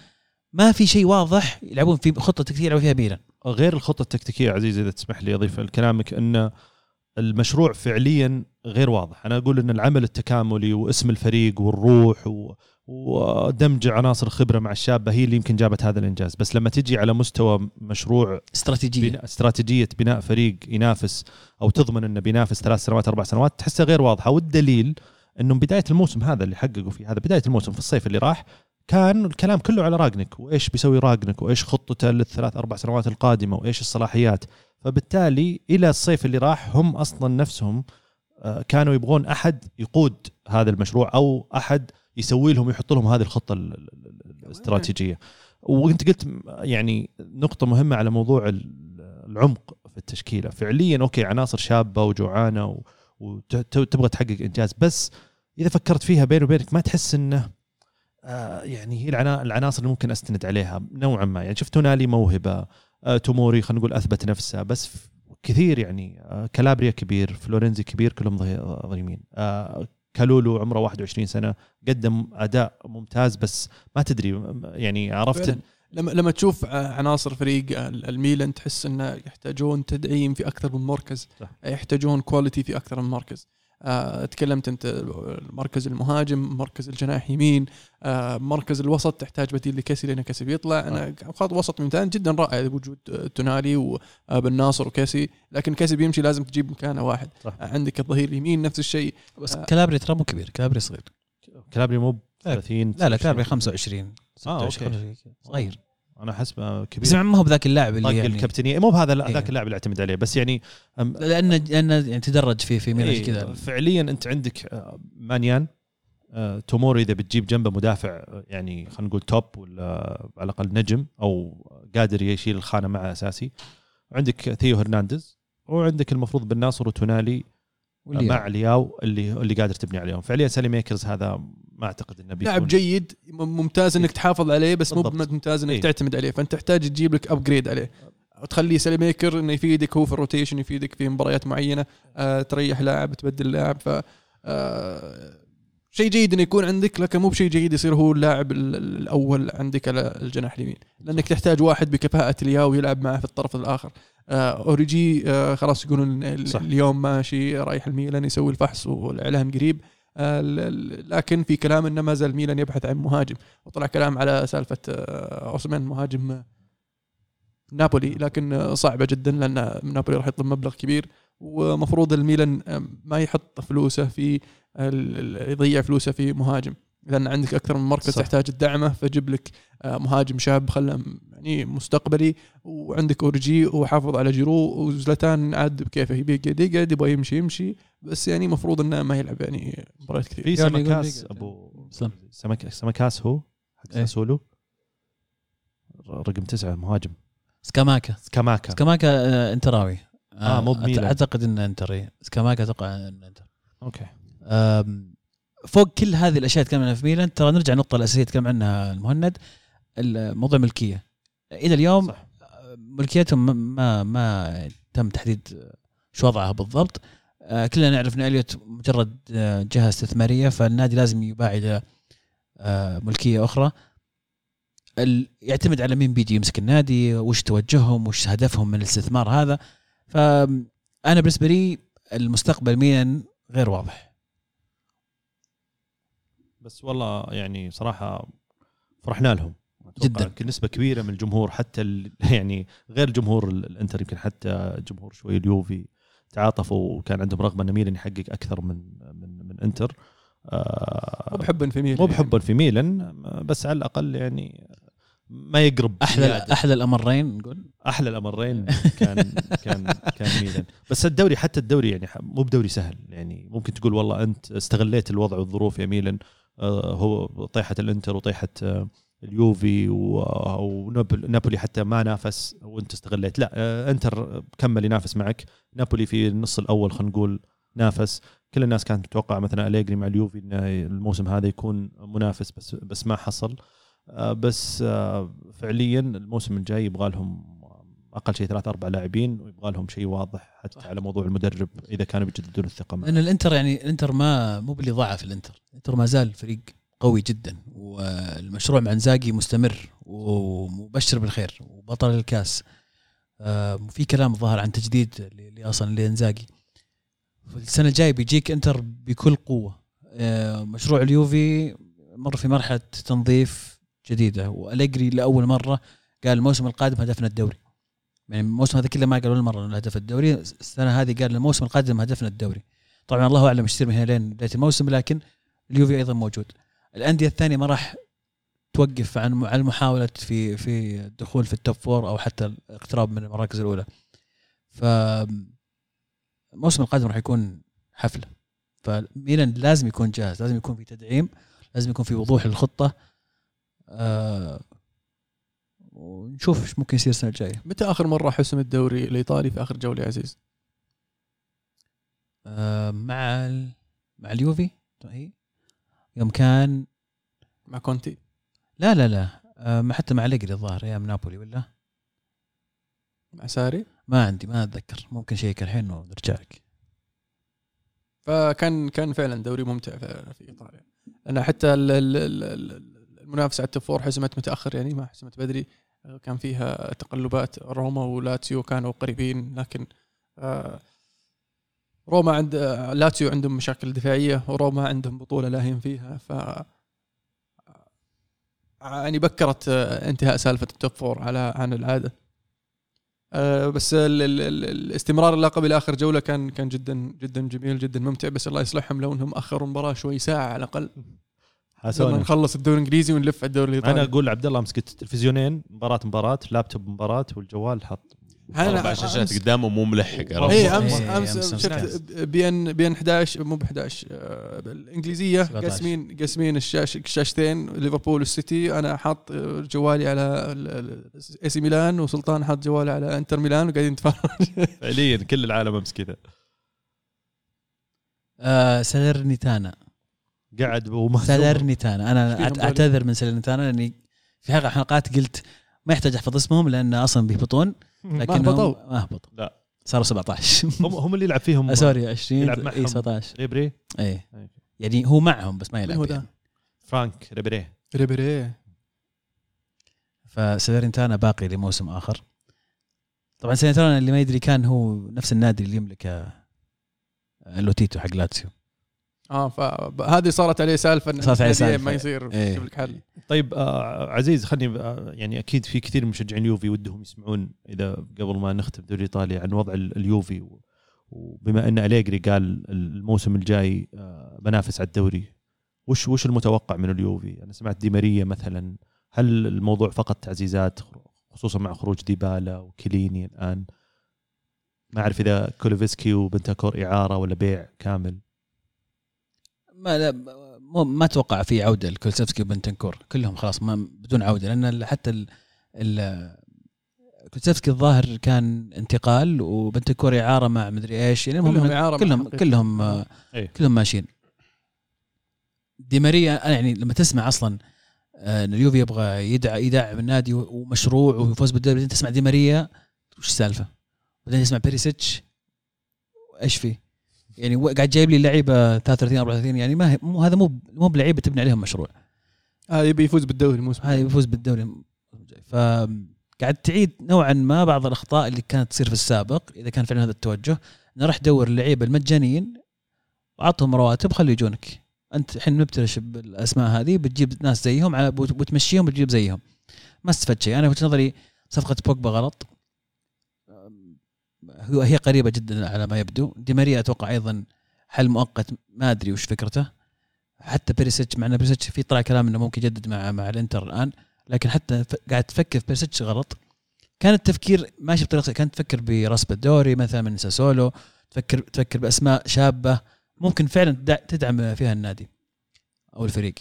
ما في شيء واضح يلعبون في خطة تكتيكية يلعبون فيها ميلان. غير الخطة التكتيكية عزيز إذا تسمح لي أضيف لكلامك إن المشروع فعليا غير واضح. أنا أقول إن العمل التكاملي واسم الفريق والروح و... ودمج عناصر خبره مع الشابة هي اللي يمكن جابت هذا الإنجاز. بس لما تجي على مستوى مشروع استراتيجية. بناء استراتيجية بناء فريق ينافس أو تضمن إنه بينافس ثلاث سنوات أربع سنوات تحسها غير واضحة. والدليل إنه بداية الموسم هذا اللي حققوا فيه هذا بداية الموسم في الصيف اللي راح كان الكلام كله على راجنك وإيش بيسوي راجنك وإيش خطته للثلاث أربع سنوات القادمة وإيش الصلاحيات. فبالتالي إلى الصيف اللي راح هم أصلا نفسهم آه، كانوا يبغون أحد يقود هذا المشروع أو أحد يسوي لهم يحط لهم هذه الخطة ال- ال- ال- الاستراتيجية. وأنت قلت يعني نقطة مهمة على موضوع ال- العمق في التشكيلة. فعليا okay عناصر شابة وجوعانة وتبغى تحقق إنجاز بس إذا فكرت فيها بيني وبينك ما تحس إنه يعني هي العنا- العناصر اللي ممكن أستند عليها نوعا ما يعني شفت تونالي موهبة آه توموري خلينا نقول أثبت نفسه بس كثير يعني آه كالابريا كبير فلورنزي كبير كلهم ظهي- ظهيرين آه كالولو عمره 21 سنة قدم أداء ممتاز بس ما تدري يعني عرفت. لما لما تشوف عناصر فريق ال- الميلان تحس إنه يحتاجون تدعيم في أكثر من مركز صح. يحتاجون quality في أكثر من مركز آه، تكلمت انت مركز المهاجم مركز الجناح يمين آه، مركز الوسط تحتاج بديل لكيسي لأن كيسي بيطلع. أنا خط وسط ممتاز جدا رائع بوجود آه، تونالي وبن ناصر وكيسي. لكن كيسي بيمشي لازم تجيب مكانه واحد. صح. آه، عندك الظهير اليمين نفس الشيء. بس آه. كالابريا ترى مو كبير كلابري صغير. كالابريا مو ب 30 لا لا كلابري 25 آه، 26 okay. صغير. أنا حسبه بس كبير. ما هو بذاك اللاعب اللي يعني الكابتنية. مو بهذا لا إيه. ذاك اللاعب اللي اعتمد عليه بس يعني أم- لأنه لأنه يعني تدرج في في ميلان إيه، كذا. فعليا أنت عندك آه، مانيان آه، توموري إذا بتجيب جنبه مدافع آه، يعني خلينا نقول top ولا على الأقل نجم أو قادر يشيل الخانة معه أساسي. وعندك ثيو هرنانديز وعندك المفروض بن ناصر وتونالي مع لياو اللي اللي قادر تبني عليهم. فعليا ساليماكرز هذا ما أعتقد إنه بيكون لاعب جيد ممتاز إنك تحافظ عليه بس مو. ممتاز إنك إيه. تعتمد عليه. فأنت تحتاج تجيب لك upgrade عليه. تخليه ساليماكرز إنه يفيدك هو في ال rotation يفيدك في مباريات معينة آه تريح لاعب تبدل لاعب. ف آه شيء جيد إنه يكون عندك لكن مو بشيء جيد يصير هو اللاعب ال- ال- الأول عندك على الجناح اليمين. لأنك تحتاج واحد بكفاءة لياو يلعب معه في الطرف الآخر. آه أوريجي آه خلاص يقولون. اليوم ماشي رايح الميلان يسوي الفحص والإعلان قريب. لكن في كلام إنه ما زال ميلان يبحث عن مهاجم. وطلع كلام على سالفة آه، اوسمان مهاجم آه، نابولي لكن آه، صعبة جدا لأن نابولي راح يطلب مبلغ كبير. ومفروض الميلان آه، ما يحط فلوسه في يضيع فلوسه في مهاجم. لأن عندك أكثر من مركز صح. تحتاج تدعمه فجيب لك آه، مهاجم شاب خله يعني مستقبلي وعندك أوريجي وحافظ على جيرو وزلتان عاد بكيفه يبي يقعد يقعد يبغى يمشي يمشي. بس يعني المفروض إنه ما يلعب يعني مباريات كثير. في يعني سمكاس أبو سلام. سمك سمكاس هو؟ حق إيه. ساسولو؟ رقم تسعة مهاجم. سكاماكا. سكاماكا. سكاماكا آه، انتراوي آه، مو بميلان. أعتقد إنه انتري سكاماكا أتوقع إنه إنتر. okay. فوق كل هذه الأشياء تكلم عنها في ميلان ترى نرجع النقطه الأساسية تكلم عنها المهند موضوع الملكيه إلى اليوم صح. ملكيتهم ما ما, تم تحديد شو وضعها بالضبط. آه، كلنا نعرف إن إليوت مجرد آه، جهة استثمارية فالنادي لازم يباع إلى آه، ملكية أخرى. يعتمد على مين بيجي يمسك النادي وش توجههم وش هدفهم من الاستثمار هذا. فانا بالنسبة لي المستقبل ميلان غير واضح. بس والله يعني صراحة فرحنا لهم. جداً. يمكن نسبة كبيرة من الجمهور حتى ال- يعني غير جمهور ال- الإنتر يمكن حتى جمهور شوي اليوفي تعاطفوا وكان عندهم رغبة إن ميلان يحقق أكثر من من من إنتر. آه، مو بحبا في ميلان مو بحبا في ميلان بس على الأقل يعني ما يقرب أحلى زيادة. أحلى الأمرين نقول؟ أحلى الأمرين كان كان كان ميلان. بس الدوري حتى الدوري يعني مو بدوري سهل يعني. ممكن تقول والله أنت استغليت الوضع والظروف يا ميلان. هو طيحة الإنتر وطيحة آه، اليوفي ونابولي حتى ما نافس وانت استغليت. لا آه، إنتر كمل ينافس معك. نابولي في النص الأول خلينا نقول نافس. كل الناس كانت تتوقع مثلا أليجري مع اليوفي إن الموسم هذا يكون منافس بس بس ما حصل. آه، بس آه، فعليا الموسم الجاي يبغى لهم أقل شيء ثلاث أربع لاعبين ويبغى لهم شيء واضح حتى على موضوع المدرب إذا كانوا بيجددون الثقة معه. لأن الإنتر يعني الإنتر ما مو باللي ضعف الإنتر. الإنتر ما زال فريق قوي جدا والمشروع مع إنزاجي مستمر ومبشر بالخير وبطل الكاس. آه، وفي كلام ظهر عن تجديد اللي اللي أصلا لانزاجي السنة الجاية بيجيك إنتر بكل قوة. آه، مشروع اليوفي مر في مرحلة تنظيف جديدة وأليجري لأول مرة قال الموسم القادم هدفنا الدوري. يعني الموسم هذا كله ما قال ولا مرة إنه هدف الدوري. السنة هذه قال الموسم القادم هدفنا الدوري. طبعا الله أعلم إيش يصير من هنا لين بداية الموسم لكن اليوفي أيضا موجود. الأندية الثانية ما راح توقف عن عن محاولة في في الدخول في ال top four أو حتى الاقتراب من المراكز الأولى. ف الموسم القادم راح يكون حفله فميلان لازم يكون جاهز لازم يكون في تدعيم لازم يكون في وضوح للخطه آه ونشوف إيش ممكن يصير السنة الجاية. متى آخر مرة حسم الدوري الإيطالي في آخر جولة يا عزيز؟ آه مع ال... مع اليوفي؟ هي يوم كان مع كونتي؟ لا لا لا. آه ما حتى مع أليجري الظاهر أيام نابولي ولا؟ مع ساري؟ ما عندي ما أتذكر. ممكن شيك الحين ونرجع لك. فكان كان فعلا دوري ممتع في في إيطاليا. لأن حتى ال- ال- ال- ال- المنافسة على ال top four حسمت متأخر يعني ما حسمت بدري. كان فيها تقلبات. روما ولاتسيو كانوا قريبين لكن آه، روما عند آه، لاتسيو عندهم مشاكل دفاعية وروما عندهم بطولة لاهين فيها. ف يعني بكرت آه، انتهاء سالفة ال top four على عن العادة. آه، بس ال ال ال الاستمرار اللقب إلى آخر جولة كان كان جدا جدا جميل جدا ممتع. بس الله يصلحهم لو إنهم أخروا المباراة شوي ساعة على الأقل. لما حسوني نخلص الدوري الإنجليزي ونلف على الدوري أنا الايطالي أقول عبد الله مسكت تلفزيونين مباراة مباراة لابتوب مباراة والجوال حط. أربع شاشات قدامه مو ملحق عرفت؟ اي امس إيه، أمس أمس شفت بي ان بي إن 11 مو ب 11 آه، بالإنجليزية. 17. قاسمين قاسمين الشاشه الشاشتين ليفربول والسيتي. أنا حاط جوالي على إيه سي ميلان وسلطان حاط جواله على إنتر ميلان وقاعدين نتفرج. فعليا كل العالم امس كذا آه سالرنيتانا قعد وما سالرنيتانا أنا؟ أعتذر من سالرنيتانا لأني في حلقه حلقات قلت ما يحتاج أحفظ اسمهم لأن أصلا بيهبطون لكنهم هبطوا؟ ما هبطوا لا. صاروا 17 هم هم اللي يلعب فيهم سوري 20 يلعب معهم. اي 17 ريبري اي. يعني هو معهم بس ما يلعب هو ده؟ يعني. فرانك ريبري ريبيري فسالرنتانا باقي لموسم آخر طبعا سالرنتانا اللي ما يدري كان هو نفس النادي اللي يملكه لوتيتو حق لاتسيو آه فهذه صارت عليه سالفة صارت عليه سالفة. ما يصير إيه. يجيب لك حل طيب آه عزيز خلني آه يعني أكيد في كثير من مشجعين اليوفي ودهم يسمعون إذا قبل ما نختم دوري إيطاليا عن وضع ال- اليوفي و- وبما أن أليجري قال الموسم الجاي آه بنافس على الدوري وش وش المتوقع من اليوفي؟ أنا سمعت دي ماريا مثلا هل الموضوع فقط تعزيزات خصوصا مع خروج ديبالا وكليني الآن ما أعرف إذا كولوفسكي وبنتاكور إعارة ولا بيع كامل ما لا ما أتوقع في عودة لكولسفسكي وبنتنكور كلهم خلاص ما بدون عودة لأن حتى ال ال كولسفسكي الظاهر كان انتقال وبنتنكور اعاره مع مدري إيش يعني كلهم هم إعارة كلهم. كلهم إيه. كلهم ماشيين دي ماريا أنا يعني لما تسمع أصلا آه، إن اليوفي يبغى يدعم يدعم النادي ومشروع ويفوز بالدوري بعدين تسمع دي ماريا وش السالفة؟ بعدين تسمع بيريسيتش إيش فيه؟ يعني قاعد جايب لي لعيبة 33 34 يعني ما هي مو هذا مو مو بلعيبة تبني عليهم مشروع. آه يبي يفوز بالدوري الموسم هذا يفوز بالدوري. فقاعد تعيد نوعا ما بعض الأخطاء اللي كانت تصير في السابق إذا كان فعلا هذا التوجه. انه راح دور اللعيبة المجانيين واعطهم رواتب خلوا يجونك. أنت الحين مبتلش بالأسماء هذه بتجيب ناس زيهم على وتمشيهم بتجيب زيهم. ما استفدت شيء. أنا وجهة نظري صفقة بوجبا غلط. هي قريبة جدا على ما يبدو. دي ماريا أتوقع أيضا حل مؤقت ما أدري وش فكرته. حتى بيريسيتش مع أن بيريسيتش في طلع كلام إنه ممكن يجدد مع مع الإنتر الآن لكن حتى قاعد تفكر في بيريسيتش غلط. كان التفكير ماشي بطريقة كانت تفكر براس الدوري مثلا من ساسولو تفكر تفكر بأسماء شابة ممكن فعلا تدع- تدعم فيها النادي أو الفريق.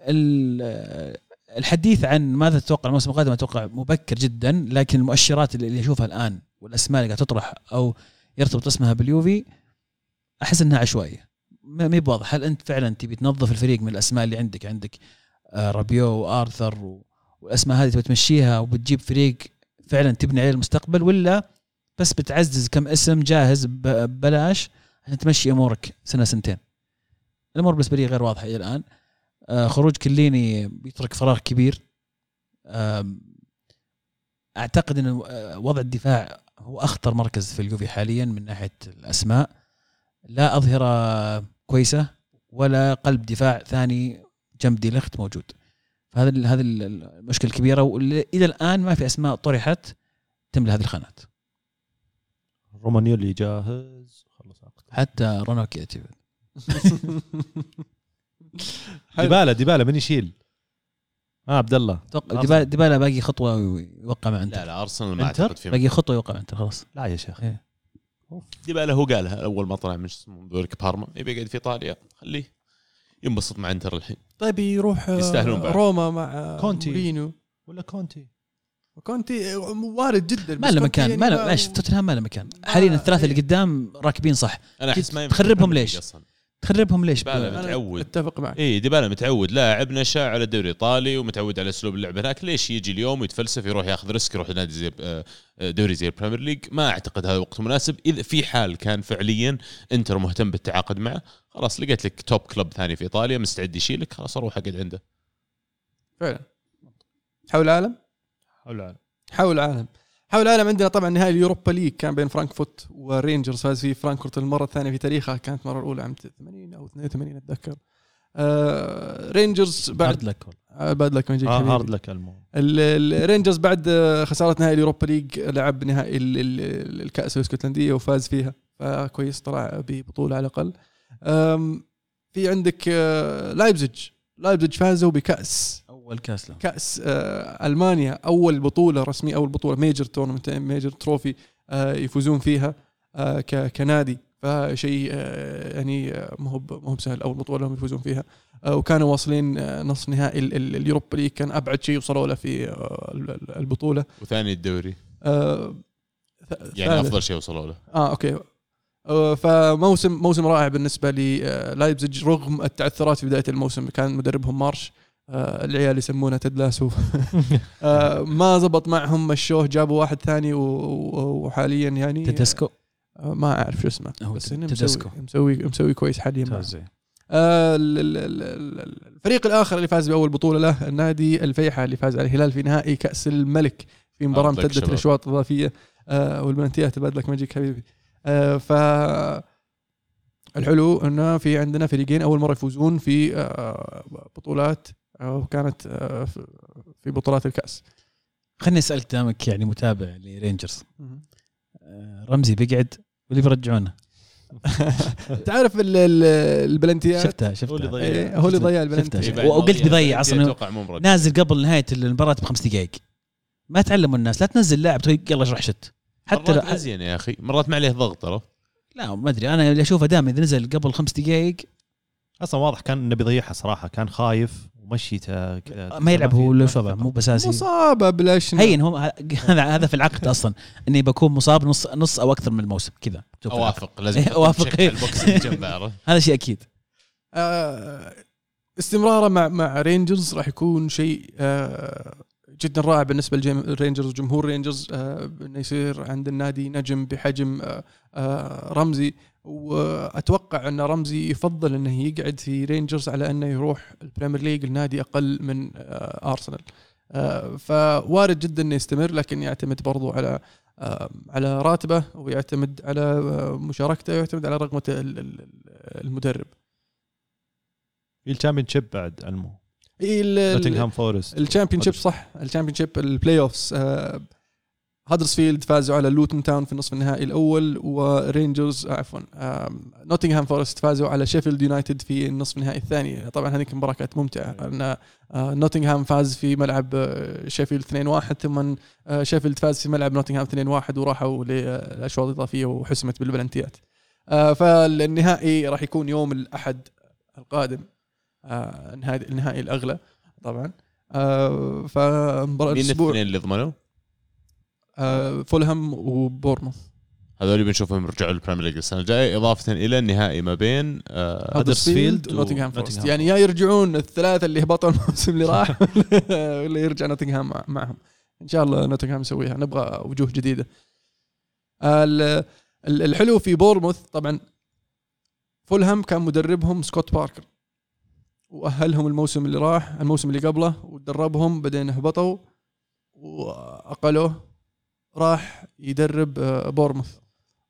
ال- الحديث عن ماذا تتوقع الموسم القادم أتوقع مبكر جدا لكن المؤشرات اللي أشوفها الآن والأسماء اللي قاعد تطرح أو يرتبط اسمها باليوفي أحس إنها عشوائية. ما هي بواضح. هل أنت فعلا تبي تنظف الفريق من الأسماء اللي عندك؟ عندك آه، رابيو وآرثر والأسماء هذه تبي تمشيها وبتجيب فريق فعلا تبني عليه المستقبل ولا بس بتعزز كم اسم جاهز ببلاش عشان تمشي أمورك سنة سنتين؟ الأمور بالنسبة لي غير واضحة إلى الآن. آه، خروج كليني بيترك فراغ كبير. أعتقد إن آه، وضع الدفاع هو أخطر مركز في اليوفي حاليا من ناحية الأسماء. لا أظهرة كويسة ولا قلب دفاع ثاني جنب دي ليخت موجود. فهذا ال- هذا ال- المشكلة الكبيرة وإلى الآن ما في أسماء طرحت تملى هذه الخانات. رومانيولي جاهز. خلص عقد. حتى رونوكي يعتبر ديبالا ديبالا من يشيل آه عبد الله أتوقع. ديبالا ديبالا باقي خطوة ويوقع مع إنتر لا لا أرسنال ما؟ أعتقد فيه باقي خطوة يوقع مع إنتر خلاص لا يا شيخ إيه. ديبالا هو قالها أول ما طلع من اسمه بارما يبي يقعد في إيطاليا خليه ينبسط مع إنتر الحين طيب يروح آه، يستاهلون بعد. روما مع آه، كونتي. مورينيو ولا كونتي كونتي آه، وارد جدا ما له مكان يعني ما له معلش توتنهام ما له مكان حاليا الثلاثة إيه. اللي قدام راكبين صح أنا أحس ما تخربهم ليش؟ أصلاً. تخربهم ليش؟ ديبالا متعود. أتفق معك. اي ديبالا متعود. لاعب نشأ على الدوري الإيطالي ومتعود على أسلوب اللعب هناك. ليش يجي اليوم ويتفلسف يروح ياخذ risk يروح نادي زي آه، دوري زي ال Premier League؟ ما أعتقد هذا وقت مناسب. اذا في حال كان فعليا إنتر مهتم بالتعاقد معه خلاص لقيت لك top club ثاني في إيطاليا مستعد يشيلك خلاص أروح أقعد عنده. فعلا. حول العالم؟ حول العالم. حول العالم. حول العالم عندنا طبعا نهائي ال Europa League كان بين فرانكفورت ورينجرز فاز فيه فرانكفورت المرة الثانية في تاريخها كانت المره الأولى عام 80 أو 82 أتذكر. آه رينجرز بعد hard luck آه بعد لك حبيبي. hard luck الرينجرز بعد آه، خسارة نهائي ال Europa League لعب نهائي ال- ال- الكأس الإسكتلندية وفاز فيها. فكويس طلع ببطولة على الأقل. في عندك آه، لايبزيج لايبزيج فازوا بكأس. أول كأس له. كأس آه، ألمانيا أول بطولة رسمية أول بطولة major tournament major trophy آه، يفوزون فيها آه، ك- كنادي. فشيء آه، يعني ما هو ما هو بسهل. أول بطولة هم يفوزون فيها. آه، وكانوا واصلين آه، نصف نهائي ال- ال- ال Europa League. كان أبعد شيء وصلوا له في آه، ال- ال- البطولة. وثاني الدوري. آه، يعني ثالث. أفضل شيء وصلوا له. آه okay. فموسم موسم رائع بالنسبة للايبزيج رغم التعثرات في بداية الموسم. كان مدربهم مارش. آه، العيال يسمونه Ted Lasso آه، ما زبط معهم مشوه جابوا واحد ثاني وحاليا يعني تيديسكو آه، ما أعرف شو اسمه بس إنه تدسكو. مسوي مسوي مسوي كويس حاليا آه، الفريق الآخر اللي فاز بأول بطولة له النادي الفيحة اللي فاز على الهلال في نهائي كأس الملك في مباراة امتدت. الاشواط اضافيه آه، والبلنتيات بعد لك ماجيك حبيبي. آه، ف الحلو إنه في عندنا فريقين أول مرة يفوزون في آه، بطولات آه، وكانت آه، في- في بطولات الكأس. خليني اسالك دامك يعني متابع لرينجرز. آه، رمزي بيقعد واللي بيرجعونه. تعرف ال- ال- البلنتيات؟ شفتها شفتها هو اللي ضيع. إيه، البلنتي وقلت ضيع بيضيع أصلا مرد نازل قبل نهاية المباراة بخمس دقائق. ما تعلموا الناس لا تنزل لاعب تقول يلا روح شت. حتى مرات لو ازين يا أخي. مرات ما عليه ضغط ترى لا ما أدري. أنا اللي أشوفه دائما إذا نزل قبل خمس دقائق. أصلا واضح كان إنه بيضيعها صراحة. كان خايف. ومشيته كذا. ما يلعب هو في شبه مو بأساسي مصابه بلاش هين هم هذا هذا في العقد أصلا إني بكون مصاب نص نص أو أكثر من الموسم كذا. أوافق لازم إيه، عرفت؟ هذا شيء أكيد آه، استمراره مع مع رينجرز راح يكون شيء آه، جدا رائع بالنسبة للرينجرز وجمهور رينجرز آه، إنه يصير عند النادي نجم بحجم آه، رمزي وأتوقع أن رمزي يفضل إنه يقعد في رينجرز على أنه يروح ال Premier League النادي أقل من آه، ارسنال آه، فوارد جدا إنه يستمر لكن يعتمد برضو على آه، على راتبه ويعتمد على آه، مشاركته ويعتمد على رغبة ال- ال- المدرب. في ال Championship بعد المو ال- ال- نوتنغهام فورست ال Championship صح. ال Championship ال playoffs آه هدرسفيلد فازوا على لوتن تاون في النصف النهائي الأول ورينجرز آه، عفوا نوتنغهام فورست فازوا على شيفيلد يونايتد في النصف النهائي الثاني. طبعا هذيك المباراة كانت ممتعة لأن آه، نوتنغهام فاز في ملعب آه، شيفيلد 2-1 ثم آه، شيفيلد فاز في ملعب نوتنغهام 2-1 وراحوا للاشواط الإضافية وحسمت بالبلنتيات. آه، فالنهائي راح يكون يوم الأحد القادم آه، النهائي الأغلى طبعا. آه، فمباراة مين الأسبوع الاثنين اللي ضمنوا؟ آه، فولهام وبورموث هذول بنشوفهم يرجعوا لل Premier League السنة الجاية إضافة إلى النهائي ما بين آه، هدرسفيلد و- ونوتنغهام فورست يعني يا يرجعون الثلاثة اللي هبطوا الموسم اللي راح ولا يرجع نوتنغهام مع- معهم. إن شاء الله نوتنغهام يسويها. نبغى وجوه جديدة. ال- ال- الحلو في بورموث طبعا فولهام كان مدربهم سكوت باركر. وأهلهم الموسم اللي راح الموسم اللي قبله ودربهم بعدين هبطوا وأقالوه. راح يدرب آه، بورموث.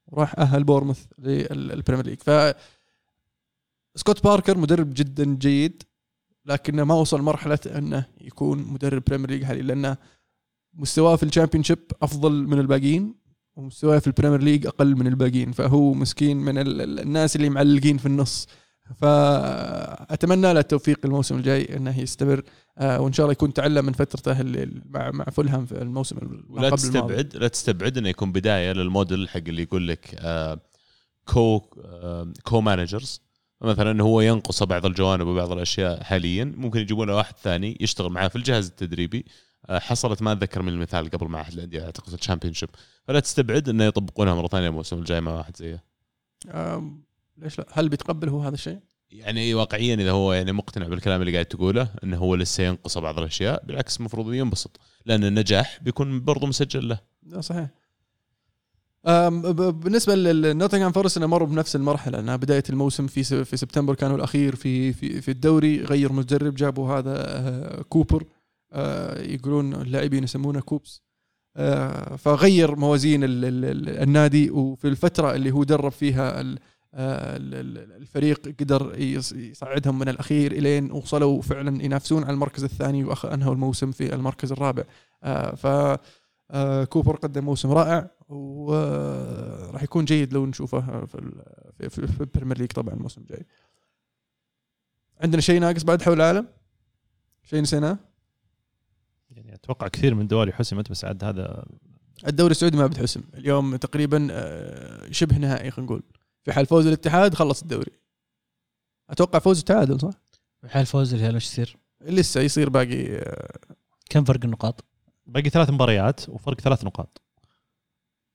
وراح أهل بورموث لل Premier League ف سكوت باركر مدرب جدا جيد لكنه ما وصل مرحلة أنه يكون مدرب Premier League حاليا لأنه مستواه في ال Champion أفضل من الباقيين ومستواه في ال Premier League أقل من الباقيين. فهو مسكين من ال- ال- الناس اللي معلقين في النص. فأتمنى له التوفيق الموسم الجاي إنه يستمر آه، وإن شاء الله يكون تعلم من فترته مع مع فولهام في الموسم اللي قبل الماضي. تستبعد لا تستبعد إنه يكون بداية للموديل حق اللي يقول لك co- co-managers مثلا هو ينقص بعض الجوانب وبعض الأشياء حاليا. ممكن يجيبون له واحد ثاني يشتغل معاه في الجهاز التدريبي. آه حصلت ما أتذكر من المثال قبل مع أحد الأندية أعتقد ال Champion فلا تستبعد إنه يطبقونها مرة ثانية الموسم الجاي مع واحد زيه. ليش لا؟ هل بيتقبل هو هذا الشيء؟ يعني واقعيا إذا هو يعني مقتنع بالكلام اللي قاعد تقوله إنه هو لسه ينقص بعض الأشياء بالعكس المفروض ينبسط لأن النجاح بيكون برضه مسجل له. صحيح. بالنسبة للنوتنغهام فورست إنه مروا بنفس المرحلة انها بداية الموسم في في سبتمبر كانوا الأخير في في في الدوري غير مدرب جابوا هذا آه، كوبر آه، يقولون اللاعبين يسمونه كوبس آه، فغير موازين ال- ال- ال- النادي وفي الفترة اللي هو درب فيها الفريق قدر يص- يصعدهم من الأخير إلين وصلوا فعلا ينافسون على المركز الثاني وانهوا الموسم في المركز الرابع. آه، ف آه، كوبر قدم موسم رائع وراح يكون جيد لو نشوفه في ال- في, في, في ال Premier League طبعا الموسم الجاي. عندنا شيء ناقص بعد حول العالم؟ شيء نسيناه؟ يعني أتوقع كثير من دوري حسمت بس عاد هذا الدوري السعودي ما بتحسم. اليوم تقريبا آه، شبه نهائي خلينا نقول. في حال فوز الاتحاد خلص الدوري أتوقع فوز وتعادل صح في حال فوز الهلال وش يصير؟ لسه يصير باقي آه، كم فرق النقاط؟ باقي ثلاث مباريات وفرق ثلاث نقاط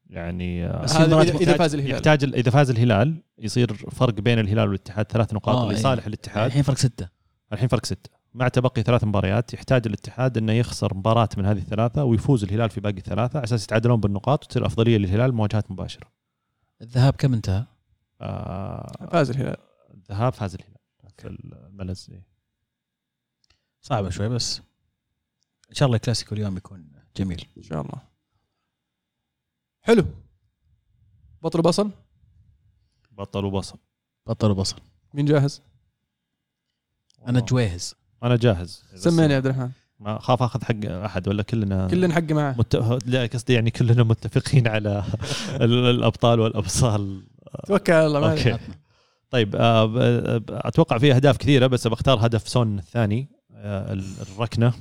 يعني آه، هذا اذا إذا فاز الهلال يحتاج إذا فاز الهلال يصير فرق بين الهلال والاتحاد ثلاث نقاط آه، إيه. لصالح الاتحاد الحين فرق ستة الحين فرق ستة مع تبقي ثلاث مباريات يحتاج الاتحاد إنه يخسر مباراة من هذه الثلاثة ويفوز الهلال في باقي الثلاثة على أساس يتعادلون بالنقاط وتصير أفضلية للهلال مواجهات مباشرة. الذهاب كم انتهى؟ آه فاز الهلال. الذهاب فاز الهلال. في الملز إيه. صعبة شوي بس إن شاء الله الكلاسيكو اليوم يكون جميل. إن شاء الله. حلو. بطل بصل بطل وبصل. بطل وبصل. مين جاهز؟ أنا جاهز. أنا جاهز. بس سمعني يا عبد الرحمن. أخاف آخذ حق أحد ولا كلنا كلنا حق معه. مت... لا قصدي يعني كلنا متفقين على ال- الأبطال والأبصال. توكل على الله ما okay. طيب آه، أتوقع في أهداف كثيرة بس بختار هدف سون الثاني آه، ال- الركنة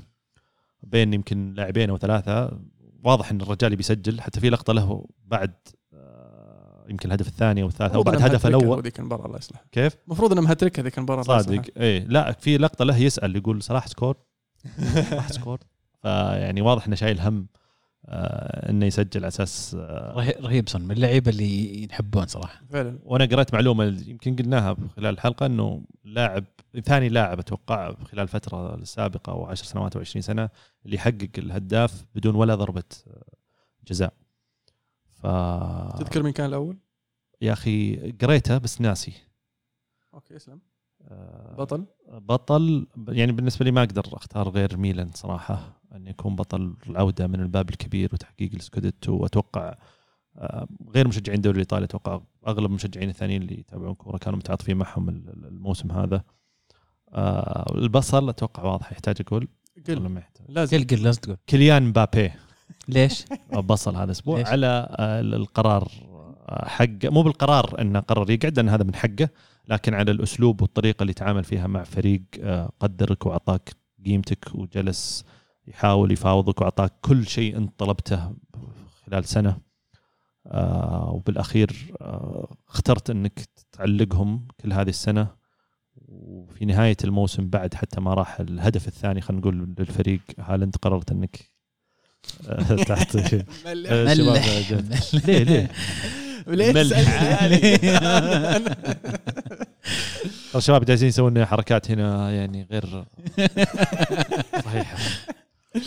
بين يمكن لاعبين أو ثلاثة. واضح إن الرجال بيسجل حتى في لقطة له بعد آه، يمكن الهدف الثاني أو الثالث أو بعد هدفه الأول. هذيك المباراه الله يصلح. كيف؟ المفروض إنها مهتركه هذيك المباراه. صادق. إيه لا في لقطة له يسأل يقول صلاح score؟ صلاح score. فيعني واضح إنه شايل هم. إنه يسجل على أساس آه، رهي- رهيب سون من اللعيبة اللي ينحبون صراحة فعلا وأنا قرأت معلومة يمكن قلناها خلال الحلقة إنه لاعب ثاني لاعب أتوقع خلال الفترة السابقة أو 10 سنوات أو 20 سنة اللي يحقق الهداف بدون ولا ضربة جزاء. ف تذكر مين كان الأول؟ يا أخي قريته بس ناسي. okay اسلم آه، بطل بطل يعني بالنسبة لي ما أقدر أختار غير ميلان صراحة أن يكون بطل العودة من الباب الكبير وتحقيق السكوديتو وأتوقع آه، غير مشجعين الدوري الإيطالي أتوقع أغلب المشجعين الثانيين اللي يتابعون كورة كانوا متعاطفين معهم ال- ال- الموسم هذا. آه، البصل أتوقع واضح يحتاج أقول. ولا قل ما يحتاج؟ لازم. قل قل لازم تقول. كيليان مبابي. ليش؟ بصل هذا الأسبوع ليش؟ على آه، القرار آه، حق. مو بالقرار إنه قرر يقعد لأن هذا من حقه لكن على الأسلوب والطريقة اللي تعامل فيها مع فريق قدرك وأعطاك قيمتك وجلس يحاول يفاوضك وأعطاك كل شيء أنت طلبته خلال سنة. آه، وبالأخير آه، اخترت إنك تعلقهم كل هذه السنة. وفي نهاية الموسم بعد حتى ما راح الهدف الثاني خلينا نقول للفريق هالاند قررت إنك آه، آه، ملح. ليه ليه؟ ليه ملح. تسألني؟ الشباب جالسين يسوون حركات هنا يعني غير صحيحة.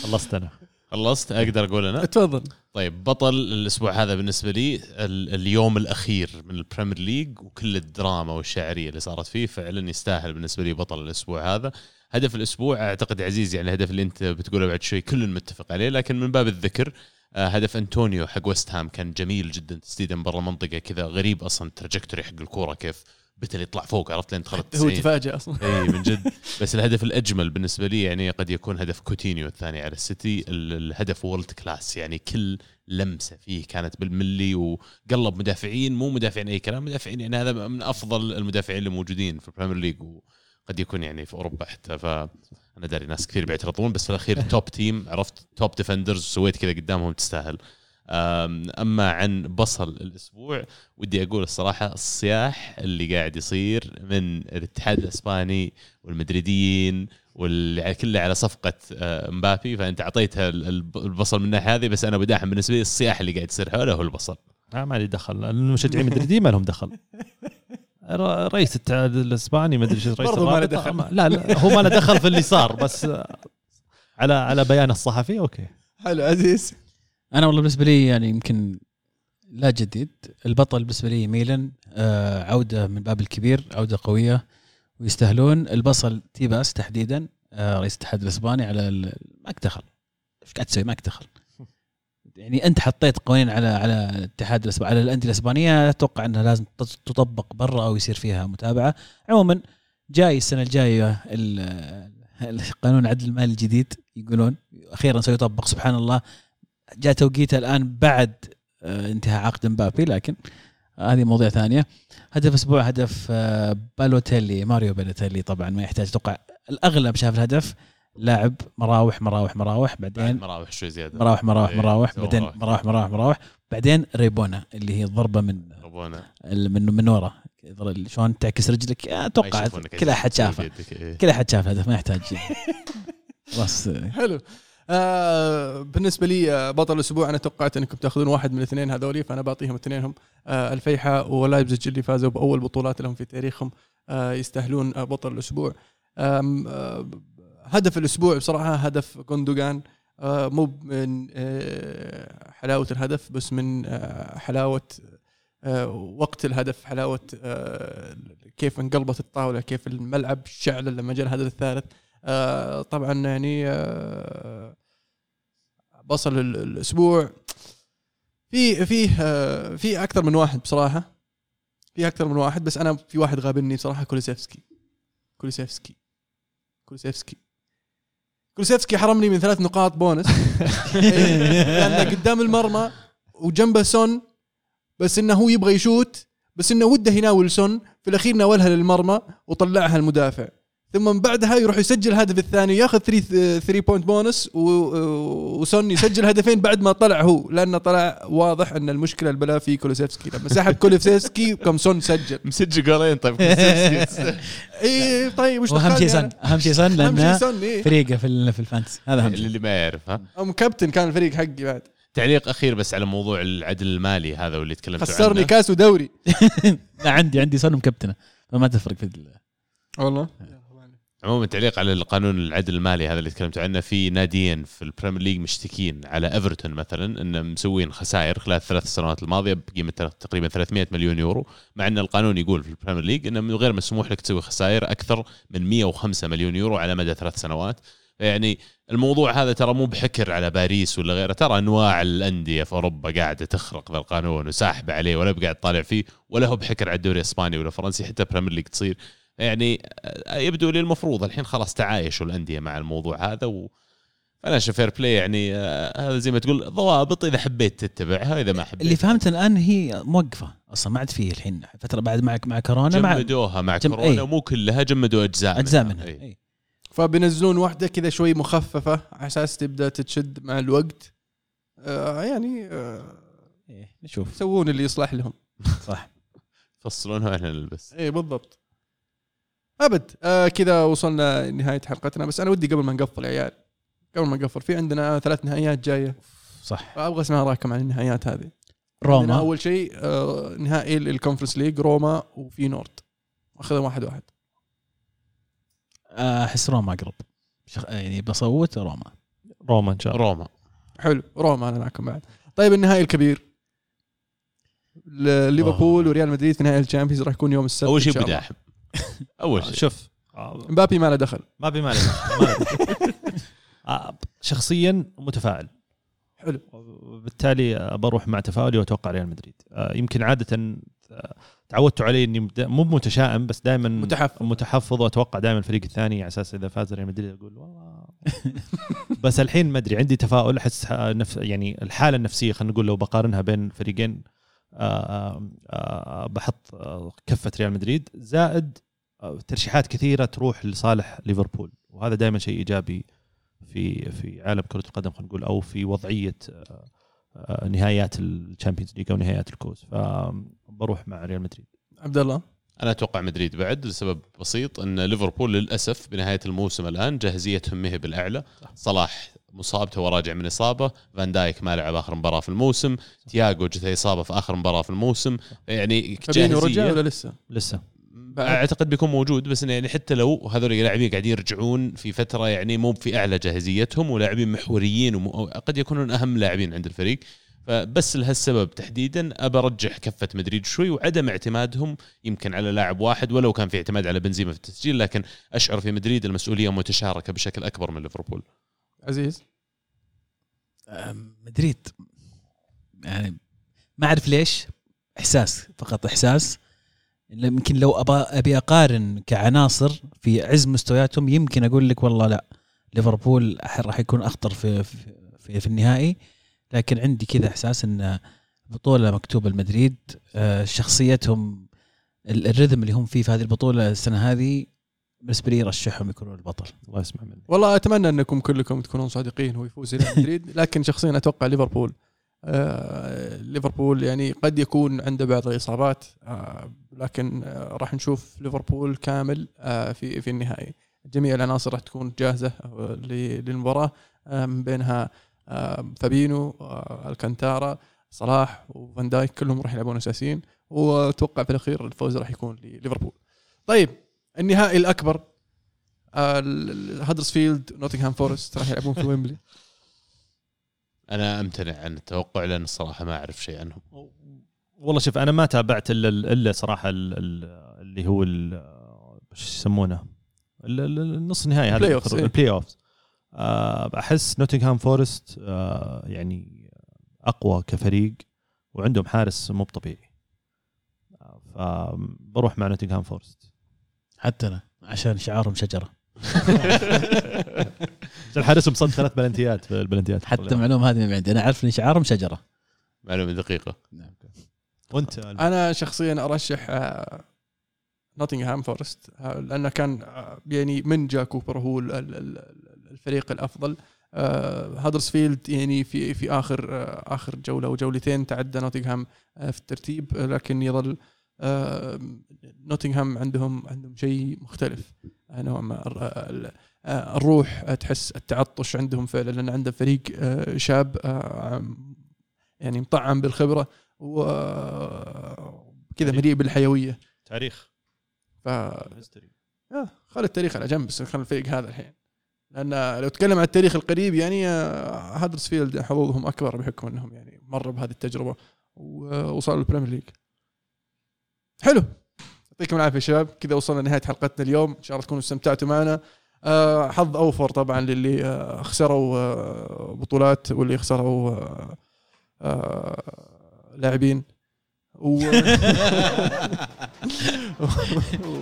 خلصت أنا. خلصت أقدر أقول أنا؟ تفضل. طيب بطل الأسبوع هذا بالنسبة لي ال- اليوم الأخير من ال Premier League وكل الدراما والشاعريه اللي صارت فيه فعلا يستاهل بالنسبة لي بطل الأسبوع هذا. هدف الأسبوع أعتقد عزيز يعني الهدف اللي أنت بتقوله بعد شوي كل متفق عليه لكن من باب الذكر آه، هدف انطونيو حق ويست هام كان جميل جدا تسديده من برا المنطقة كذا غريب أصلا ال trajectory حق الكورة كيف بتل يطلع فوق عرفت لين دخلت هو 90 تفاجئ أصلا. إي من جد. بس الهدف الأجمل بالنسبة لي يعني قد يكون هدف كوتينيو الثاني على السيتي. ال- الهدف world class يعني كل لمسة فيه كانت بالملي وقلب مدافعين مو مدافعين أي كلام مدافعين يعني هذا من أفضل المدافعين اللي موجودين في ال Premier League وقد يكون يعني في أوروبا حتى. فأنا داري ناس كثير بيعترضون بس في الأخير top team عرفت؟ top defenders سويت كذا قدامهم تستاهل. أما عن بصل الأسبوع ودي أقول الصراحة الصياح اللي قاعد يصير من الاتحاد الإسباني والمدريديين واللي كله على صفقة آه، مبابي. فأنت أعطيتها ال- الب- البصل من الناحية هذه بس أنا بداحر بالنسبة لي الصياح اللي قاعد يصير حوله هو البصل. آه ما لي دخل. المشجعين مدريدين ما لهم دخل. ر- رئيس الاتحاد الإسباني ما أدري إيش رئيس ما له. دخل. لا لا هو ما له دخل في اللي صار بس على على بيان الصحفي أوكي. حلو عزيز. أنا والله بالنسبة لي يعني يمكن لا جديد. البطل بالنسبة لي ميلان آه عودة من باب الكبير عودة قوية ويستاهلون. البصل تيباس تحديدا آه رئيس الاتحاد الإسباني على ال- ما دخل إيش قاعد تسوي؟ ما دخل يعني أنت حطيت قوانين على على الاتحاد الاسباني على الأندية الإسبانية أتوقع إنها لازم تط- تطبق برا أو يصير فيها متابعة. عموما جاي السنة الجاية ال- القانون العدل المالي الجديد يقولون أخيرا سيطبق سبحان الله. جاء توقيته الآن بعد آه، انتهاء عقد مبابي لكن هذه مواضيع ثانية. هدف أسبوع هدف آه، بالوتيلي ماريو بالوتيلي طبعا ما يحتاج أتوقع الأغلب شاف الهدف. لاعب مراوح مراوح مراوح بعد بعدين مراوح شوي زيادة. مراوح مراوح إيه، مراوح بعدين مراوح. مراوح مراوح بعدين ريبونا اللي هي الضربة من ربونا من من ورا. شلون تعكس رجلك؟ أتوقع ما يشوفونك كل أحد شافه. إيه. كل أحد شاف الهدف ما يحتاج. خلاص آه، حلو. آه بالنسبة لي آه، بطل الأسبوع أنا توقعت أنكم تاخذون واحد من الاثنين هذولي فأنا بعطيهم اثنينهم آه الفيحاء ولايبزيج اللي فازوا بأول بطولات لهم في تاريخهم آه يستاهلون آه بطل الأسبوع. آه هدف الأسبوع بصراحة هدف جوندوجان آه مو من آه حلاوة الهدف بس من آه حلاوة آه وقت الهدف حلاوة آه كيف انقلبت الطاولة كيف الملعب شعل لما جاء الهدف الثالث. طبعا يعني بصل ال- الأسبوع. في في آه في أكثر من واحد بصراحة. في أكثر من واحد بس أنا في واحد غابني بصراحة كوليسيفسكي. كوليسيفسكي. كوليسيفسكي. كوليسيفسكي حرمني من ثلاث نقاط بونس. لأنه قدام المرمى وجنبه سون بس إنه هو يبغى يشوت بس إنه وده يناول سون. في الأخير ناولها للمرمى وطلعها المدافع. ثم من بعدها يروح يسجل الهدف الثاني ياخذ 3 3 point bonus وسون يسجل هدفين بعد ما طلع هو لأنه طلع واضح أن المشكلة البلاء في كولوسيفسكي. لما سحب كولوسيفسكي كم سون سجل. مسجل جولين طيب اي طيب وش شيء سن أهم شيء سن؟ أهم شيء لأنه سون إيه. فريقه في في الفانتسي. هذا أهم شيء. اللي ما يعرف ها؟ أم كابتن كان الفريق حقي بعد. تعليق أخير بس على موضوع العدل المالي هذا واللي تكلمت خسرني عنه كاس ودوري. لا عندي عندي سن مكابتنه فما تفرق في ال- والله. عموما تعليق على القانون العدل المالي هذا اللي تكلمت عنه في ناديين في البريمير ليج مشتكين على إيفرتون مثلا انه مسوين خسائر خلال الثلاث سنوات الماضية بقيمة تقريبا 300 مليون يورو مع إن القانون يقول في البريمير ليج إنه من غير مسموح لك تسوي خسائر أكثر من 105 مليون يورو على مدى ثلاث سنوات. يعني الموضوع هذا ترى مو بحكر على باريس ولا غيره ترى أنواع الأندية في أوروبا قاعدة تخرق ذا القانون وساحبة عليه ولا بقاعد طالع فيه ولا هو بحكر على الدوري الإسباني ولا فرنسي حتى بريمير ليج تصير. يعني يبدو لي المفروض الحين خلاص تعايشوا الأندية مع الموضوع هذا و أنا fair play يعني آه، هذا زي ما تقول ضوابط إذا حبيت تتبعها إذا ما حبيت اللي فهمت الآن هي موقفة أصلا ما عاد فيه الحين فترة بعد مع مع كورونا مع جمدوها مع جم- كورونا إيه. ومو كلها جمدوا أجزاء أجزاء منها إيه. إيه. فبينزلون واحدة كذا شوي مخففة على أساس تبدأ تتشد مع الوقت آه يعني آه إيه. نشوف يسوون اللي يصلح لهم صح فصلونها وإحنا نلبس اي بالضبط أبد. آه كذا وصلنا لنهايه حلقتنا. بس أنا ودي قبل ما نقفل يا عيال قبل ما نقفل في عندنا ثلاث نهائيات جاية. صح. فابغى أسمع رأيكم عن النهائيات هذه. روما. أول شيء آه نهائي الكونفرنس ليج روما وفينورد أخذهم واحد واحد. أحس روما أقرب. شخ- يعني بصوت روما. روما إن شاء الله. روما. حلو. روما أنا معكم بعد. طيب النهائي الكبير. ليفربول آه. وريال مدريد في نهائي الشامبيونز راح يكون يوم السبت أول شيء شاء الله. اول شيء. شوف آه، مبابي ما له دخل. ما بي مالي ما لي. آه، شخصيا متفائل حلو. وبالتالي آه، بروح مع تفاؤلي وأتوقع ريال مدريد. يمكن عادة تعودتوا علي إني مو متشائم بس دائما متحفظ. متحفظ. وأتوقع دائما الفريق الثاني على أساس إذا فاز ريال مدريد أقول والله. بس الحين ما أدري عندي تفاؤل أحس نف يعني الحالة النفسية خلينا نقول لو بقارنها بين فريقين بحط آه، كفة ريال مدريد. زائد آه، ترشيحات كثيرة تروح لصالح ليفربول. وهذا دائما شيء إيجابي في في عالم كرة القدم خلينا نقول أو في وضعية آه، آه، نهايات الشامبيونز ليج أو نهايات الكؤوس فبروح مع ريال مدريد. عبد الله أنا أتوقع مدريد بعد لسبب بسيط إن ليفربول للأسف بنهاية الموسم الآن جاهزيتهم مهي بالأعلى. صلاح مصاب توه راجع من إصابة. فان دايك ما لعب آخر مباراة في الموسم. تياجو جته إصابة في آخر مباراة في الموسم. يعني فابينو رجع ولا لسه؟ لسه. أعتقد بيكون موجود بس إنه يعني حتى لو هذول اللاعبين قاعدين يرجعون في فترة يعني مو في أعلى جاهزيتهم ولاعبين محوريين وقد يكونون أهم لاعبين عند الفريق. فبس لهالسبب تحديدا أبى أرجح كفة مدريد شوي وعدم اعتمادهم يمكن على لاعب واحد ولو كان في اعتماد على بنزيما في التسجيل لكن أشعر في مدريد المسؤولية متشاركة بشكل أكبر من ليفربول. عزيز؟ مدريد. يعني ما أعرف ليش. إحساس فقط إحساس. يمكن لو ابى أبي أقارن كعناصر في عز مستوياتهم يمكن أقول لك والله لا. ليفربول راح يكون أخطر في في, في, النهائي. لكن عندي كذا إحساس إن بطولة مكتوبه لمدريد آه، شخصيتهم ال- الرذم اللي هم فيه في هذه البطولة السنة هذه بالنسبة لي رشحهم يكونون البطل. الله يسمع مني والله أتمنى أنكم كلكم تكونون صادقين ويفوز ريال مدريد لكن شخصيا أتوقع ليفربول. آه ليفربول يعني قد يكون عنده بعض الإصابات آه لكن آه راح نشوف ليفربول كامل آه في في النهائي. جميع العناصر راح تكون جاهزة آه، للمباراة آه من بينها فابينو الكانتارا صلاح وفان دايك كلهم راح يلعبون أساسيين وأتوقع في الأخير الفوز راح يكون لليفربول طيب النهائي الأكبر. هدرسفيلد نوتنغهام فورست راح يلعبون في ويمبلي أنا أمتنع عن التوقع لأن الصراحة ما أعرف شيء عنهم. والله شوف أنا ما تابعت إلا إلا صراحة ال- ال- اللي هو ال- إيش يسمونه؟ ال- ال- النص النهائي هذا البلاي اوف أحس نوتنغهام فورست آه، يعني أقوى كفريق وعندهم حارس مو طبيعي آه، فبروح مع نوتنغهام فورست حتى أنا عشان شعارهم شجرة. عشان حارسهم صد ثلاث بلنتيات في البلنتيات. حتى المعلومه هذه من عندي. أنا عارف إن شعارهم شجرة. معلومة دقيقة. وأنت؟ أنا شخصيا أرشح آه، نوتنغهام فورست آه، لأنه كان آه، يعني من جا كوبر هو ال- ال- ال- الفريق الأفضل. آه، هدرسفيلد يعني في في آخر آه، آخر جولة وجولتين تعدى نوتنغهام آه، في الترتيب آه، لكن يظل آه، نوتنغهام عندهم عندهم شيء مختلف. آه، نوعا ما آه، الروح آه، تحس التعطش عندهم فعلا لأن عنده فريق آه، شاب آه، يعني مطعم بالخبرة وكذا مليء بالحيوية. تاريخ. ف آه، خل التاريخ على جنب بس خل الفريق هذا الحين. لأن لو تكلم عن التاريخ القريب يعني آه، هدرسفيلد حظوظهم أكبر بحكم أنهم يعني مروا بهذه التجربة ووصلوا للبريمير ليج. حلو. يعطيكم العافية شباب. كذا وصلنا لنهاية حلقتنا اليوم. إن شاء الله تكونوا استمتعتوا معنا. آه، حظ أوفر طبعا للي آه، خسروا آه، بطولات واللي خسروا آه، لاعبين. و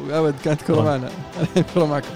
وابد كانت كرة معنا. الحين كرة معكم.